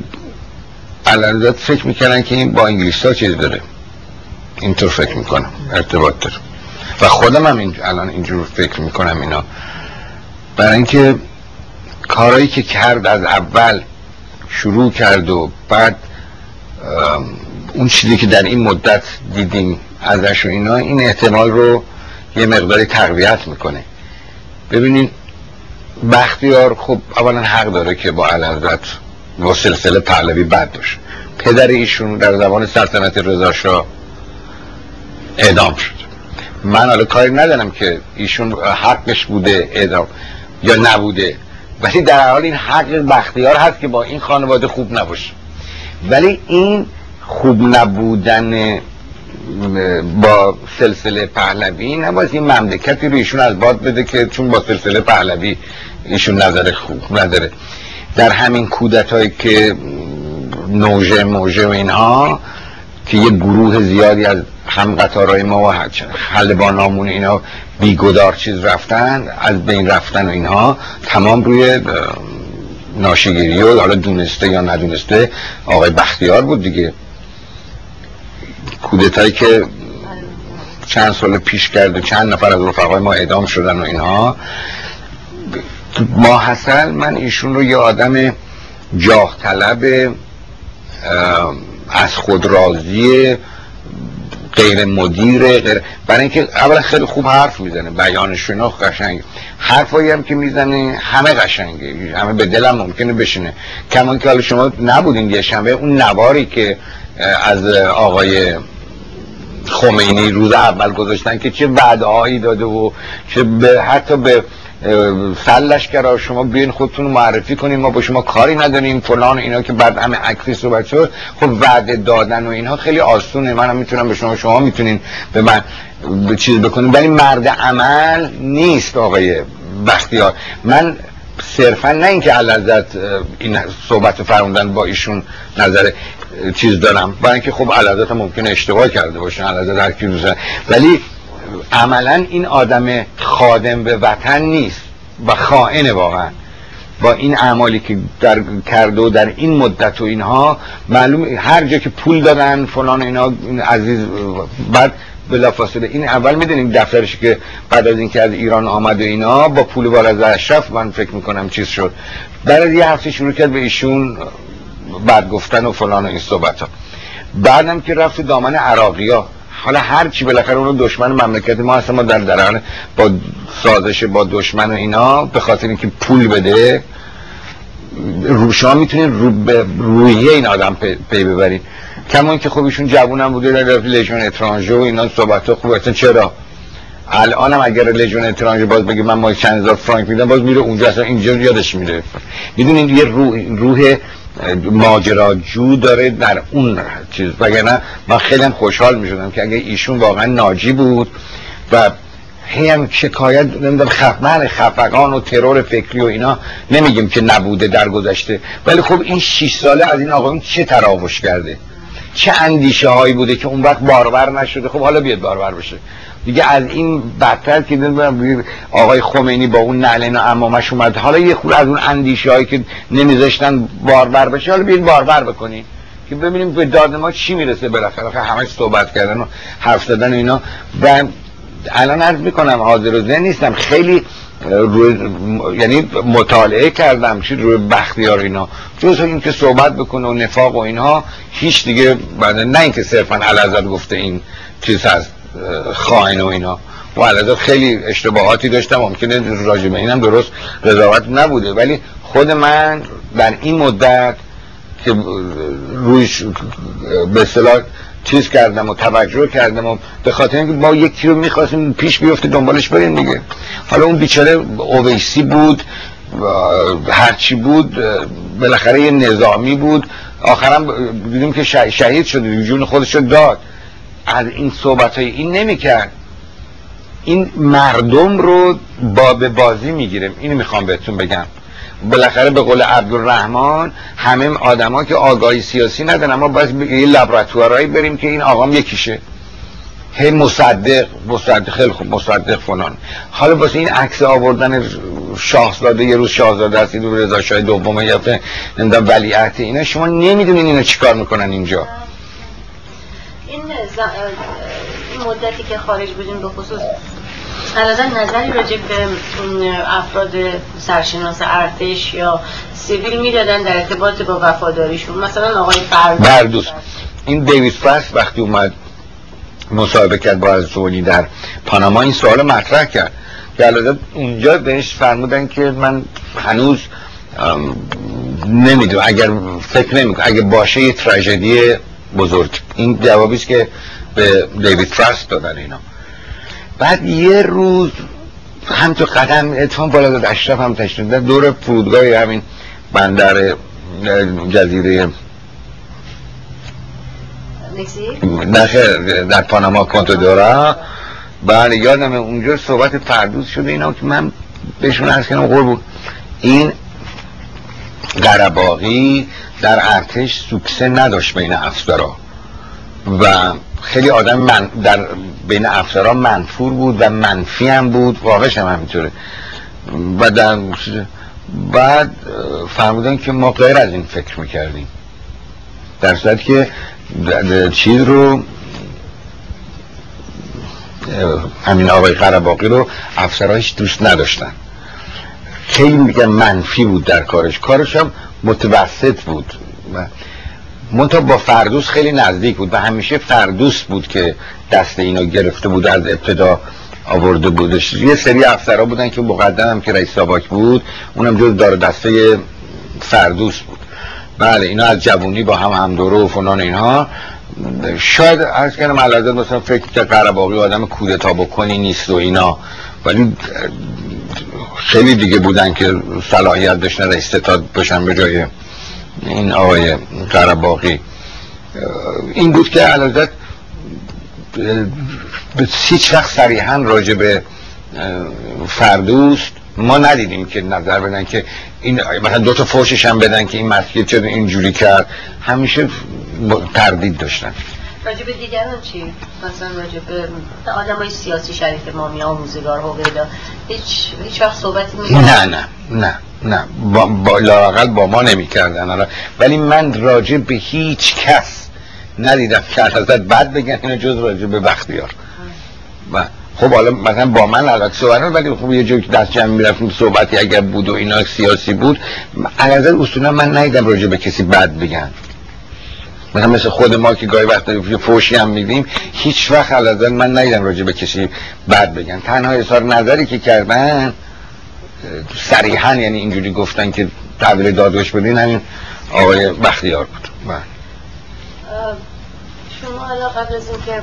علالداد فکر می‌کردن که این با انگلیس ها چیز داره. اینطور فکر می‌کنم ارتباط داره. و خودم هم این الان اینجور فکر می‌کنم اینا. برای اینکه کارایی که کرد از اول شروع کرد و بعد اون چیزی که در این مدت دیدیم ازش و اینا این احتمال رو یه مقداری تقویت می‌کنه. ببینین بختیار خب اولا حق داره که با علازت و سلسله پهلوی بد داشت پدر ایشون در زمان سلطنت رضا اعدام شد. من حالا کاری ندارم که ایشون حقش بوده اعدام یا نبوده. ولی در حال این حق بختیار هست که با این خانواده خوب نباشه. ولی این خوب نبودن با سلسله پهلوی نباید این مملکتی رو ایشون از باد بده که چون با سلسله پهلوی ایشون نظر خوب نداره. در همین کودت هایی که نوژه موژه و اینها که یه گروه زیادی از هم قطارهای ما و حلبانامون اینا بیگدار چیز رفتن از بین رفتن اینها تمام روی ناشگیری و حالا دونسته یا ندونسته آقای بختیار بود دیگه. کودتایی که چند سال پیش کرده چند نفر از رفقای ما اعدام شدن و اینها. ما حسن من ایشون رو یه آدم جاه طلب از خود راضی غیر مدیر غیر برای اینکه اولا خیلی خوب حرف می‌زنه بیانش اینا قشنگ. حرفایی هم که می‌زنه همه قشنگه همه به دلم ممکنه بشینه. کمان که حالا شما نبودین یه شنبه اون نواری که از آقای خمینی روز اول گذاشتن که چه وعده داده و چه به حتی به سلش کرا شما بیاین خودتون معرفی کنین ما با شما کاری نداریم فلان اینا که بعد همه عکسی صحبت شد خب وعده دادن و اینها خیلی آسونه منم می‌تونم به شما شما می‌تونین به من چیز بکنین ولی مرد عمل نیست آقای بختیار. من صرفا نه اینکه علازت این صحبت فرموندن با ایشون نظر چیز دارم برای اینکه خب علازت ممکنه اشتباه کرده باشن علازت هر کی ولی عملا این آدم خادم به وطن نیست و خائن واقعا. با این اعمالی که در کرده و در این مدت و اینها معلوم هر جا که پول دادن فلان اینا این عزیز بعد بلافاصله. این اول می‌دونیم دفترش که بعد از اینکه از ایران آمد و اینا با پول بار از اشرف من فکر می‌کنم چیز شد. بعد از یه هفته شروع کرد به ایشون بعد گفتن و فلان و این صحبت ها. بعدم که رفت دامن عراقی ها حالا هر چی بالاخره اون دشمن مملکت ما هستن ما در دران با سازش با دشمن و اینا به خاطر اینکه پول بده رو شما می‌تونید رو رویه این آدم پی, ببرید کما که خب ایشون جوون هم بوده در لیژن اترانژه و اینا صحبت خوب چرا؟ الانم اگر لژیون اترانج باز بگه من ما چند هزار فرانک میدم باز میره اونجا اصلا اینجا یادش میره. می‌دونید یه روح, روح ماجراجو داره در اون چیز. وگرنه من خیلی خوشحال می‌شدم که اگه ایشون واقعا ناجی بود و هی هم شکایت نمی‌دونم خفمن خفقان و ترور فکری و اینا نمیگیم که نبوده در گذشته ولی خب این 6 ساله از این آقایون چه تراوش کرده؟ چه اندیشه هایی بوده که اون وقت بارور نشده؟ خب حالا بیاد بارور بشه. دیگه از این بدتر که آقای خمینی با اون نعلین و امامش اومد. حالا یه خود از اون اندیشه هایی که نمیذاشتن بارور بشه حالا بیاین بارور بکنین که ببینیم به داد ما چی می‌رسه بالاخره. همه صحبت کردن و حرف زدن اینا. و الان عرض می‌کنم حاضر و نیستم. خیلی روی یعنی مطالعه کردم چی روی بختیار اینا. جز این که صحبت بکنه و نفاق و اینها هیچ دیگه نه اینکه صرفا علازت گفته این چیز هست خائن و اینا. و علازت خیلی اشتباهاتی داشتم ممکنه راجع اینم درست قضاوت نبوده. ولی خود من در این مدت که رویش به اصطلاح چیز کردم و توجه کردم و به خاطر اینکه ما یکی رو می‌خواستیم پیش بیفته دنبالش بریم دیگه. حالا اون بیچاره اویسی بود هرچی بود بالاخره یه نظامی بود. آخرم دیدیم که شهید شد جون خودش رو داد. از این صحبت های این نمی‌کرد. این مردم رو با به بازی می‌گیره اینو می‌خوام بهتون بگم. بالاخره به قول عبدالرحمن همه آدما که آگاهی سیاسی ندارن اما باید یه لابراتوارایی بریم که این آقام یکیشه. هی مصدق مصدق خیلی خوب مصدق فلان. حالا واسه این عکس آوردن شاهزاده یه روز شاهزاده هستید و رضا شاه دومه یا نمی‌دونم ولیعت اینا. شما نمی‌دونین اینا چیکار می‌کنن اینجا. این مدتی که خارج بودیم به خصوص علاوه نظری راجع به افراد سرشناس ارتش یا سیویل می‌دادن در ارتباط با وفاداریشون. مثلا آقای بردوس این دیویس پرس وقتی اومد مصاحبه کرد با از در پاناما این سوال مطرح کرد. که اونجا بهش فرمودن که من هنوز نمی‌دونم اگر فکر نمی‌کنم اگه باشه یه تراژدی بزرگ. این جوابی که به دیوید تراست دادن اینا. بعد یه روز هم تو قدم اتفاق بالا داد اشرف هم تشریف دور فرودگاه همین بندر جزیره. در پاناما کنتودورا بله یادم اونجا صحبت پردوز شده اینا که من بهشون از کنم بود. این قرباقی در ارتش سوکسه نداشت بین افسرا. و خیلی آدم من در بین افسران منفور بود و منفی هم بود واقعش هم همینطوره. و در بعد فرمودن که ما غیر از این فکر می‌کردیم. در صورت که چیز رو همین آقای قرباقی رو افسرهایش دوست نداشتن. خیلی میگن منفی بود در کارش. کارش هم متوسط بود. منتها با فردوس خیلی نزدیک بود و همیشه فردوس بود که دست اینا گرفته بود از ابتدا آورده بودش. یه سری افسرها بودن که مقدم که رئیس ساواک بود اونم جز دار دسته فردوس بود. بله اینا از جوونی با هم همدوره و فنان اینها. شاید از کنم علازه مثلا فکر قرباقی آدم کودتا بکنی نیست و اینا. ولی خیلی دیگه بودن که صلاحیت داشتن استتاد بشن به جای این آقای قرباقی این بود که علازت به هیچ وقت صریحا راجع به فردوست ما ندیدیم که نظر بدن که این مثلا دو تا فوشش هم بدن که این مسئله چه اینجوری کرد. همیشه تردید داشتن. راجع به دیگران چی؟ مثلا راجع به آدم های سیاسی شریف ما می آموزگار هویدا هیچ, هیچ وقت صحبتی می نه نه نه نه. با, با با ما نمی کردن ولی من راجع به هیچ کس ندیدم که ازت بد بگن اینو جز راجع به بختیار. و خب حالا مثلا با من البته صحبت ولی خب یه جایی که دست جمع می‌رفتیم صحبتی اگر بود و اینا سیاسی بود از اصولا من ندیدم راجع به کسی بد بگن. مثلا مثل خود ما که گاهی وقت یه فوشی هم میدیم هیچ وقت از من ندیدم راجع به کسی بد بگن تنها اظهار نظری که کردن صریحا یعنی اینجوری گفتن که تحویل دادگاهش بدین همین آقای بختیار بود بله. شما حالا قبل از اینکه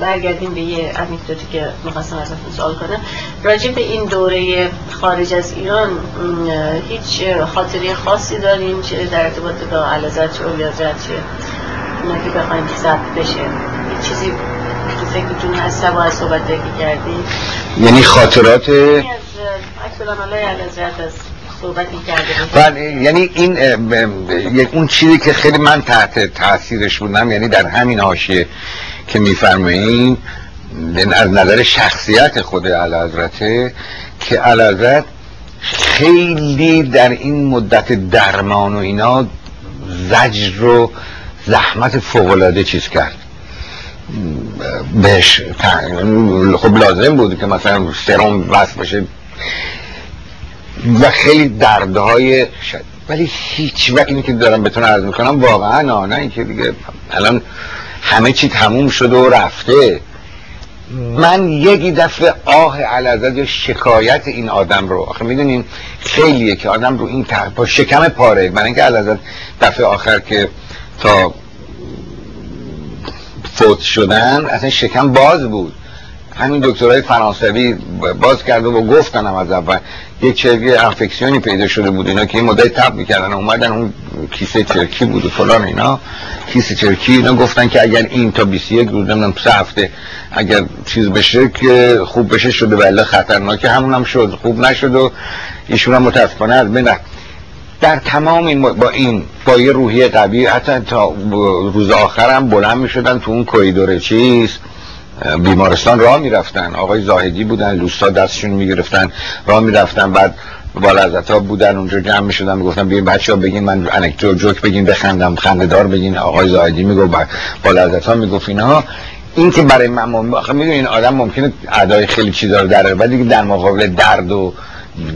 برگردیم به یه انیکدوتی که می‌خواستم ازتون سوال کنم. راجع به این دوره خارج از ایران هیچ خاطری خاصی داریم چه در ارتباط با علازت چه اولیازت چه اونا که بخوایم ثبت بشه؟ چیزی تو فکرتون هست سبا از صحبت کردی یعنی خاطرات از از بله یعنی این اون چیزی که خیلی من تحت تاثیرش بودم یعنی در همین حاشیه که میفرمایین از نظر شخصیت خود علازرته که علازرت خیلی در این مدت درمان و اینا زجر رو زحمت فوقلاده چیز کرد. بهش خب لازم بود که مثلا سرم وصل باشه. و خیلی دردهای شد. ولی هیچ وقت اینی که دارم بهتون عرض می‌کنم واقعا نه نه اینکه دیگه الان همه چی تموم شده و رفته. من یکی دفعه آه علازد یا شکایت این آدم رو آخه می‌دونین خیلیه که آدم رو این با شکم پاره. من اینکه علازد دفعه آخر که تا فوت شدن اصلا شکم باز بود. همین دکترهای فرانسوی باز کرده و گفتن هم از اول. یه چرکی انفکسیونی پیدا شده بود اینا که این مدت تب می‌کردن. اومدن اون کیسه چرکی بود و فلان اینا. کیسه چرکی. اینا گفتن که اگر این تا 21 روز نمی‌دونم سه هفته اگر چیز بشه که خوب بشه شده ولی خطرناکه. همون هم شد. خوب نشد و ایشون هم متاسفانه از بین در تمام این با این با یه روحیه قوی حتی تا روز آخرم بلند می شدن تو اون کویدور چیز. بیمارستان راه می‌رفتن. آقای زاهدی بودن لوستا دستشون می‌گرفتن راه می‌رفتن. بعد بالعزت ها بودن اونجا جمع می‌شدن می‌گفتن بیاین بچه ها بگین من انکتو جوک بگین بخندم خنددار بگین. آقای زاهدی می‌گفت بالعزت ها می‌گفت اینها این که برای من این آدم ممکنه ادای خیلی چیزا رو در ولی در مقابل درد و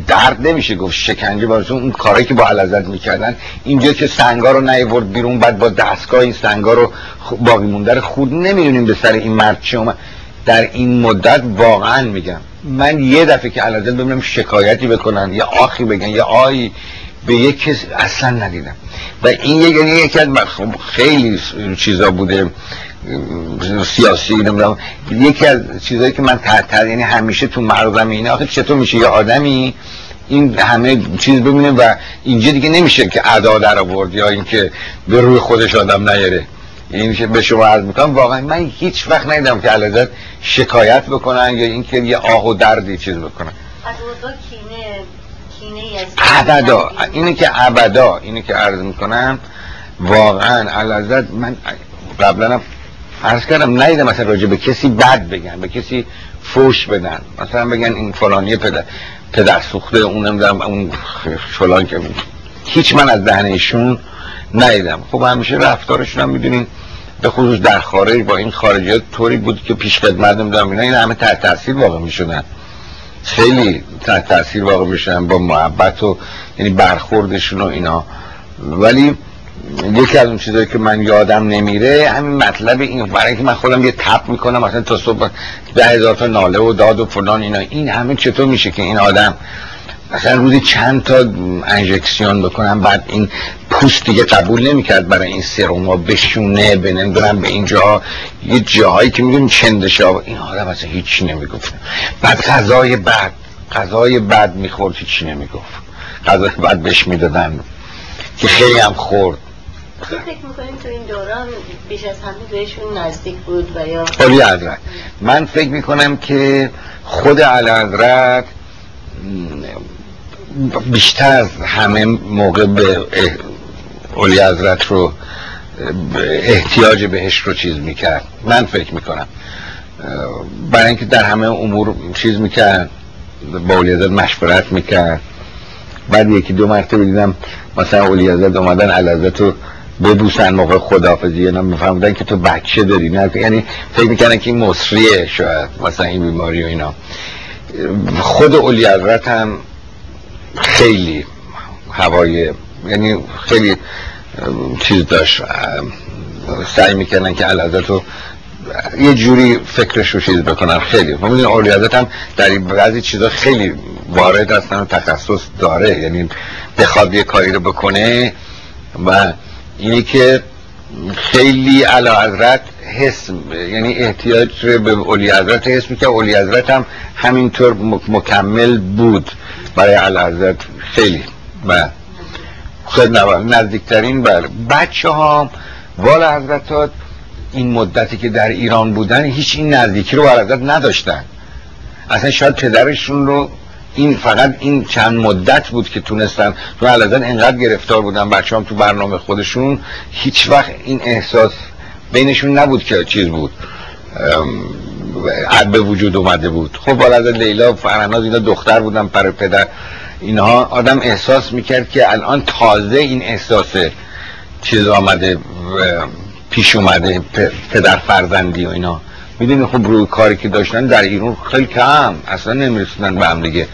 درد نمیشه گفت شکنجه باز اون کارهایی که با علازت می‌کردن. اینجا که سنگا رو نیورد بیرون بعد با دستگاه این سنگا رو باقی مونده خود نمی‌دونیم به سر این مرد چه اومد. در این مدت واقعا میگم من یه دفعه که علازت ببینم شکایتی بکنن یا آخی بگن یا آی به یک کس اصلا ندیدم. و این یعنی یکی از خیلی چیزا بوده. سیاسی نمی‌دونم. یکی از چیزایی که من تحت یعنی همیشه تو مغزم اینه آخه چطور میشه یه آدمی این همه چیز ببینه و اینجا دیگه نمیشه که ادا در آورد یا اینکه به روی خودش آدم نیاره. این که به شما عرض می‌کنم واقعا من هیچ وقت ندیدم که علازت شکایت بکنن یا اینکه یه آه و دردی چیز بکنن. ابدا. اینه که ابدا. اینه که عرض می‌کنم واقعا علازت من قبلا عرض کردم نیدم مثلا راجع به کسی بد بگن به کسی فوش بدن. مثلا بگن این فلانی پدر پدر سوخته اون نمی‌دونم اون فلان که هیچ من از دهن ایشون ندیدم. خب همیشه رفتارشون هم می‌دونین به خصوص در خارج با این خارجیات طوری بود که پیش خدمت نمی‌دونم اینا این همه تحت تاثیر واقع می‌شدن. خیلی تحت تاثیر واقع می‌شدن با محبت و یعنی برخوردشون و اینا. ولی یکی از اون چیزایی که من یادم نمیره همین مطلب این برای اینکه من خودم یه تپ می‌کنم مثلا تا صبح ده هزار تا ناله و داد و فلان اینا. این همه چطور میشه که این آدم مثلا روزی چند تا انجکسیون بکنم بعد این پوست دیگه قبول نمی‌کرد برای این سروما بشونه به نمی‌دونم به اینجا یه جاهایی که می‌دونی چندشه این آدم اصلا هیچی نمی‌گفت. بعد غذای بعد غذای بعد می‌خورد هیچی نمی‌گفت. غذای بعد بهش می‌دادن که خیلی هم خورد. فکر می‌کنیم تو این دوران بیش از همه بهشون نزدیک بود و یا علی حضرت من فکر می‌کنم که خود علی حضرت بیشتر از همه موقع به علی حضرت رو احتیاج بهش رو چیز می‌کرد. من فکر می‌کنم. برای اینکه در همه امور چیز می‌کرد با علی حضرت مشورت می‌کرد. بعد یکی دو مرتبه دیدم مثلا اولی حضرت اومدن علازت رو ببوسن موقع خدافزی اینا میفهمدن که تو بچه داری. نه یعنی فکر می‌کنن که این مصریه شاید مثلا این بیماری و اینا. خود اولی هم خیلی هوای یعنی خیلی چیز داشت. سعی می‌کنن که علازت رو یه جوری فکرش رو چیز بکنن. خیلی. ما می‌دونیم اولی هم در بعضی چیزا خیلی وارد هستن و تخصص داره. یعنی بخواد یه کاری رو بکنه و اینی که خیلی علا حضرت حس یعنی احتیاج به اولی حضرت حس می‌کرد اولی حضرت هم همینطور مکمل بود برای حضرت. خیلی. و خیلی نزدیکترین بر بچه ها والا حضرت این مدتی که در ایران بودن هیچ این نزدیکی رو بر حضرت نداشتن. اصلا شاید پدرشون رو این فقط این چند مدت بود که تونستن. تو علازن انقدر گرفتار بودن بچه هم تو برنامه خودشون هیچ وقت این احساس بینشون نبود که چیز بود. به وجود اومده بود. خب بالا لیلا فرناز اینا دختر بودن پر پدر. اینها آدم احساس می‌کرد که الان تازه این احساس چیز آمده پیش اومده پدر فرزندی و اینا. می‌دونی خب روی کاری که داشتن در ایران خیلی کم اصلا نمی‌رسیدن به هم دیگه.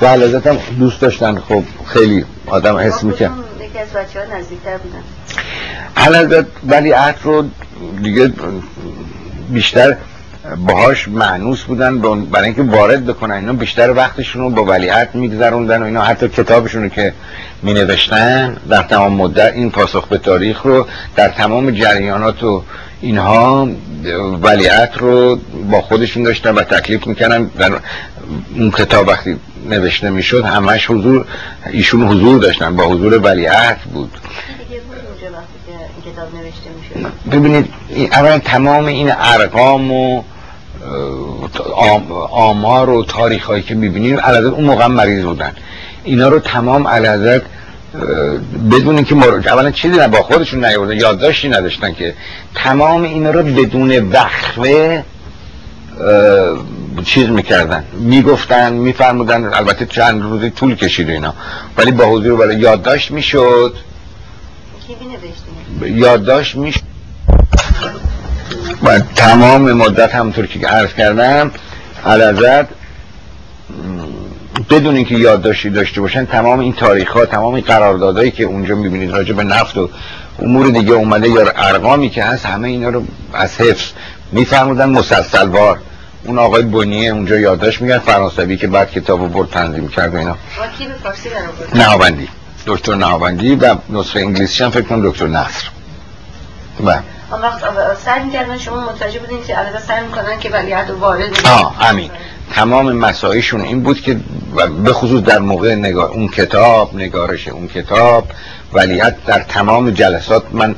و حلازت هم دوست داشتن خب خیلی آدم حس میکن یکی از بچه ها نزدیکتر بودن. ولی رو دیگه بیشتر باهاش معنوس بودن برای اینکه وارد بکنن اینا بیشتر وقتشون رو با ولیعت میگذروندن و اینا. حتی کتابشون رو که می نوشتن در تمام مدت این پاسخ به تاریخ رو در تمام جریانات و اینها ولیعت رو با خودشون داشتن و تکلیف می‌کنن در اون کتاب وقتی نوشته می‌شد همش حضور ایشون حضور داشتن با حضور ولیعت بود. ببینید اولا تمام این ارقام و آمار و تاریخ هایی که می‌بینیم علازت اون موقع مریض بودن. اینا رو تمام علازت بدون که مر... اولا چیزی نه با خودشون نیوردن یادداشتی نداشتن که تمام اینا رو بدون وقفه چیز می‌کردن. می‌گفتن میفرمودن البته چند روزی طول کشید اینا. ولی با حضور برای یادداشت می‌شد. یادداشت می‌شد. و تمام مدت همونطور که عرض کردم علازت بدون اینکه یادداشتی داشته باشن تمام این تاریخ ها تمام این قراردادهایی که اونجا می‌بینید راجع به نفت و امور دیگه اومده یا ارقامی که هست همه اینا رو از حفظ میفرمودن. مسلسلوار اون آقای بنیه اونجا یادداشت میگن فرانسوی که بعد کتابو برد تنظیم کرد اینا. نهاوندی دکتر نهاوندی و نسخه انگلیسی هم فکر کنم دکتر نصر. بله. اون وقت سعی می‌کردن شما متوجه بودین که علاوه سعی می‌کنن که ولیعت وارد آه همین. تمام مسائشون این بود که به خصوص در موقع نگار اون کتاب نگارش اون کتاب ولیت در تمام جلسات من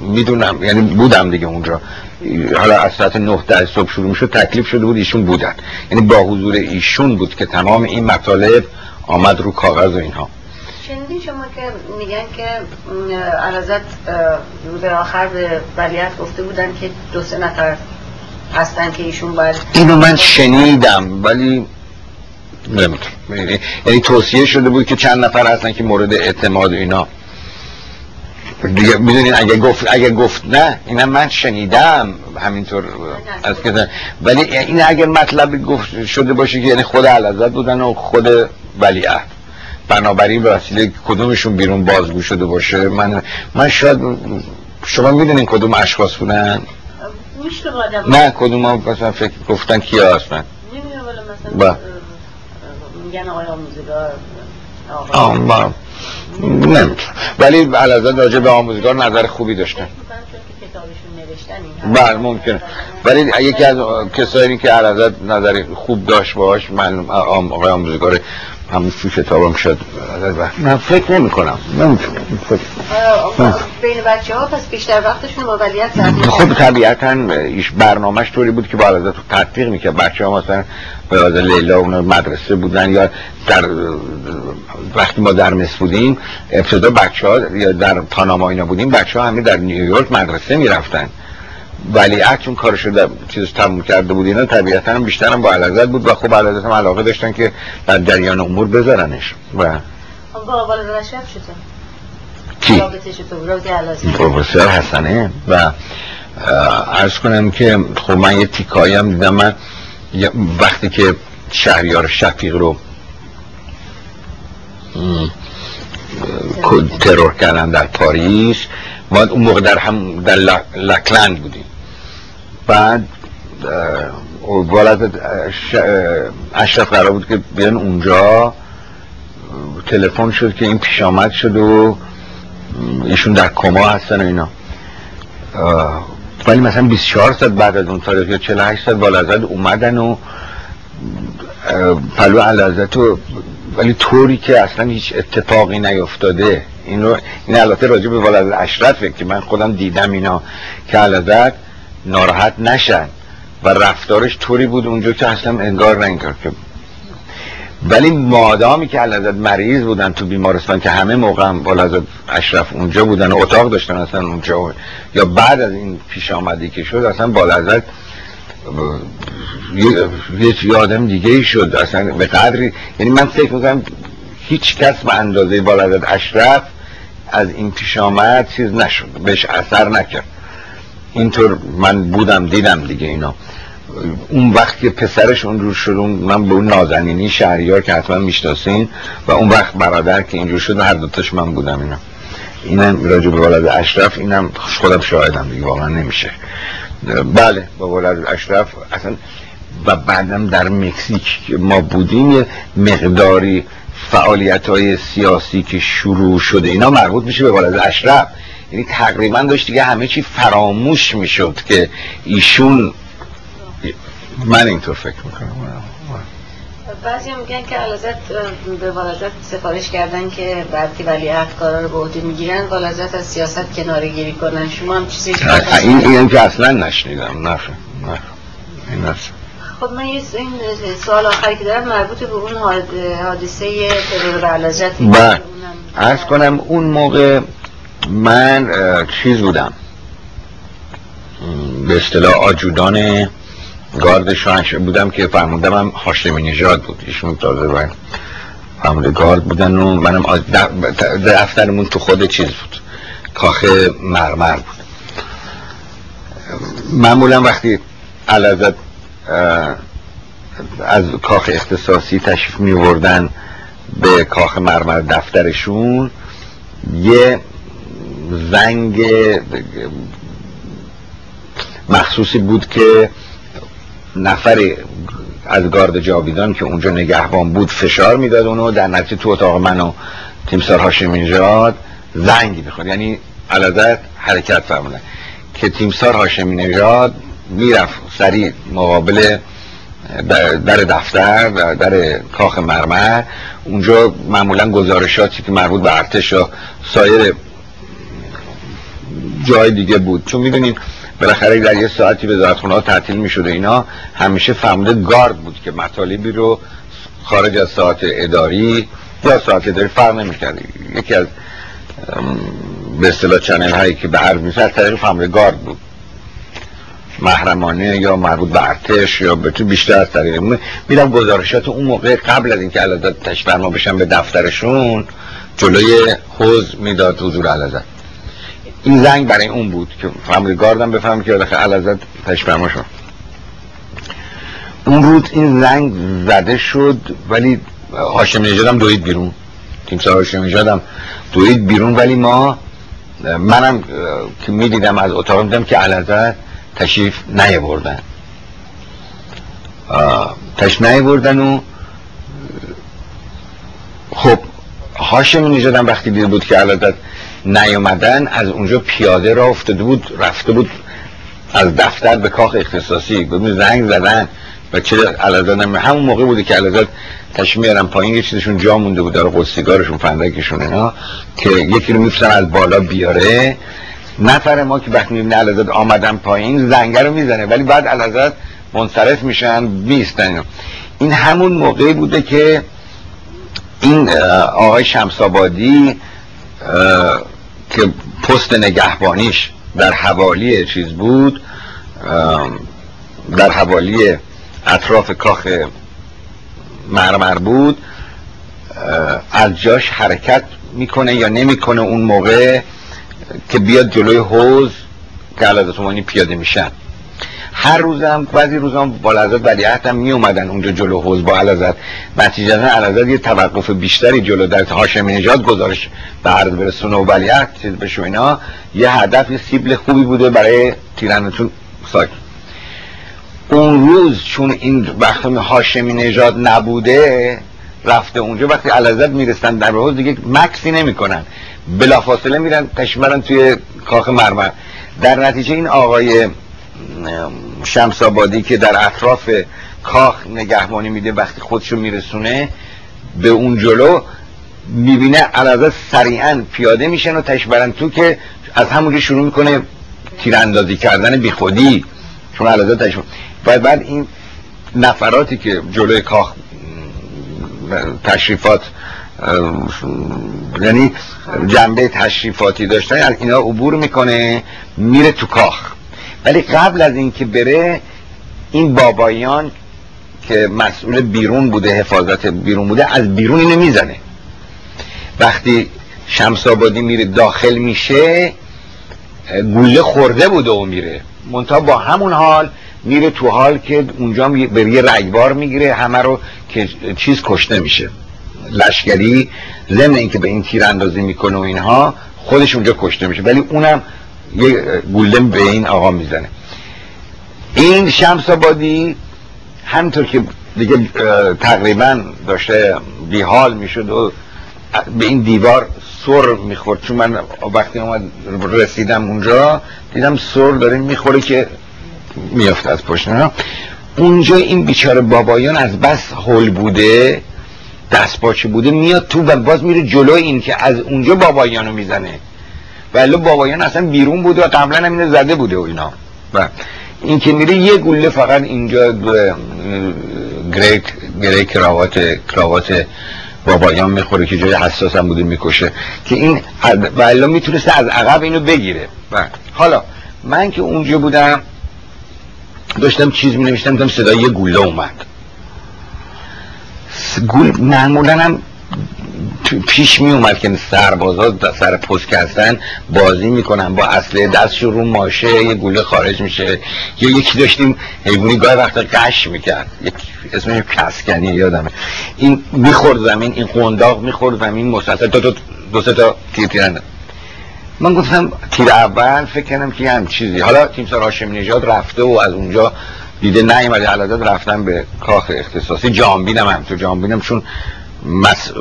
می‌دونم یعنی بودم دیگه اونجا. حالا از ساعت 9 در صبح شروع می‌شد تکلیف شده بود ایشون بودن. یعنی با حضور ایشون بود که تمام این مطالب آمد رو کاغذ و اینها. شنیدین شما که میگن که علازت روز آخر به ولیت گفته بودن که دو سه نفر هستن که ایشون باید اینو من شنیدم ولی نمی‌تونم. یعنی توصیه شده بود که چند نفر هستن که مورد اعتماد اینا. دیگه می‌دونین اگه گفت اگه گفت نه اینا من شنیدم همینطور از که ولی این اگر مطلب گفت شده باشه که یعنی خود علازت بودن و خود ولیعهد. بنابراین به وسیله کدومشون بیرون بازگو شده باشه من من شاید شما می‌دونین کدوم اشخاص بودن؟ نه کدوم ها مثلا فکر گفتن کیا هستن؟ با میگن آقای آموزگار. نمی‌تونم ولی علازد راجع به آموزگار نظر خوبی داشتن. بله ممکنه. ولی یکی از کسایی که علازد نظر خوب داشت باش من آقای آموزگار همون تو کتابم شد من فکر نمی کنم بین بچه ها پس بیشتر وقتشون با ولیت خب طبیعتا ایش برنامهش طوری بود که با تو تطبیق می‌کرد. بچه ها مثلا به لیلا اون مدرسه بودن یا در وقتی ما در مصر بودیم ابتدا بچه ها یا در پاناما اینا بودیم بچه ها همه در نیویورک مدرسه می‌رفتن. ولی چون کارش رو چیز تموم کرده بود اینا طبیعتا هم بیشتر هم با علازت بود و خب علازت هم علاقه داشتن که در جریان امور بذارنش. و با والد کی؟ پروفسور حسنه. و ارز کنم که خب من یه تیکایی هم دیدم. من وقتی که شهریار شفیق رو ترور کردن در پاریس ما اون موقع در هم در لکلند بودیم. بعد والد اشرف قرار بود که بیان اونجا. تلفن شد که این پیش آمد شد و ایشون در کما هستن و اینا. ولی مثلا 24 ساعت بعد از اون تاریخ یا 48 ساعت بالازد اومدن و پلو علازت و ولی طوری که اصلا هیچ اتفاقی نیفتاده. این رو این البته راجع به والد اشرفه که من خودم دیدم اینا که علازت ناراحت نشن. و رفتارش طوری بود اونجا که اصلا انگار نه انگار که ولی مادامی که علازت مریض بودن تو بیمارستان که همه موقع هم اشرف اونجا بودن و اتاق داشتن اصلا اونجا یا بعد از این پیش آمدی که شد اصلا بالازت یه آدم دیگه ای شد. اصلا به قدری یعنی من فکر می‌کنم هیچ کس به اندازه بالازت اشرف از این پیش آمد چیز نشد. بهش اثر نکرد. اینطور من بودم دیدم دیگه اینا. اون وقت که پسرش اون رو شد من به اون نازنینی شهریار که حتما می‌شناسین و اون وقت برادر که اینجور شد هر دوتاش من بودم اینا. اینم راجع به ولد اشرف اینم خودم شاهدم دیگه واقعا نمیشه. بله با ولد اشرف اصلا و بعدم در مکزیک ما بودیم مقداری فعالیت های سیاسی که شروع شده اینا مربوط میشه به ولد اشرف. یعنی تقریبا داشت دیگه همه چی فراموش می‌شد که ایشون من اینطور فکر می‌کنم. بعضی هم میگن که علازت به والازت سفارش کردن که بعد که ولی کارا رو به عهده می‌گیرن والازت از سیاست کناره گیری کنن. شما هم چیزی این این که اصلا نشنیدم. نه این خب من یه این سوال آخری که دارم مربوط به اون حادثه ترور علازت بله. ارز کنم اون موقع من چیز بودم. به اصطلاح آجودان گارد شاهنش بودم که فرمودم هم هاشمی نژاد بود. ایشون تازه باید فرموده گارد بودن و منم دفترمون تو خود چیز بود. کاخ مرمر بود. معمولا وقتی علازت از کاخ اختصاصی تشریف می به کاخ مرمر دفترشون یه زنگ مخصوصی بود که نفر از گارد جاویدان که اونجا نگهبان بود فشار می‌داد اونو. در نتیجه تو اتاق من و تیمسار هاشمی نژاد زنگی بخواد یعنی علازت حرکت فرمودن که تیمسار هاشمی نژاد می‌رفت سریع مقابل در دفتر در کاخ مرمر. اونجا معمولا گزارشاتی که مربوط به ارتش و سایر جای دیگه بود. چون می‌دونید بالاخره در یه ساعتی به ها تعطیل می‌شده اینا همیشه فهمده گارد بود که مطالبی رو خارج از ساعت اداری یا ساعت اداری فرق نمی‌کرد. یکی از به اصطلاح چنل هایی که به عرض میشه از طریق فهمده گارد بود. محرمانه یا مربوط به ارتش یا به تو بیشتر از طریق میرم گزارشات اون موقع قبل از اینکه علازت تشبرما بشن به دفترشون جلوی حوز می‌داد حضور علازت این زنگ برای اون بود که فهمد گاردم بفهم که بالاخره علازت تشبرما شد. اون روز این زنگ زده شد ولی هاشم نژادم دوید بیرون. تیمسار هاشم نژادم دوید بیرون ولی ما منم که می‌دیدم از اتاق دیدم که علازت تشریف نیه بردن تشریف نیه بردن و خب هاشم نژادم وقتی دید بود که علازت نیومدن از اونجا پیاده را افتاده بود رفته بود از دفتر به کاخ اختصاصی. ببین زنگ زدن و چه علازت همون موقع بوده که علازت تشمیرم پایین یه چیزشون جا مونده بود داره قصیگارشون فندکشون اینا. که یکی رو میفتن از بالا بیاره. نفر ما که وقتی می‌بینه علازت آمدن پایین زنگه رو می‌زنه. ولی بعد علازت منصرف میشن میستن این همون موقعی بوده که این آقای شمسابادی که پست نگهبانیش در حوالی چیز بود در حوالی اطراف کاخ مرمر بود از جاش حرکت می‌کنه یا نمی‌کنه اون موقع که بیاد جلوی حوز که پیاده میشن هر روزم بعضی روزم با لحظات ولیعت هم می اومدن اونجا جلو حوز با علازت. نتیجه علازت یه توقف بیشتری جلو در هاشمی نجات گزارش به عرض برسونه و ولیعت چیز اینا. یه هدف یه سیبل خوبی بوده برای تیرانتون ساک. اون روز چون این وقت هاشمی نژاد نبوده رفته اونجا وقتی علازت می‌رسن در حوز دیگه مکسی نمی‌کنن. بلافاصله میرن تشمرن توی کاخ مرمر. در نتیجه این آقای شمسابادی که در اطراف کاخ نگهبانی میده وقتی خودشو میرسونه به اون جلو می‌بینه علازه سریعا پیاده میشن و تشبرن تو که از همونجا شروع می‌کنه تیراندازی کردن بی خودی چون علازه تشبر باید بعد این نفراتی که جلوی کاخ تشریفات یعنی جنبه تشریفاتی داشتن از اینا عبور می‌کنه میره تو کاخ. ولی قبل از اینکه بره این بابایان که مسئول بیرون بوده حفاظت بیرون بوده از بیرون اینو می‌زنه. وقتی شمس آبادی میره داخل میشه گوله خورده بوده و میره. منتها با همون حال میره تو حال که اونجا به یه رگبار می‌گیره همه رو که چیز کشته میشه. لشکری ضمن اینکه به این تیر اندازی می‌کنه و اینها خودش اونجا کشته میشه. ولی اونم یه گوله به این آقا می‌زنه. این شمس آبادی همطور که دیگه تقریبا داشته بیحال می‌شد و به این دیوار سر می‌خورد. چون من وقتی اومد رسیدم اونجا دیدم سر داره می‌خوره که میافته از پشت. اونجا این بیچاره بابایان از بس هول بوده دست بوده میاد تو و باز میره جلو این که از اونجا بابایانو می‌زنه. ولی بابایان اصلا بیرون بوده و قبلا هم زده بوده و اینا. و این که میره یه گوله فقط اینجا گریک گری کراوات کراوات بابایان می‌خوره که جای حساس هم بوده می‌کشه که این ولی می‌تونسته از عقب اینو بگیره. و حالا من که اونجا بودم داشتم چیز می نوشتم صدای یه گوله اومد. گول معمولا هم پیش می اومد که سربازا سر پست هستن بازی می‌کنن با اصله دست رو ماشه یه گوله خارج میشه. یا یکی داشتیم حیوانی گاه وقتا قش می‌کرد. یک اسمش کسکنی یادمه. این می‌خورد زمین این قنداق می‌خورد زمین مسلسل دو, دو, دو سه تا تیر تیرنده من گفتم تیر اول فکر کنم که هم چیزی. حالا تیمسار هاشم نژاد رفته و از اونجا دیده نیومده علادت رفتن به کاخ اختصاصی. جهانبینم هم تو جهانبینم چون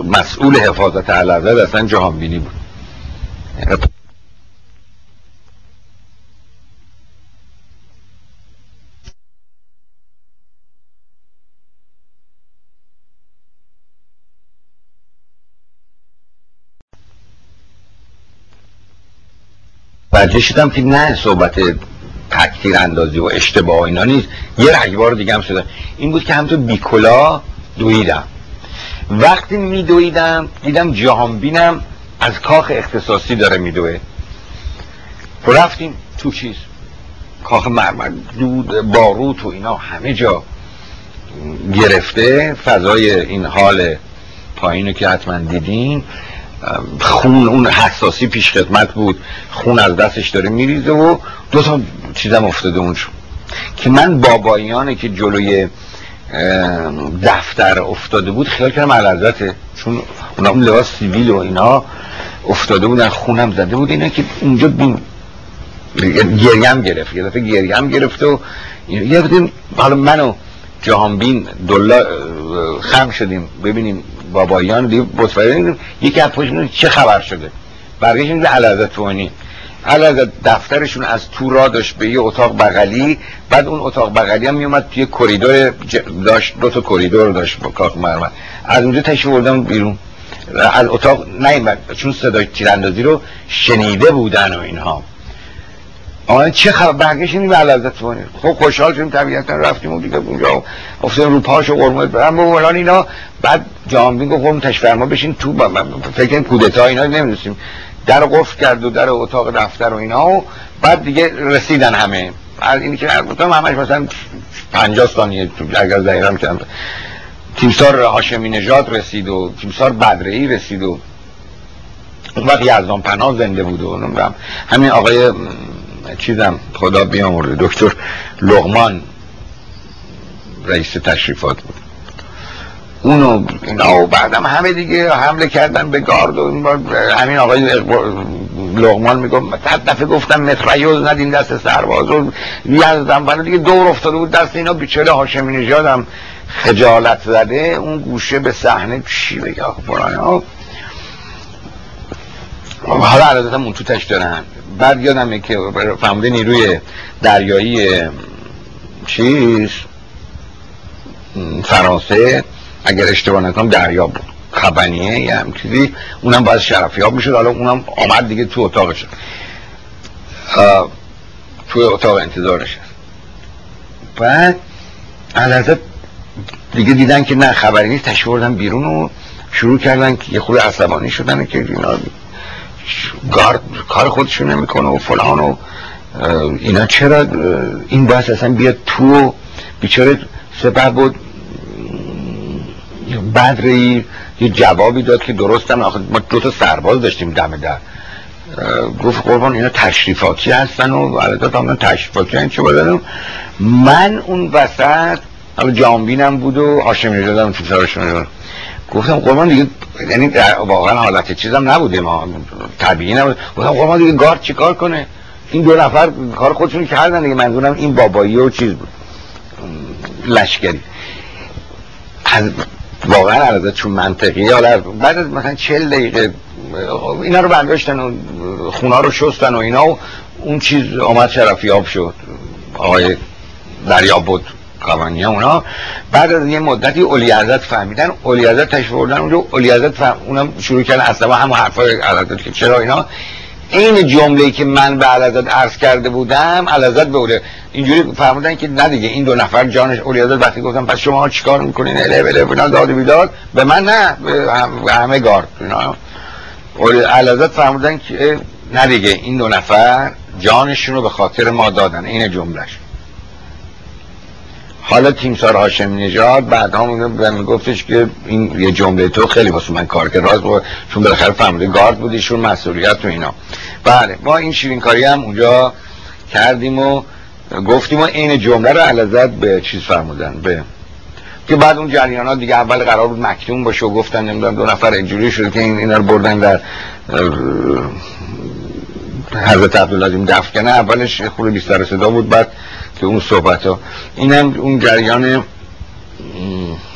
مسئول حفاظت علادت اصلا جهانبینی بود. متوجه شدم که نه صحبت تکتیر اندازی و اشتباه اینا نیست. یه رگبار دیگه هم شده. این بود که همطور بیکلا دویدم. وقتی میدویدم دیدم جهانبینم از کاخ اختصاصی داره میدوه. رفتیم تو چیز؟ کاخ مرمر دود باروت و اینا همه جا گرفته. فضای این حال پایینو که حتما دیدین خون اون حساسی پیش خدمت بود. خون از دستش داره میریزه و دو تا چیزم افتاده اونجا. که من بابایانه که جلوی دفتر افتاده بود. خیال کردم علازته چون اونا اون لباس سیویل و اینا افتاده بودن خونم زده بود. اینا که اونجا بین گریم گرفت یه دفعه گریم گرفت و یه دفعه حالا منو جهانبین دلا خم شدیم. ببینیم بابایان دیگه متوجه یکی از پشتون چه خبر شده؟ برگشتیم به علازت توانی علازت دفترشون از تو را داشت به یه اتاق بغلی بعد اون اتاق بغلی هم میومد توی کریدور داشت دو تا کریدور داشت با کاخ مرمر. از اونجا تشریف بردم بیرون. از اتاق نیومد. چون صدای تیراندازی رو شنیده بودن و اینها. آن چه خبر؟ برگشتیم به علازت توانی خب خوشحال شدیم طبیعتا. رفتیم و دیگه اونجا افتادیم رو پاش و قرمت برم و اینا. بعد جامبین گفت قرم تشفرما بشین تو با فکر کودتا اینا نمی‌دونستیم. در قفل کرد و در اتاق دفتر و اینا و بعد دیگه رسیدن همه. از اینی که گفتم همش مثلا 50 ثانیه اگر دقیقا کردم تیمسار هاشمی نژاد رسید و تیمسار بدرهی رسید و اون وقت یزدان پناه زنده بود و نمی‌دونم. همین آقای چیزم خدا بیامرده دکتر لغمان رئیس تشریفات بود. اونو اینا و بعدم همه دیگه حمله کردن به گارد و همین آقای لغمان می‌گفت هر دفعه گفتم متریوز ندین دست سرباز و یزدم. ولی دیگه دور افتاده بود دست اینا بیچاره هاشمی نژادم خجالت زده. اون گوشه به صحنه چی بگه حالا عددت اون تو تش دارن بعد یادمه که فهمده نیروی دریایی چیز فرانسه اگر اشتباه نکنم دریا بود. خبنیه یا هم چیزی اونم باید شرفیاب می‌شد. حالا اونم آمد دیگه تو اتاقش. تو اتاق انتظارش بعد علازت دیگه دیدن که نه خبری نیست. تشوردن بیرون و شروع کردن که یه خود عصبانی شدن که اینا گارد کار خودشون نمی‌کنه و فلان و اینا چرا این باید اصلا بیاد تو بیچاره سپر بود. بدری یه جوابی داد که درستم. آخه ما دو تا سرباز داشتیم دم در. گفت قربان اینا تشریفاتی هستن و علیتا من تشریفاتی هستن. چه بودن من اون وسط حالا جانبینم بود و هاشمی نژادم تو گفتم قربان دیگه یعنی واقعا حالت چیزم نبوده ما. طبیعی نبود گفتم قربان دیگه گارد چیکار کنه؟ این دو نفر کار خودشون کردن دیگه. منظورم این بابایی و چیز بود. لشکری. واقعا عرضه چون منطقی حالا بعد از مثلا چل دقیقه اینا رو برداشتن و خونا رو شستن و اینا و اون چیز آمد شرفیاب شد. آقای دریا بود کاوانی اونا. بعد از یه مدتی اولی ازت فهمیدن اولی ازت تشوردن اونجا اولی ازت فهم... اونم شروع کردن اصلا همون حرفای علازت که چرا اینا؟ این جمله که من به علازت عرض کرده بودم علازت به اولی اینجوری فهمیدن که نه دیگه این دو نفر جانش اولی ازت وقتی گفتم پس شما چیکار می‌کنین؟ اله بله فلان داد بیداد. به من نه به همه گارد اینا. علازت فهمیدن که نه دیگه این دو نفر جانشون رو به خاطر ما دادن. این جملهش. حالا تیمسار هاشم نژاد بعد هم گفتش که این یه جمله تو خیلی واسه من کار کرد. راست بود چون بالاخره فهمیده گارد بودیشون مسئولیت تو اینا. بله ما این شیرین کاری هم اونجا کردیم و گفتیم و این جمله رو علازت به چیز فرمودن به که بعد اون جریان ها دیگه اول قرار بود مکتوم باشه و گفتن نمی‌دونم دو نفر اینجوری شده که این اینا رو بردن در حضرت عبدالعظیم دفت کنه اولش خود بیستر صدا بود بعد که اون صحبت ها اینم اون جریان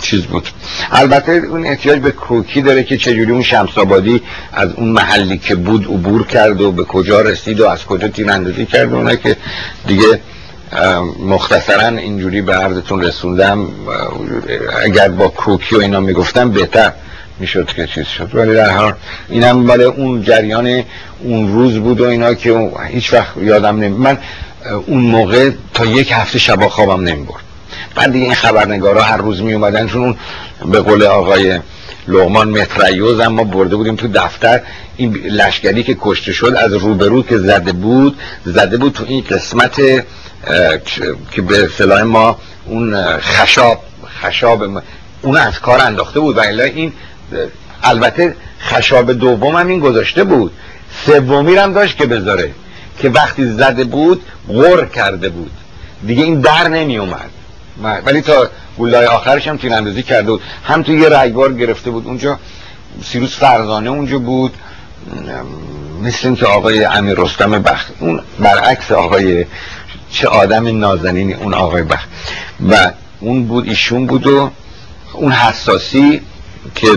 چیز بود. البته اون احتیاج به کوکی داره که چجوری اون شمسابادی از اون محلی که بود عبور کرد و به کجا رسید و از کجا تیراندازی کرد اونه که دیگه مختصرا اینجوری به عرضتون رسوندم اگر با کوکی و اینا می‌گفتم بهتر می‌شد که چیز شد. ولی در حال اینم ولی اون جریان اون روز بود و اینا که هیچ وقت یادم نمی من اون موقع تا یک هفته شبا خوابم نمی برد بعد دیگه این خبرنگارا هر روز می اومدن چون اون به قول آقای لغمان متریوز ما برده بودیم تو دفتر. این لشکری که کشته شد از روبرو که زده بود زده بود تو این قسمت که به اصطلاح ما اون خشاب خشاب اون از کار انداخته بود. و این البته خشاب دوم هم این گذاشته بود. سومی هم داشت که بذاره. که وقتی زده بود غر کرده بود. دیگه این در نمی اومد ولی تا گلای آخرش هم تیراندازی کرده بود. هم تو یه رگبار گرفته بود. اونجا سیروس فرزانه اونجا بود. مثل که آقای امیر رستم بخت. اون برعکس آقای چه آدم نازنینی اون آقای بخت. و اون بود ایشون بود و اون حساسی که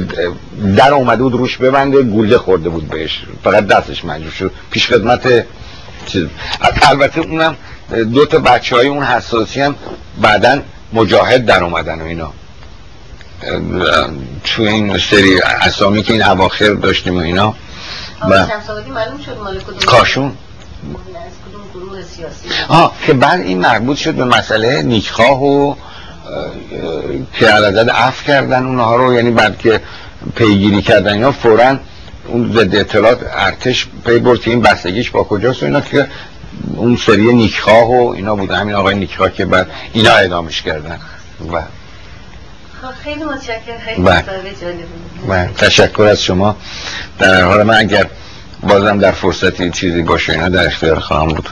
در اومده بود روش ببنده گوله خورده بود بهش. فقط دستش مجبور شد. پیش خدمت چیز. البته اونم دو تا بچه های اون حساسی هم بعدا مجاهد در اومدن و اینا. تو این سری اسامی که این اواخر داشتیم و اینا. و کاشون. آه که بعد این مربوط شد به مسئله نیکخواه و که علدد اف کردن اونها رو یعنی بعد که پیگیری کردن اینا فورا اون ضد اطلاعات ارتش پی برد که این بستگیش با کجاست و اینا که اون سری نیکخواه و اینا بود. همین آقای نیکخواه که بعد اینا اعدامش کردن. و خب، خیلی متشکرم. و تشکر از شما. در حال من اگر بازم در فرصتی چیزی باشه اینا در اختیار خواهم بود.